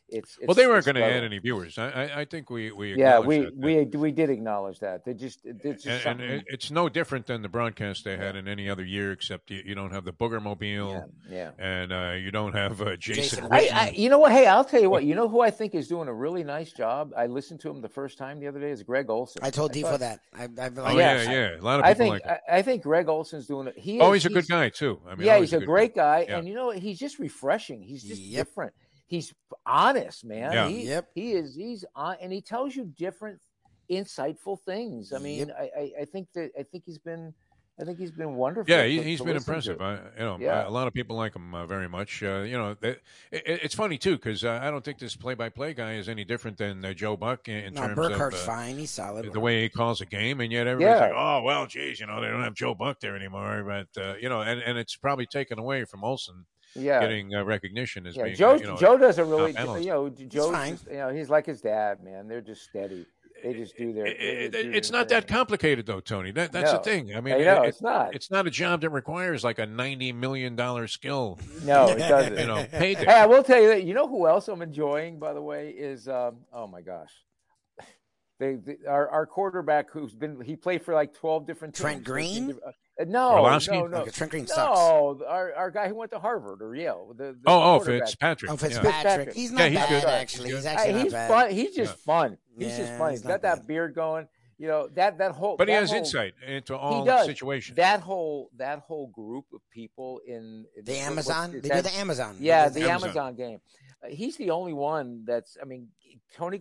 it's, it's Well, they weren't going to add any viewers. I, I, I think we we Yeah, we that. we we did acknowledge that. They just it's just and, and it's no different than the broadcast they had in any other year, except you, you don't have the Booger Mobile yeah, yeah. and uh, you don't have uh, Jason. Jason I, I, you know what? Hey, I'll tell you what. You know who I think is doing a really nice job. I listened to him the first time the other day. Is Greg Olsen. I told I Tifo thought- that. I, I've oh like, yes. yeah, yeah. A lot of I people think like. Him. I, I think Greg Olsen's doing it. He oh, is- he's a good guy too. I mean, yeah, he's a good great guy, Yeah. and you know he's just refreshing. He's just Yep. different. He's honest, man. Yeah. He, Yep. he is. He's on, and he tells you different, insightful things. I mean, Yep. I, I, I think that I think he's been, I think he's been wonderful. Yeah, to- he, to he's been impressive. I, you know, Yeah. a lot of people like him uh, very much. Uh, you know, they, it, it's funny too because uh, I don't think this play-by-play guy is any different than uh, Joe Buck in, in no, terms Burkhardt's of uh, fine. He's solid. the way he calls a game, and yet everybody's Yeah. like, "Oh, well, geez, you know, they don't have Joe Buck there anymore." But uh, you know, and, and it's probably taken away from Olsen Yeah. getting uh, recognition as Yeah, being. Joe uh, you know, Joe does a top really you know Joe's just, you know he's like his dad man they're just steady they just do their they It- just do it's their not that complicated though, Tony. That that's No. the thing. I mean, I know, it- it's not. It's not a job that requires like a ninety million dollar skill. no it doesn't You know, paid hey. I will tell you that you know who else I'm enjoying by the way is um oh my gosh they, they our our quarterback who's been he played for like 12 different teams Trent 13 Green? Diff- no Orlovsky? no no Okay, Trent Green sucks. no our, our guy who went to Harvard or Yale the, the Oh, oh, quarterback. Fitzpatrick. Oh, Yeah. Fitzpatrick. Fitzpatrick. He's Yeah, not he's bad, good. actually. He's He's good. actually Hey, not he's bad. fun he's just Yeah. fun he's Yeah, just funny he's he's not got that bad. beard going you know that that whole But he has whole- insight into he all does. situations. That whole that whole group of people in, in The what- Amazon? They that- do the Amazon. Yeah, the Amazon. Amazon, game. Uh, he's the only one that's. I mean, Tony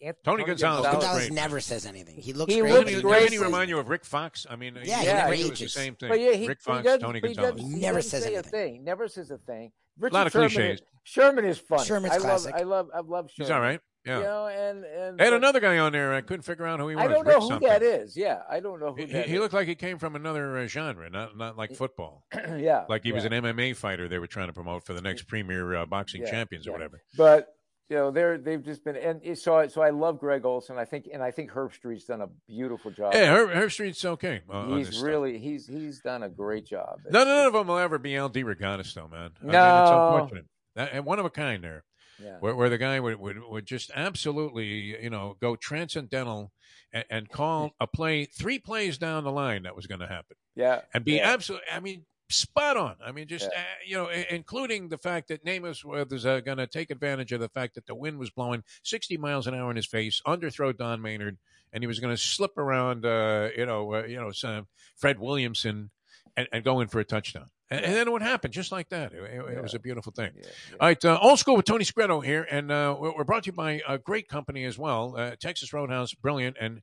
Gon- Ant- Tony Gonzalez looks Gonzalez great. never says anything. He looks He great. looks he, great. doesn't he remind you of Rick Fox? I mean, Yeah, he, he never he was the same thing. But yeah, he, Rick but he Fox, doesn't- Tony but he Gonzalez. doesn't- He never says say anything. a thing. Never says a thing. Richard lot of Sherman cliches. Is, Sherman is funny. Sherman's I love. classic. I love. I love Sherman. He's all right. Yeah. You know, and and They had but another guy on there. I couldn't figure out who he was. I don't Rick know who something. that is. Yeah, I don't know who He, that he is. looked like he came from another uh, genre, not not like football. yeah, Like he was an MMA fighter they were trying to promote for the next premier uh, boxing Yeah, champions or yeah. whatever. But you know, they're they've just been and so so I love Greg Olsen. I think and I think Herbstreit's done a beautiful job. Hey, Herb, Herbstreit's okay. uh, he's stuff. really he's he's done a great job. None, none of them will ever be Al DeRogatis, though, man. I mean, it's No. unfortunate. That, and one of a kind there, Yeah. where, where the guy would, would, would just absolutely, you know, go transcendental and, and call a play three plays down the line that was going to happen Yeah. and be yeah. absolutely, I mean, spot on. I mean, just, Yeah. uh, you know, including the fact that Namath was uh, going to take advantage of the fact that the wind was blowing 60 miles an hour in his face, underthrow Don Maynard, and he was going to slip around, uh, you know, uh, you know, some Fred Williamson and, and go in for a touchdown. And, and then what happened? Just like that. It, it- it was a beautiful thing. Yeah, yeah. All right, uh, old school with Tony Segreto here, and uh, we're we're brought to you by a great company as well, uh, Texas Roadhouse, brilliant. And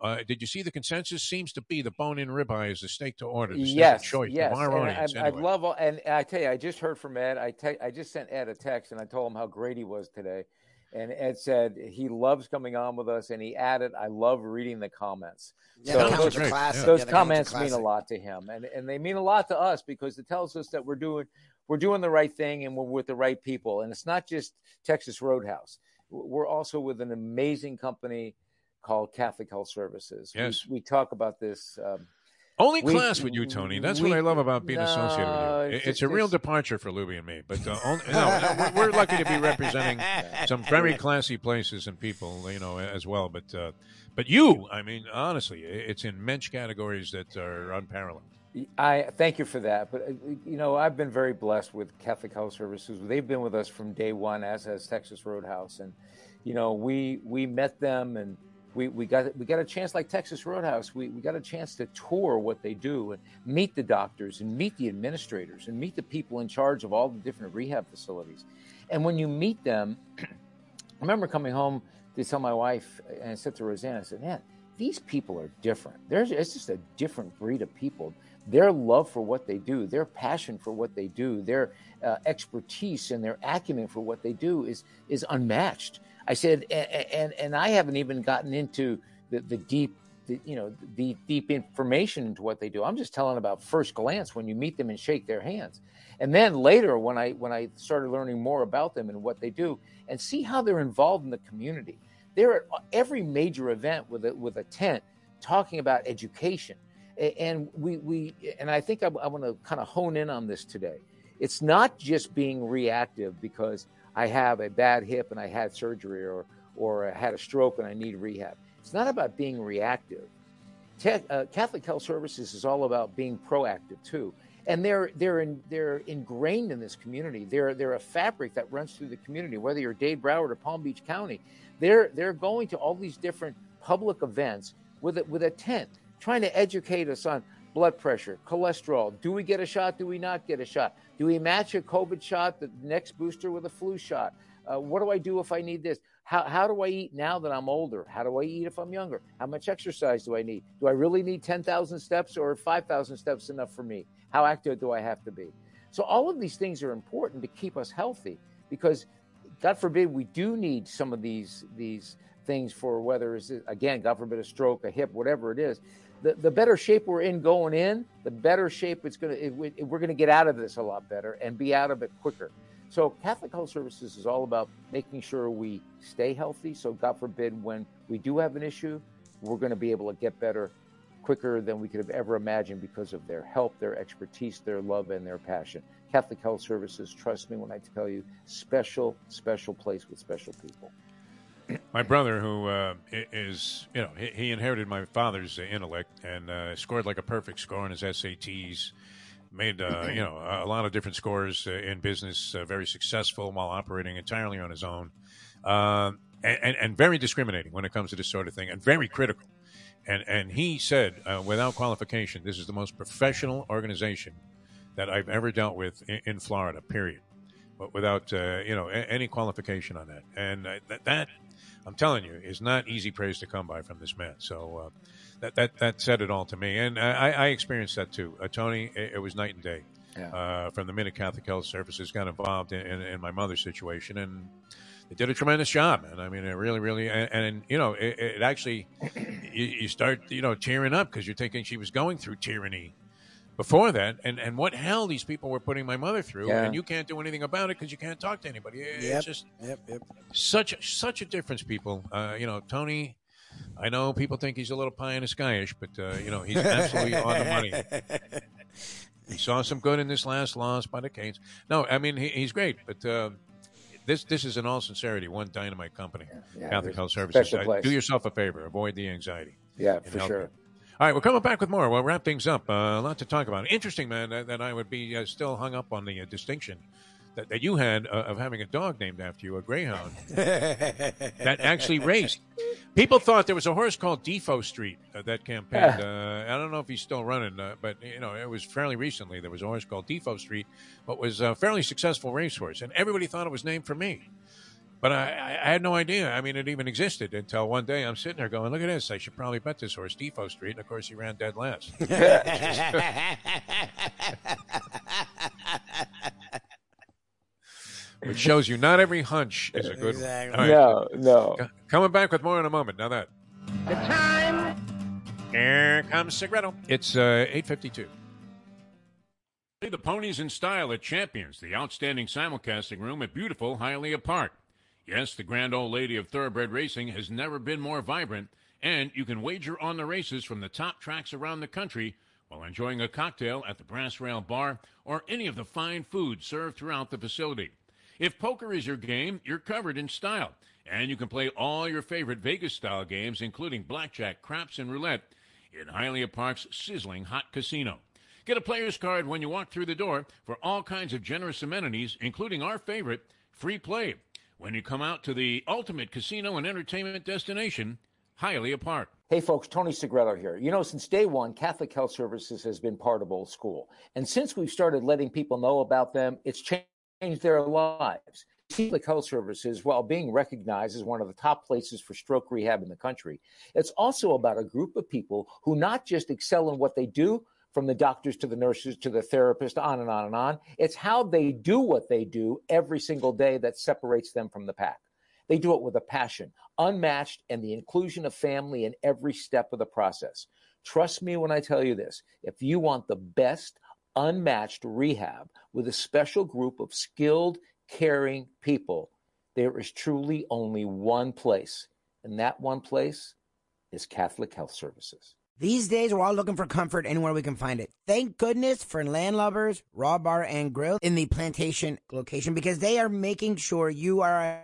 uh, did you see the consensus? Seems to be the bone-in ribeye is the steak to order. The steak yes, of choice yes. from our And audience. I, I anyway. love all, and I tell you, I just heard from Ed. I te- I just sent Ed a text and I told him how great he was today. And Ed said he loves coming on with us, and he added, "I love reading the comments." Yeah, So the those comments are are great. classic. those Yeah, comments comments mean a lot to him, and and they mean a lot to us because it tells us that we're doing we're doing the right thing and we're with the right people. And it's not just Texas Roadhouse. We're also with an amazing company called Catholic Health Services. We- Yes. we, talk about this. Um, Only we- class with you, Tony. That's we- what I love about being associated with you. it's It- It's, a real it's- departure for Lubie and me, but uh, only, no, we're lucky to be representing some very classy places and people, you know, as well. But uh, but you, I mean, honestly, it's in mensch categories that are unparalleled. I thank you for that. But, uh, you know, I've been very blessed with Catholic Health Services. They've been with us from day one, as has Texas Roadhouse. And, you know, we we met them and we, we got we got a chance like Texas Roadhouse. We, we got a chance to tour what they do and meet the doctors and meet the administrators and meet the people in charge of all the different rehab facilities. And when you meet them, I remember coming home to tell my wife and I said to Roseanne, I said, man, these people are different. There's it's just a different breed of people. Their love for what they do, their passion for what they do, their uh, expertise and their acumen for what they do is is unmatched. I said, and and, and I haven't even gotten into the, the deep, the, you know, the deep information into what they do. I'm just telling about first glance when you meet them and shake their hands, and then later when I when I started learning more about them and what they do, and see how they're involved in the community. They're at every major event with a, with a tent talking about education. And we, we and I think I, I want to kind of hone in on this today. It's not just being reactive because I have a bad hip and I had surgery or, or I had a stroke and I need rehab. It's not about being reactive. Tech, uh, Catholic Health Services is all about being proactive too, and they're they're in, they're ingrained in this community. They're they're a fabric that runs through the community. Whether you're Dade Broward or Palm Beach County, they're they're going to all these different public events with a, with a tent, trying to educate us on blood pressure, cholesterol. Do we get a shot? Do we not get a shot? Do we match a COVID shot, the next booster with a flu shot? Uh, what do I do if I need this? How, how do I eat now that I'm older? How do I eat if I'm younger? How much exercise do I need? Do I really need 10,000 steps or 5,000 steps enough for me? How active do I have to be? So, all of these things are important to keep us healthy because, God forbid, we do need some of these, these things for whether it's again, God forbid, a stroke, a hip, whatever it is. The, the better shape we're in going in, the better shape it's gonna it, it, we're gonna get out of this a lot better and be out of it quicker. So Catholic Health Services is all about making sure we stay healthy. So God forbid, when we do have an issue, we're going to be able to get better quicker than we could have ever imagined because of their help, their expertise, their love, and their passion. Catholic Health Services, trust me when I tell you, special, special place with special people. My brother, who uh, is, you know, he, he inherited my father's uh, intellect and uh, scored like a perfect score on his SATs. Made, uh, you know, a lot of different scores uh, in business, uh, very successful while operating entirely on his own, and, and, and very discriminating when it comes to this sort of thing, and very critical. And and he said, without qualification, this is the most professional organization that I've ever dealt with in, in Florida. Period. But without uh, you know a, any qualification on that, and uh, that, that I'm telling you is not easy praise to come by from this man. So uh, that that that said it all to me, and I, I experienced that too. Uh, Tony, it, it, was night and day. Yeah. Uh, from the minute Catholic Health Services got involved in, in, in, my mother's situation, and they did a tremendous job. And I mean, it really, really, and, and you know, it, it actually, you, you, start, you know, tearing up because you're thinking she was going through tyranny before that, and and what hell these people were putting my mother through, yeah. and you can't do anything about it because you can't talk to anybody. It's yep. just yep, yep. such such a difference, people. Uh, you know, Tony. I know people think he's a little pie in the skyish, but uh, you know he's absolutely on the money. He saw some good in this last loss by the Canes. No, I mean he, he's great, but uh, this this is in all sincerity one dynamite company, yeah, Catholic Health Services. Do yourself a favor, avoid the anxiety. Yeah, for sure. All right, we're coming back with more. We'll wrap things up. Uh, a lot to talk about. Interesting, man, that, that I would be uh, still hung up on the uh, distinction that, that you had uh, of having a dog named after you, a greyhound, that actually raced. People thought there was a horse called Defo Street uh, that campaigned. Uh, I don't know if he's still running, but you know, it was fairly recently. There was a horse called Defo Street, but was a fairly successful racehorse, and everybody thought it was named for me. But I, I, had no idea. I mean, it even existed until one day I'm sitting there going, "Look at this! I should probably bet this horse Defo Street." And of course, he ran dead last. Which shows you not every hunch is a good exactly. one. Right. No, no. C- coming back with more in a moment. Now that the time. Here comes Segreto. It's uh, eight fifty-two. The ponies in style at Champions, the outstanding simulcasting room at beautiful Hialeah Park. Yes, the grand old lady of thoroughbred racing has never been more vibrant, and you can wager on the races from the top tracks around the country while enjoying a cocktail at the Brass Rail Bar or any of the fine food served throughout the facility. If poker is your game, you're covered in style, and you can play all your favorite Vegas style games, including blackjack, craps, and roulette, in Hialeah Park's sizzling hot casino. Get a player's card when you walk through the door for all kinds of generous amenities, including our favorite, free play when you come out to the ultimate casino and entertainment destination, Hialeah Park. Hey folks, Tony Segreto here. You know, since day one, Catholic Health Services has been part of Old School. And since we've started letting people know about them, it's changed their lives. Catholic Health Services, while being recognized as one of the top places for stroke rehab in the country, it's also about a group of people who not just excel in what they do, from the doctors to the nurses to the therapist, on and on and on. It's how they do what they do every single day that separates them from the pack. They do it with a passion, unmatched, and the inclusion of family in every step of the process. Trust me when I tell you this if you want the best, unmatched rehab with a special group of skilled, caring people, there is truly only one place, and that one place is Catholic Health Services. These days, we're all looking for comfort anywhere we can find it. Thank goodness for Landlubbers, Raw Bar, and Grill in the plantation location because they are making sure you are. A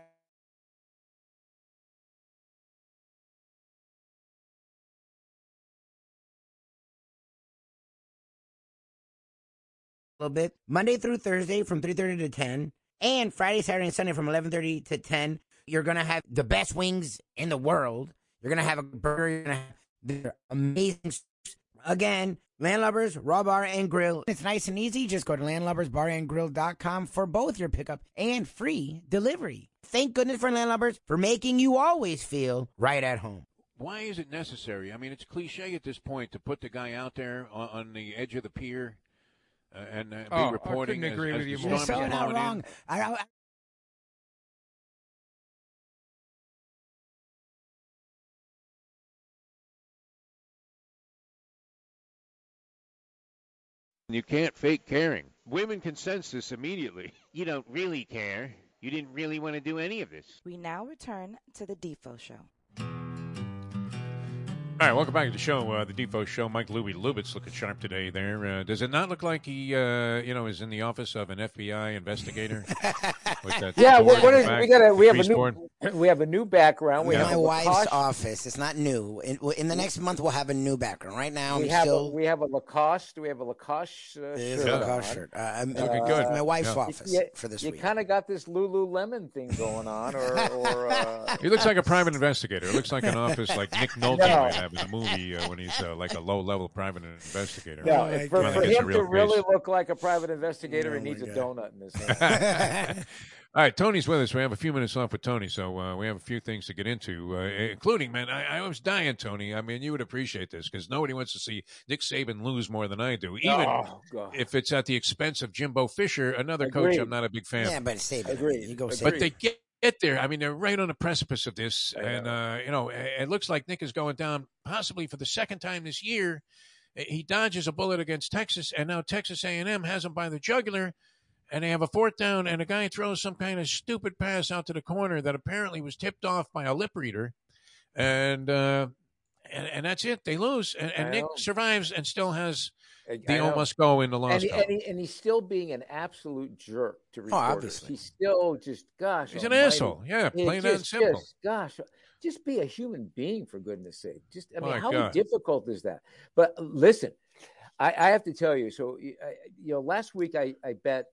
little bit Monday through Thursday from 3:30 to 10 and Friday, Saturday and Sunday from 11:30 to 10. You're going to have the best wings in the world. You're going to have a burger, you're going to have they're amazing. Again, Landlubbers, Raw Bar and Grill. It's nice and easy. Just go to landlubbersbarandgrill.com for both your pickup and free delivery. Thank goodness for Landlubbers for making you always feel right at home. Why is it necessary? I mean, it's cliche at this point to put the guy out there on, on the edge of the pier uh, and uh, be oh, reporting. I couldn't agree as, with as you You're so not wrong. I, I, You can't fake caring. Women can sense this immediately. You don't really care. You didn't really want to do any of this. We now return to the Defo Show. All right, welcome back to the show, uh, the Defo Show. Mike Lubie Lubitz looking sharp today. There, uh, does it not look like he, uh, you know, is in the office of an FBI investigator? Yeah, what, in what the is back, we got? A, we have a new board? we have a new background. We My have a wife's Lacoste- office. It's not new. In, in the next month, we'll have a new background. Right now, We I'm have still. a, we have a Lacoste. We have a Lacoste uh, It's shirt. a. Lacoste shirt. Uh, I'm, Looking uh, good. My wife's Yeah. office You, for this you week. kind of got this Lululemon thing going on, or, or uh, He looks like a private investigator. It looks like an office like Nick Nolte No. Might have in the movie uh, when he's uh, like a low-level private investigator. no, my for, for to him real to really case. look like a private investigator, Oh he needs my a donut in his hand. All right, Tony's with us. We have a few minutes left with Tony, so uh, we have a few things to get into, uh, including, man, I, I was dying, Tony. I mean, you would appreciate this because nobody wants to see Nick Saban lose more than I do, even oh, if it's at the expense of Jimbo Fisher, another coach I'm not a big fan. yeah, but save it. Agreed. You go Agreed. save But they get, get there. I mean, they're right on the precipice of this, and uh, you know, it it looks like Nick is going down possibly for the second time this year. He dodges a bullet against Texas, and now Texas A&M has him by the jugular, and they have a fourth down, and a guy throws some kind of stupid pass out to the corner that apparently was tipped off by a lip reader, and uh, and, and that's it. They lose, and, and Nick survives and still has I the know. almost go in the and, he, column. and, he, and he's still being an absolute jerk to reporters. obviously. He's still just, gosh, He's an asshole. Yeah, plain and simple. just, gosh, just be a human being for goodness sake. Just, I mean, My how God. difficult is that? But listen, I, I have to tell you. So, you know, last week I, I bet,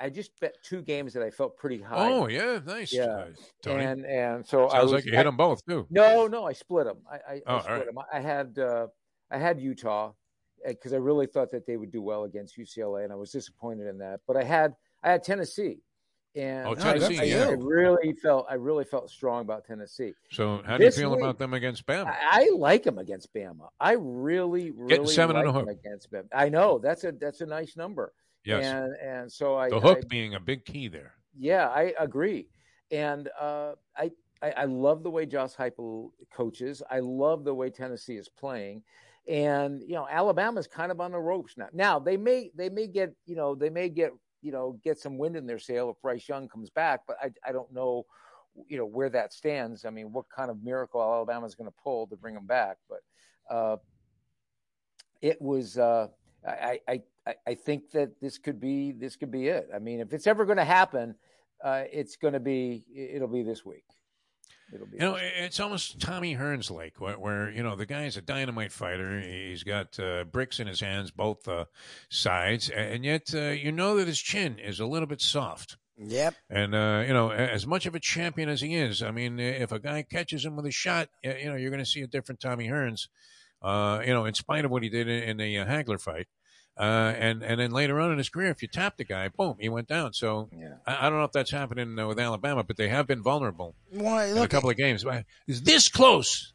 I just bet two games that I felt pretty high. Oh yeah, nice. Yeah. uh, Tony. and and so I was, like you I- hit them both too. no, no, I split them. I, I, I Oh, all split right. them. I had uh, I had Utah because I really thought that they would do well against UCLA, and I was disappointed in that. But I had I had Tennessee, and Oh, I- Tennessee, I, yeah. I really felt I really felt strong about Tennessee. So how do you feel week- about them against Bama? I, I like them against Bama. I really, really seven like and a them hook. against Bama. I know that's a that's a nice number. yes, and and so I the hook I- being a big key there. yeah, I agree, and uh, I, I I love the way Josh Heupel coaches. I love the way Tennessee is playing, and you know Alabama's kind of on the ropes now. Now they may they may get you know they may get you know get some wind in their sail if Bryce Young comes back, but I I don't know you know where that stands. I mean, what kind of miracle Alabama's going to pull to bring him back? But uh, it was uh, I, I I think that this could be this could be it. I mean, if it's ever going to happen, uh, it's going to be it'll be this week. It'll be You know, it's almost Tommy Hearns like, where, where you know the guy's a dynamite fighter. He's got uh, bricks in his hands, both uh, sides, and yet uh, you know that his chin is a little bit soft. Yep. And uh, you know, as much of a champion as he is, I mean, if a guy catches him with a shot, you know, you're going to see a different Tommy Hearns. Uh, you know, in spite of what he did in, in the uh, Hagler fight, uh, and and then later on in his career, if you tap the guy, boom, he went down. So Yeah. I, I don't know if that's happening uh, with Alabama, but they have been vulnerable Well, in a couple of games. Is this close,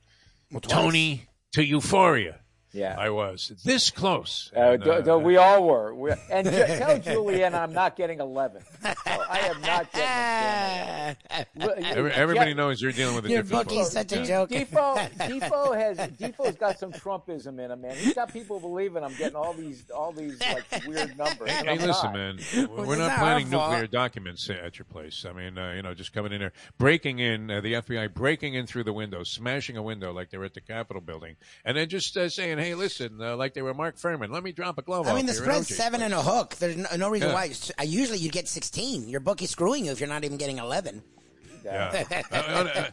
twice. Tony, to euphoria? Yeah. I was this close. Uh, And, do- uh, do- we all were. We, and Ju- tell Julian I'm not getting 11. No, I am not getting a 10. every- everybody Jeff- knows you're dealing with a Your different bookie's book. such a Yeah. joke. Defo, Defo has Defo's got some Trumpism in him, man. He's got people believing I'm getting all these all these like weird numbers. and Hey, listen, man. We're it's not not planning our nuclear documents at your place. I mean, uh, you know, just coming in there, breaking in, uh, the FBI breaking in through the window, smashing a window like they were at the Capitol building, and then just uh, saying, "Hey, listen," uh, like they were Mark Fuhrman. Let me drop a glove. I mean, the off spread's seven and a hook. There's no, no reason Yeah. why. I usually you'd get 16. Your bookie's screwing you if you're not even getting 11. Yeah. Uh, uh, uh,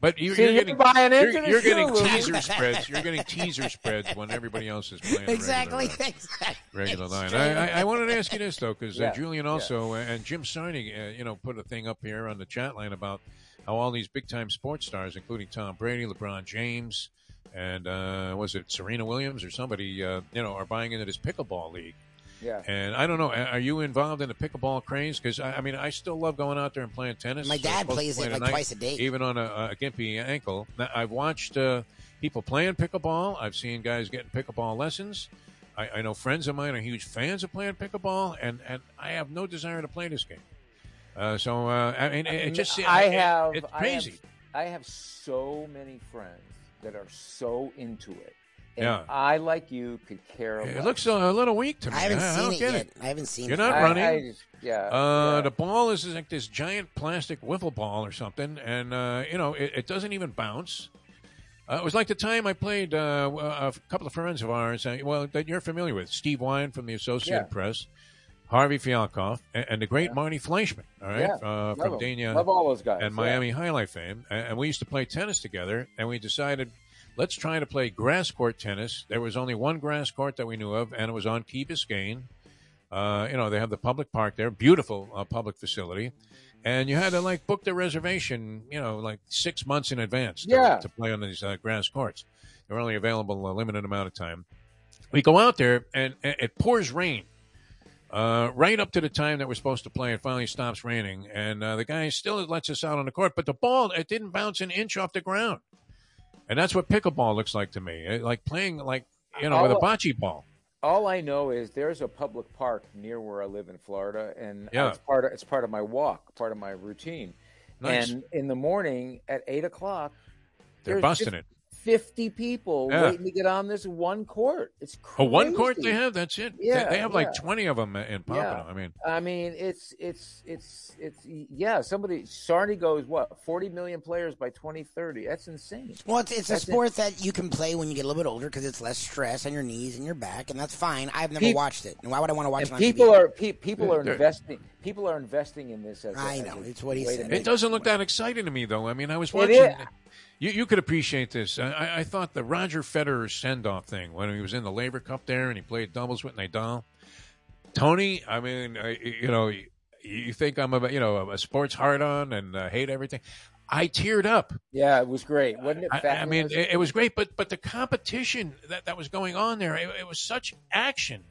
but you, See, you're you're getting buying you're, you're getting teaser spreads. You're getting teaser spreads when everybody else is playing. Exactly. Regular, uh, exactly. regular line. I, I, I wanted to ask you this though, because Yeah, uh, Julian also uh, and Jim Sarney, uh, you know, put a thing up here on the chat line about how all these big time sports stars, including Tom Brady, LeBron James, and uh, was it Serena Williams or somebody, uh, you know, are buying into this pickleball league. Yeah. And I don't know, are you involved in the pickleball craze? Because I, I mean, I still love going out there and playing tennis. My dad plays play it like twice a day. even on a, a gimpy ankle. Now, I've watched uh, people playing pickleball. I've seen guys getting pickleball lessons. I, I know friends of mine are huge fans of playing pickleball, and, and I have no desire to play this game. Uh, so uh, I mean, it, it just I it- have it's I have- crazy. I have so many friends that are so into it And Yeah. I, like you, could care. It less. looks a, a little weak to me. I haven't I, seen don't it get yet. it. I haven't seen it. You're it. not I- running. I just- yeah, Uh, yeah. The ball is like this giant plastic wiffle ball or something, and uh, you know it, it doesn't even bounce. Uh, it was like the time I played uh, a couple of friends of ours, uh, well, that you're familiar with, Steve Wine from the Associated Yeah. Press, Harvey Fialkov, and, and the great Marty Fleischman, all right, Yeah, uh, from. Dania Love all those guys, and yeah. Miami Jai-Alai fame. And, and we used to play tennis together, and we decided let's try to play grass court tennis. There was only one grass court that we knew of, and it was on Key Biscayne. Uh, you know, they have the public park there, beautiful uh, public facility. And you had to like book the reservation, you know, like six months in advance to, Yeah. to play on these uh, grass courts. They're only available a limited amount of time. We go out there and, and it pours rain. Uh, right up to the time that we're supposed to play, it finally stops raining, and uh, the guy still lets us out on the court. But the ball, it didn't bounce an inch off the ground, and that's what pickleball looks like to me. It- like playing like you know with a bocce ball. All I know is there's a public park near where I live in Florida, and Yeah. it's part of it's part of my walk, part of my routine. Nice. And in the morning at eight o'clock, They're busting just it. Fifty people Yeah. waiting to get on this one court. It's Oh, crazy. one court they have. That's it. Yeah, they, have like twenty of them in Pompano. I mean, I mean, it's it's it's it's yeah. Somebody Sarni goes what forty million players by twenty thirty. That's insane. Well, it's, it's a That's it. sport that you can play when you get a little bit older because it's less stress on your knees and your back, and that's fine. I've never Peop- watched it, and why would I want to watch And it on people TV? are pe- people are investing. People are investing in this. As a- I as know, a it's what he way said. it doesn't look that exciting to me, though. I mean, I was watching. is. You, you could appreciate this. I- I, thought the Roger Federer send off thing when he was in the Laver Cup there and he played doubles with Nadal. Tony, I mean, I, you know, you, you think I'm a you know a sports hard on and uh, hate everything. I teared up. Yeah, it was great, wasn't it? I, I mean, it, it was great, but but the competition that, that was going on there, it, it was such action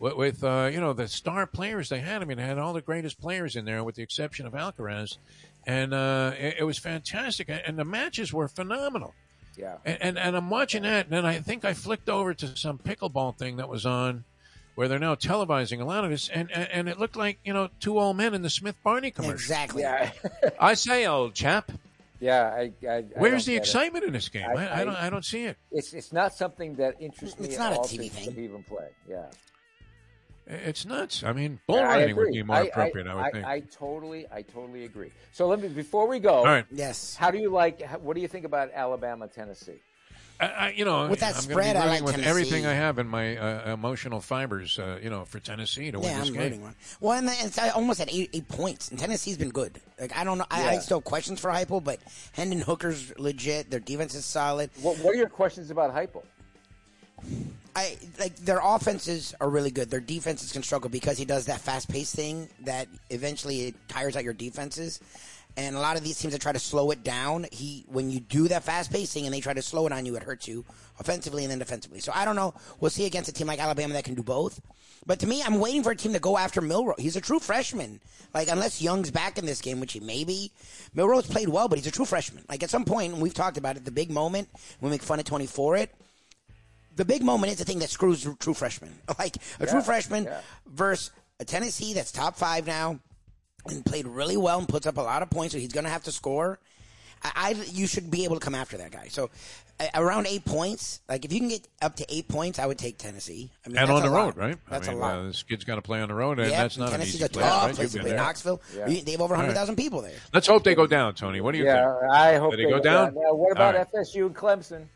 with, with uh, you know the star players they had. I mean, they had all the greatest players in there, with the exception of Alcaraz, and uh, it, it was fantastic, and the matches were phenomenal. yeah. And, and and I'm watching that, and then I think I flicked over to some pickleball thing that was on, where they're now televising a lot of this, and and, and it looked like you know two old men in the Smith Barney commercial. Exactly. Yeah, I say, old chap, yeah. I, I, I where's don't the get it. excitement in this game? I, I- I, don't I- I don't see it. It's it's not something that interests me It's at not a all TV thing. even play. Yeah, It's nuts. I mean, bull I riding would be more appropriate, I, would think. I totally, I totally agree. So let me before we go. All right. Yes. How do you like? What do you think about Alabama, Tennessee? I, I, you know, With that I'm spread, gonna I like rooting with Tennessee. everything I have in my uh, emotional fibers, uh, you know, for Tennessee to win Yeah, this I'm game. rooting one. Well, and it's uh, almost at eight, eight points, and Tennessee's been good. Like I don't know, I, I still have questions for Heupel, but Hendon Hooker's legit. Their defense is solid. What, what are your questions about Heupel? I like their offenses are really good. Their defenses can struggle because he does that fast paced thing that eventually it tires out your defenses. And a lot of these teams that try to slow it down, he when you do that fast pacing and they try to slow it on you, it hurts you offensively and then defensively. So I don't know. We'll see against a team like Alabama that can do both. But to me, I'm waiting for a team to go after Milroe. He's a true freshman. Like unless Young's back in this game, which he may be, Milroe's played well, but he's a true freshman. Like at some point, and we've talked about it, the big moment we make fun of 24 it the big moment is the thing that screws true freshmen. Like a true freshman yeah. versus a Tennessee that's top five now and played really well and puts up a lot of points, so he's going to have to score. I, I you should be able to come after that guy. So uh, around eight points, like if you can get up to eight points, I would take Tennessee. I mean, And on a the lot. road, right? That's I mean, a lot. Uh, this kid's got to play on the road, and Yep, that's not Tennessee's an easy a place. tough right? place You've to play. there. Knoxville, Yeah. they have over 100,000 people there. Let's hope they go down, Tony. What do you Yeah, think? I hope Did they go down? Now, what about All right. FSU and Clemson?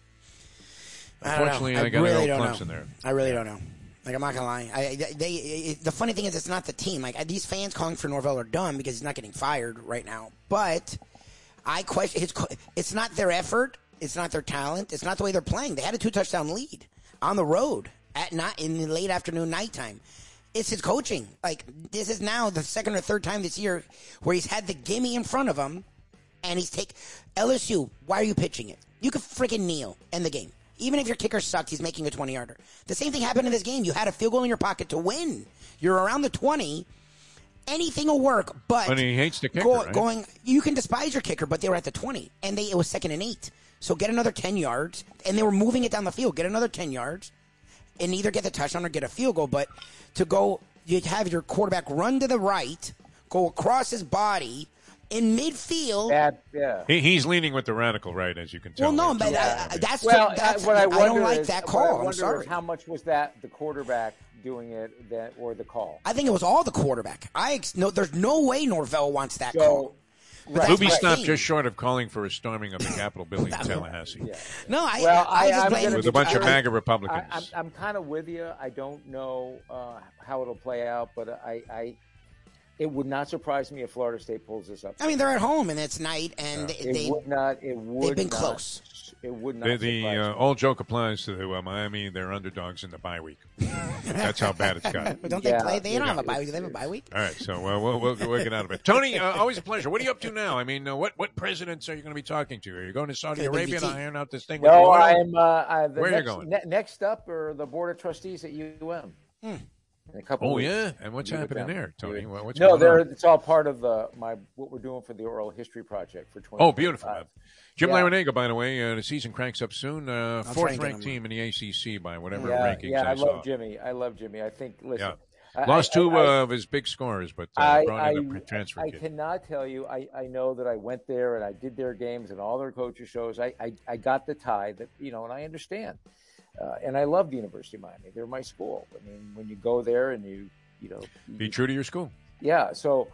I. Unfortunately, I, I got really to go don't Clemson know. there. I really don't know. Like I'm not gonna lie. I, they, they it, the funny thing is, it's not the team. Like these fans calling for Norvell are dumb because he's not getting fired right now. But I question his. It's not their effort. It's not their talent. It's not the way they're playing. They had a two touchdown lead on the road at not in the late afternoon, nighttime. It's his coaching. Like this is now the second or third time this year where he's had the gimme in front of him, and he's take LSU. Why are you pitching it? You could freaking kneel in the game. Even if your kicker sucked, he's making a 20 yarder. The same thing happened in this game. You had a field goal in your pocket to win. You're around the 20. Anything will work, but But he hates the kicker, go- right? going. You can despise your kicker, but they were at the 20, and they it was second and eight. So get another 10 yards, and they were moving it down the field. Get another 10 yards, and either get the touchdown or get a field goal. But to go, you have your quarterback run to the right, go across his body, in midfield. That, yeah. He, he's leaning with the radical right, as you can tell. Well, no, there. but uh, that's well, that's, I, what I, I don't like is, that call. I'm sorry. how much was that the quarterback doing it that or the call? I think it was all the quarterback. I no, there's no way Norvell wants that So, call. But right. that's Lubie my stopped just short of calling for a storming of the Capitol building in Tallahassee Yeah. No, I, Well, I, I- just I'm blame with a bunch of I- MAGA I, Republicans. I'm, I'm kind of with you. I don't know uh, how it'll play out, but I, I, it would not surprise me if Florida State pulls this up. I mean, they're at home and it's night, and it they would not. It would. they've been not- close. It would not. the the uh, me. old joke applies to uh, Miami. They're underdogs in the bye week. That's how bad it's got. But don't Yeah, they play? They don't yeah, have a bye it's- week. They have a bye week. All right, so uh, we'll, we'll, we'll get out of it. Tony, uh, always a pleasure. What are you up to now? I mean, uh, what what presidents are you going to be talking to? Are you going to Saudi Okay, Arabia to BVT. iron out this thing? with No, oil? I'm. Uh, I, the Where you going? ne- next up are the board of trustees at UM. In a couple. Oh weeks. yeah, and what's happening there, Tony? Well, what's no, going it's all part of the my what we're doing for the oral history project for twenty. Oh, beautiful. man. Jim Yeah. Larrañaga, by the way, uh, the season cranks up soon. Uh, fourth ranked team in the ACC by whatever Yeah, rankings yeah, I, I, saw. love Jimmy. I love Jimmy. I think. Listen, Yeah. Lost I- two I- uh, of his big scores, but uh, I, brought I, in a transfer I kid. cannot tell you. I, I know that I went there and I did their games and all their coaches shows. I, I, I got the tie that you know, and I understand. Uh, and I love the University of Miami. They're my school. I mean, when you go there and you you know, Be you- true to your school. yeah. So,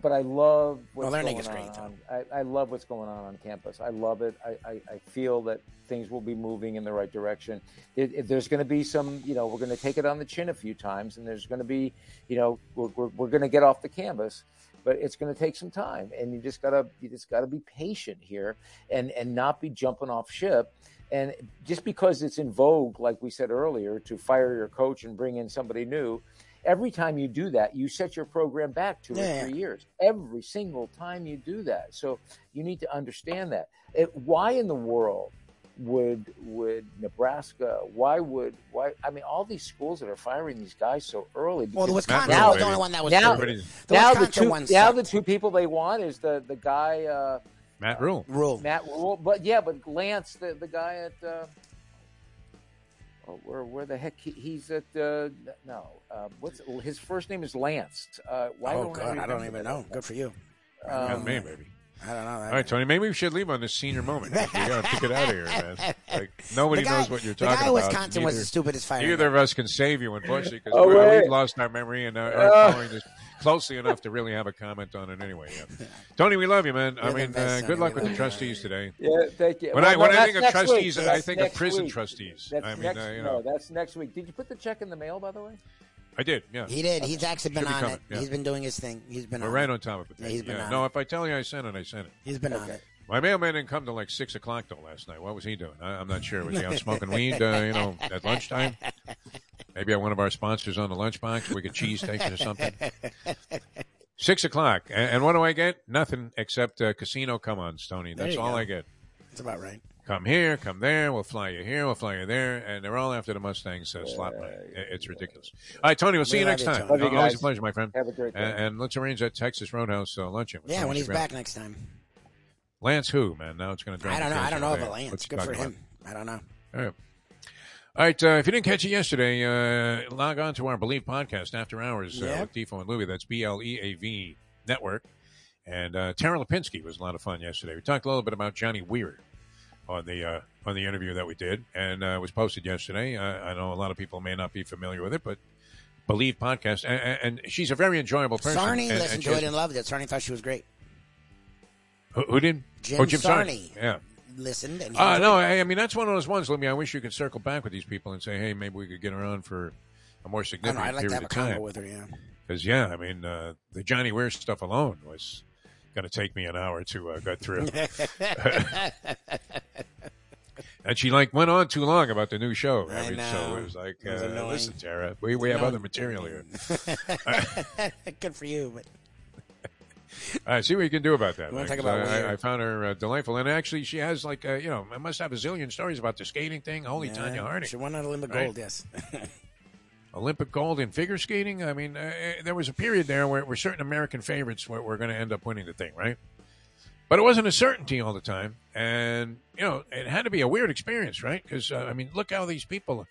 but I love what's Well, their going nigga's on. great, on I, I love what's going on on campus. I love it. I, I, I feel that things will be moving in the right direction. It, it- there's going to be some, you know, we're going to take it on the chin a few times, and there's going to be, you know, we're, we're, we're going to get off the canvas, but it's going to take some time, and you just gotta you just gotta be patient here, and and not be jumping off ship. And just because it's in vogue, like we said earlier, to fire your coach and bring in somebody new, every time you do that, you set your program back two Yeah. or three years. Every single time you do that. So you need to understand that. It, why in the world would would Nebraska? Why would why? I mean, all these schools that are firing these guys so early. Well, the Wisconsin Now- was the only one that was. now- now the two now the two people they want is the the guy uh, Matt Rhule. rule. Matt Rhule, but yeah, but Lance, the the guy at. Uh, Oh, where where the heck he, he's at? Uh, no, uh, what's his first name is Lance. Uh, why Oh don't God, I don't even know. Good for you. Um, me, baby. I don't know. All right, Tony. Maybe we should leave on this senior moment. we got to get out of here, man. Like nobody guy- knows what you're the talking guy in about. Wisconsin was the stupidest fighter. Neither of us can save you, unfortunately, because Oh, we, we've lost our memory and uh, Uh. aren't following this closely enough to really have a comment on it anyway. Yeah. Tony, we love you, man. I You're the mean, best, uh, good luck with the love you. trustees today. Yeah, thank you. When Well, I when no, I think of trustees, week. I think of prison week. trustees. That's I mean, next, uh, you no, know, that's next week. Did you put the check in the mail, by the way? I did. Yeah, He did. He's actually been Should be on coming, it. yeah. He's been doing his thing. He's been we're on right it. on top of it. Yeah, he's been yeah. on No, it. if I tell you I sent it, I sent it. He's been on it. My mailman didn't come till like six o'clock though last night. What was he doing? I, I'm not sure. Was he out smoking weed? Uh, you know, at lunchtime. Maybe one of our sponsors on the lunchbox. We get cheesesteaks or something. Six o'clock, and, and what do I get? Nothing except uh, casino come on, Tony. There That's all go. I get. That's about right. Come here, come there. We'll fly you here. We'll fly you there, and they're all after the Mustangs uh, slot money. It- It's ridiculous. All right, Tony. We'll see We you next time. You Always a pleasure, my friend. Have a great day. And, and let's arrange that Texas Roadhouse uh, luncheon. Yeah, Tony when he's back next time. Lance who, man? Now it's going to drive I don't know. I don't know all of day. a Lance. He Good for him. I don't know. about? All right. All right, uh, if you didn't catch it yesterday, uh, log on to our Bleav podcast after hours uh, with Defo and Lubie. That's B L E A V Network. And uh, Tara Lipinski was a lot of fun yesterday. We talked a little bit about Johnny Weir on the uh, on the interview that we did, and uh, it was posted yesterday. Uh, I know a lot of people may not be familiar with it, but Bleav podcast, and, and she's a very enjoyable person. Sarni and- and listened she to it and loved it. Sarni thought she was great. who, who did? Jim oh, Jim Sarni. Yeah. Listened and Uh, no. I, I mean that's one of those ones. Let me. I wish you could circle back with these people and say, hey, maybe we could get her on for a more I know. significant I'd like to period have a of time. with her. Yeah. Because yeah, I mean uh, the Johnny Weir stuff alone was going to take me an hour to uh, go through. and she like went on too long about the new show. I mean, So it was like, It was uh, listen, Tara, we, we have No. other material here. Good for you, but All right, see what you can do about that. You wanna man, talk 'cause about I, I found her uh, delightful, and actually, she has like uh, you know, I must have a zillion stories about the skating thing. Holy yeah, Tonya Harding. She won an Olympic Right. gold. Yes. Olympic gold in figure skating. I mean, uh, uh, there was a period there where, where certain American favorites were, were going to end up winning the thing, right? But it wasn't a certainty all the time, and you know, it had to be a weird experience, right? Because uh, I mean, look how these people.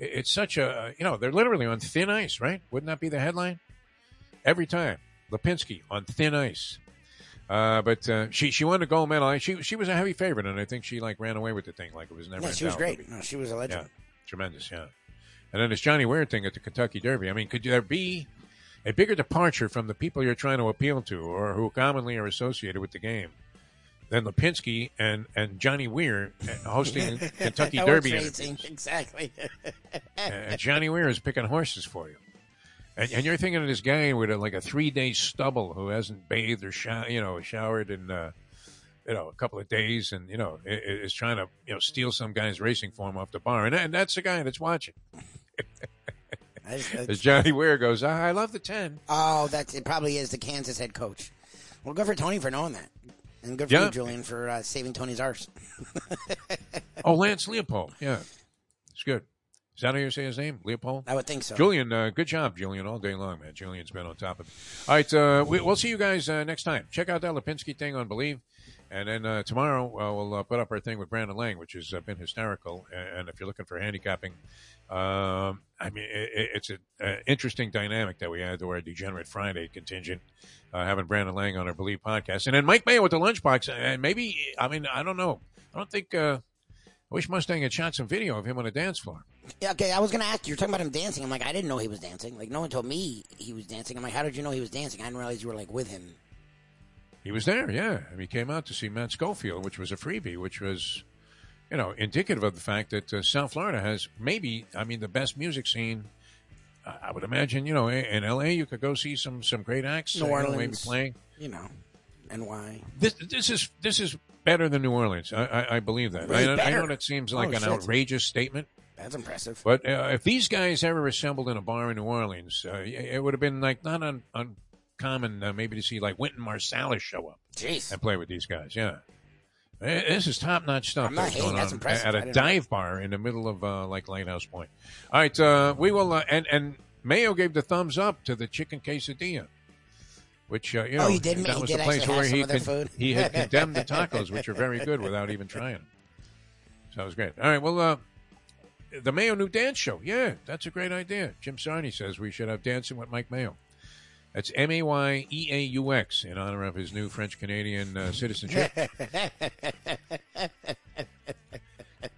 It's such a you know they're literally on thin ice, right? Wouldn't that be the headline? Every time, Lipinski on thin ice. Uh, but uh, she she won the gold medal. She she was a heavy favorite, and I think she like ran away with the thing like it was never. Yeah, she was great. No, she was a legend. Yeah, tremendous. Yeah, and then this Johnny Weir thing at the Kentucky Derby. I mean, could there be a bigger departure from the people you're trying to appeal to, or who commonly are associated with the game, than Lipinski and and Johnny Weir hosting Kentucky Derby? exactly. and Johnny Weir is picking horses for you. And, and you're thinking of this guy with a, like a three day stubble who hasn't bathed or shower, you know, showered in, uh, you know, a couple of days, and you know, is trying to you know steal some guy's racing form off the bar, and, and that's the guy that's watching. I As Johnny Weir goes, "Ah, I love the ten. Oh, that's it. Probably is the Kansas head coach. Well, good for Tony for knowing that, and good for Yeah. you, Julian, for uh, saving Tony's arse. Oh, Lance Leipold, yeah, it's good. Is that how you say his name, Leipold? I would think so. Julian, uh, good job, Julian, all day long, man. Julian's been on top of it. All right, uh, we, we'll see you guys uh, next time. Check out that Lipinski thing on Bleav. And then uh, tomorrow uh, we'll uh, put up our thing with Brandon Lang, which has uh, been hysterical. And, if you're looking for handicapping, um, I mean, it, it's an interesting dynamic that we had to our Degenerate Friday contingent, uh, having Brandon Lang on our Bleav podcast. And then Mike Mayeaux with the lunchbox. And maybe, I mean, I don't know. I don't think, uh, I wish Mustang had shot some video of him on a dance floor. Yeah, okay, I was going to ask you. You're talking about him dancing. I'm like, I didn't know he was dancing. Like, no one told me he was dancing. I'm like, how did you know he was dancing? I didn't realize you were like with him. He was there, yeah. I mean, he came out to see Matt Schofield, which was a freebie, which was, you know, indicative of the fact that uh, South Florida has maybe, I mean, the best music scene. I I would imagine, you know, in L.A. you could go see some some great acts, New uh, you know, maybe playing. You know, and why? This this is this is better than New Orleans. I I, I believe that. Really I, I know that seems like Oh, an shit. outrageous statement, That's impressive. but uh, if these guys ever assembled in a bar in New Orleans, uh, it would have been like not un, uncommon uh, maybe to see like Wynton Marsalis show up Jeez. and play with these guys. Yeah, Eh, this is top notch stuff. I'm not that's hating. going That's on impressive. at a didn't know. dive bar in the middle of uh, like Lighthouse Point. All right, uh, we will. Uh, and and Mayeaux gave the thumbs up to the chicken quesadilla. Which uh, you know, Oh, he did that was the place where he some of their con- he had condemned the tacos, which are very good, without even trying. them. So that was great. All right, well, uh, the Mayeaux new dance show. Yeah, that's a great idea. Jim Sarney says we should have dancing with Mike Mayeaux. That's M A Y E A U X in honor of his new French Canadian uh, citizenship.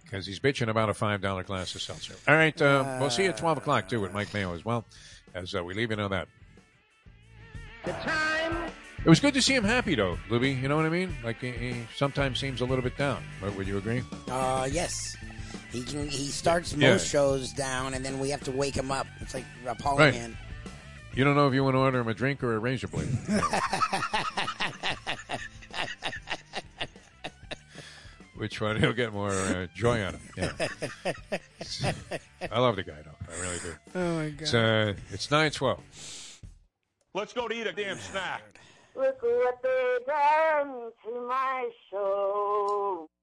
Because he's bitching about a five dollar glass of seltzer. All right, uh, we'll see you at twelve o'clock too with Mike Mayeaux as well. As uh, we leave you know that. The time. It was good to see him happy though, Lubie. You know what I mean? Like he, he sometimes seems a little bit down. But would you agree? Uh, yes. He can. He starts Yeah. most shows down, and then we have to wake him up. It's like a Paulie Right. man. You don't know if you want to order him a drink or a razor blade. Which one? He'll get more uh, joy out of. Yeah. I love the guy though. I really do. Oh my god. It's uh, it's nine twelve. Let's go to eat a damn snack. Look what they've done to my soul.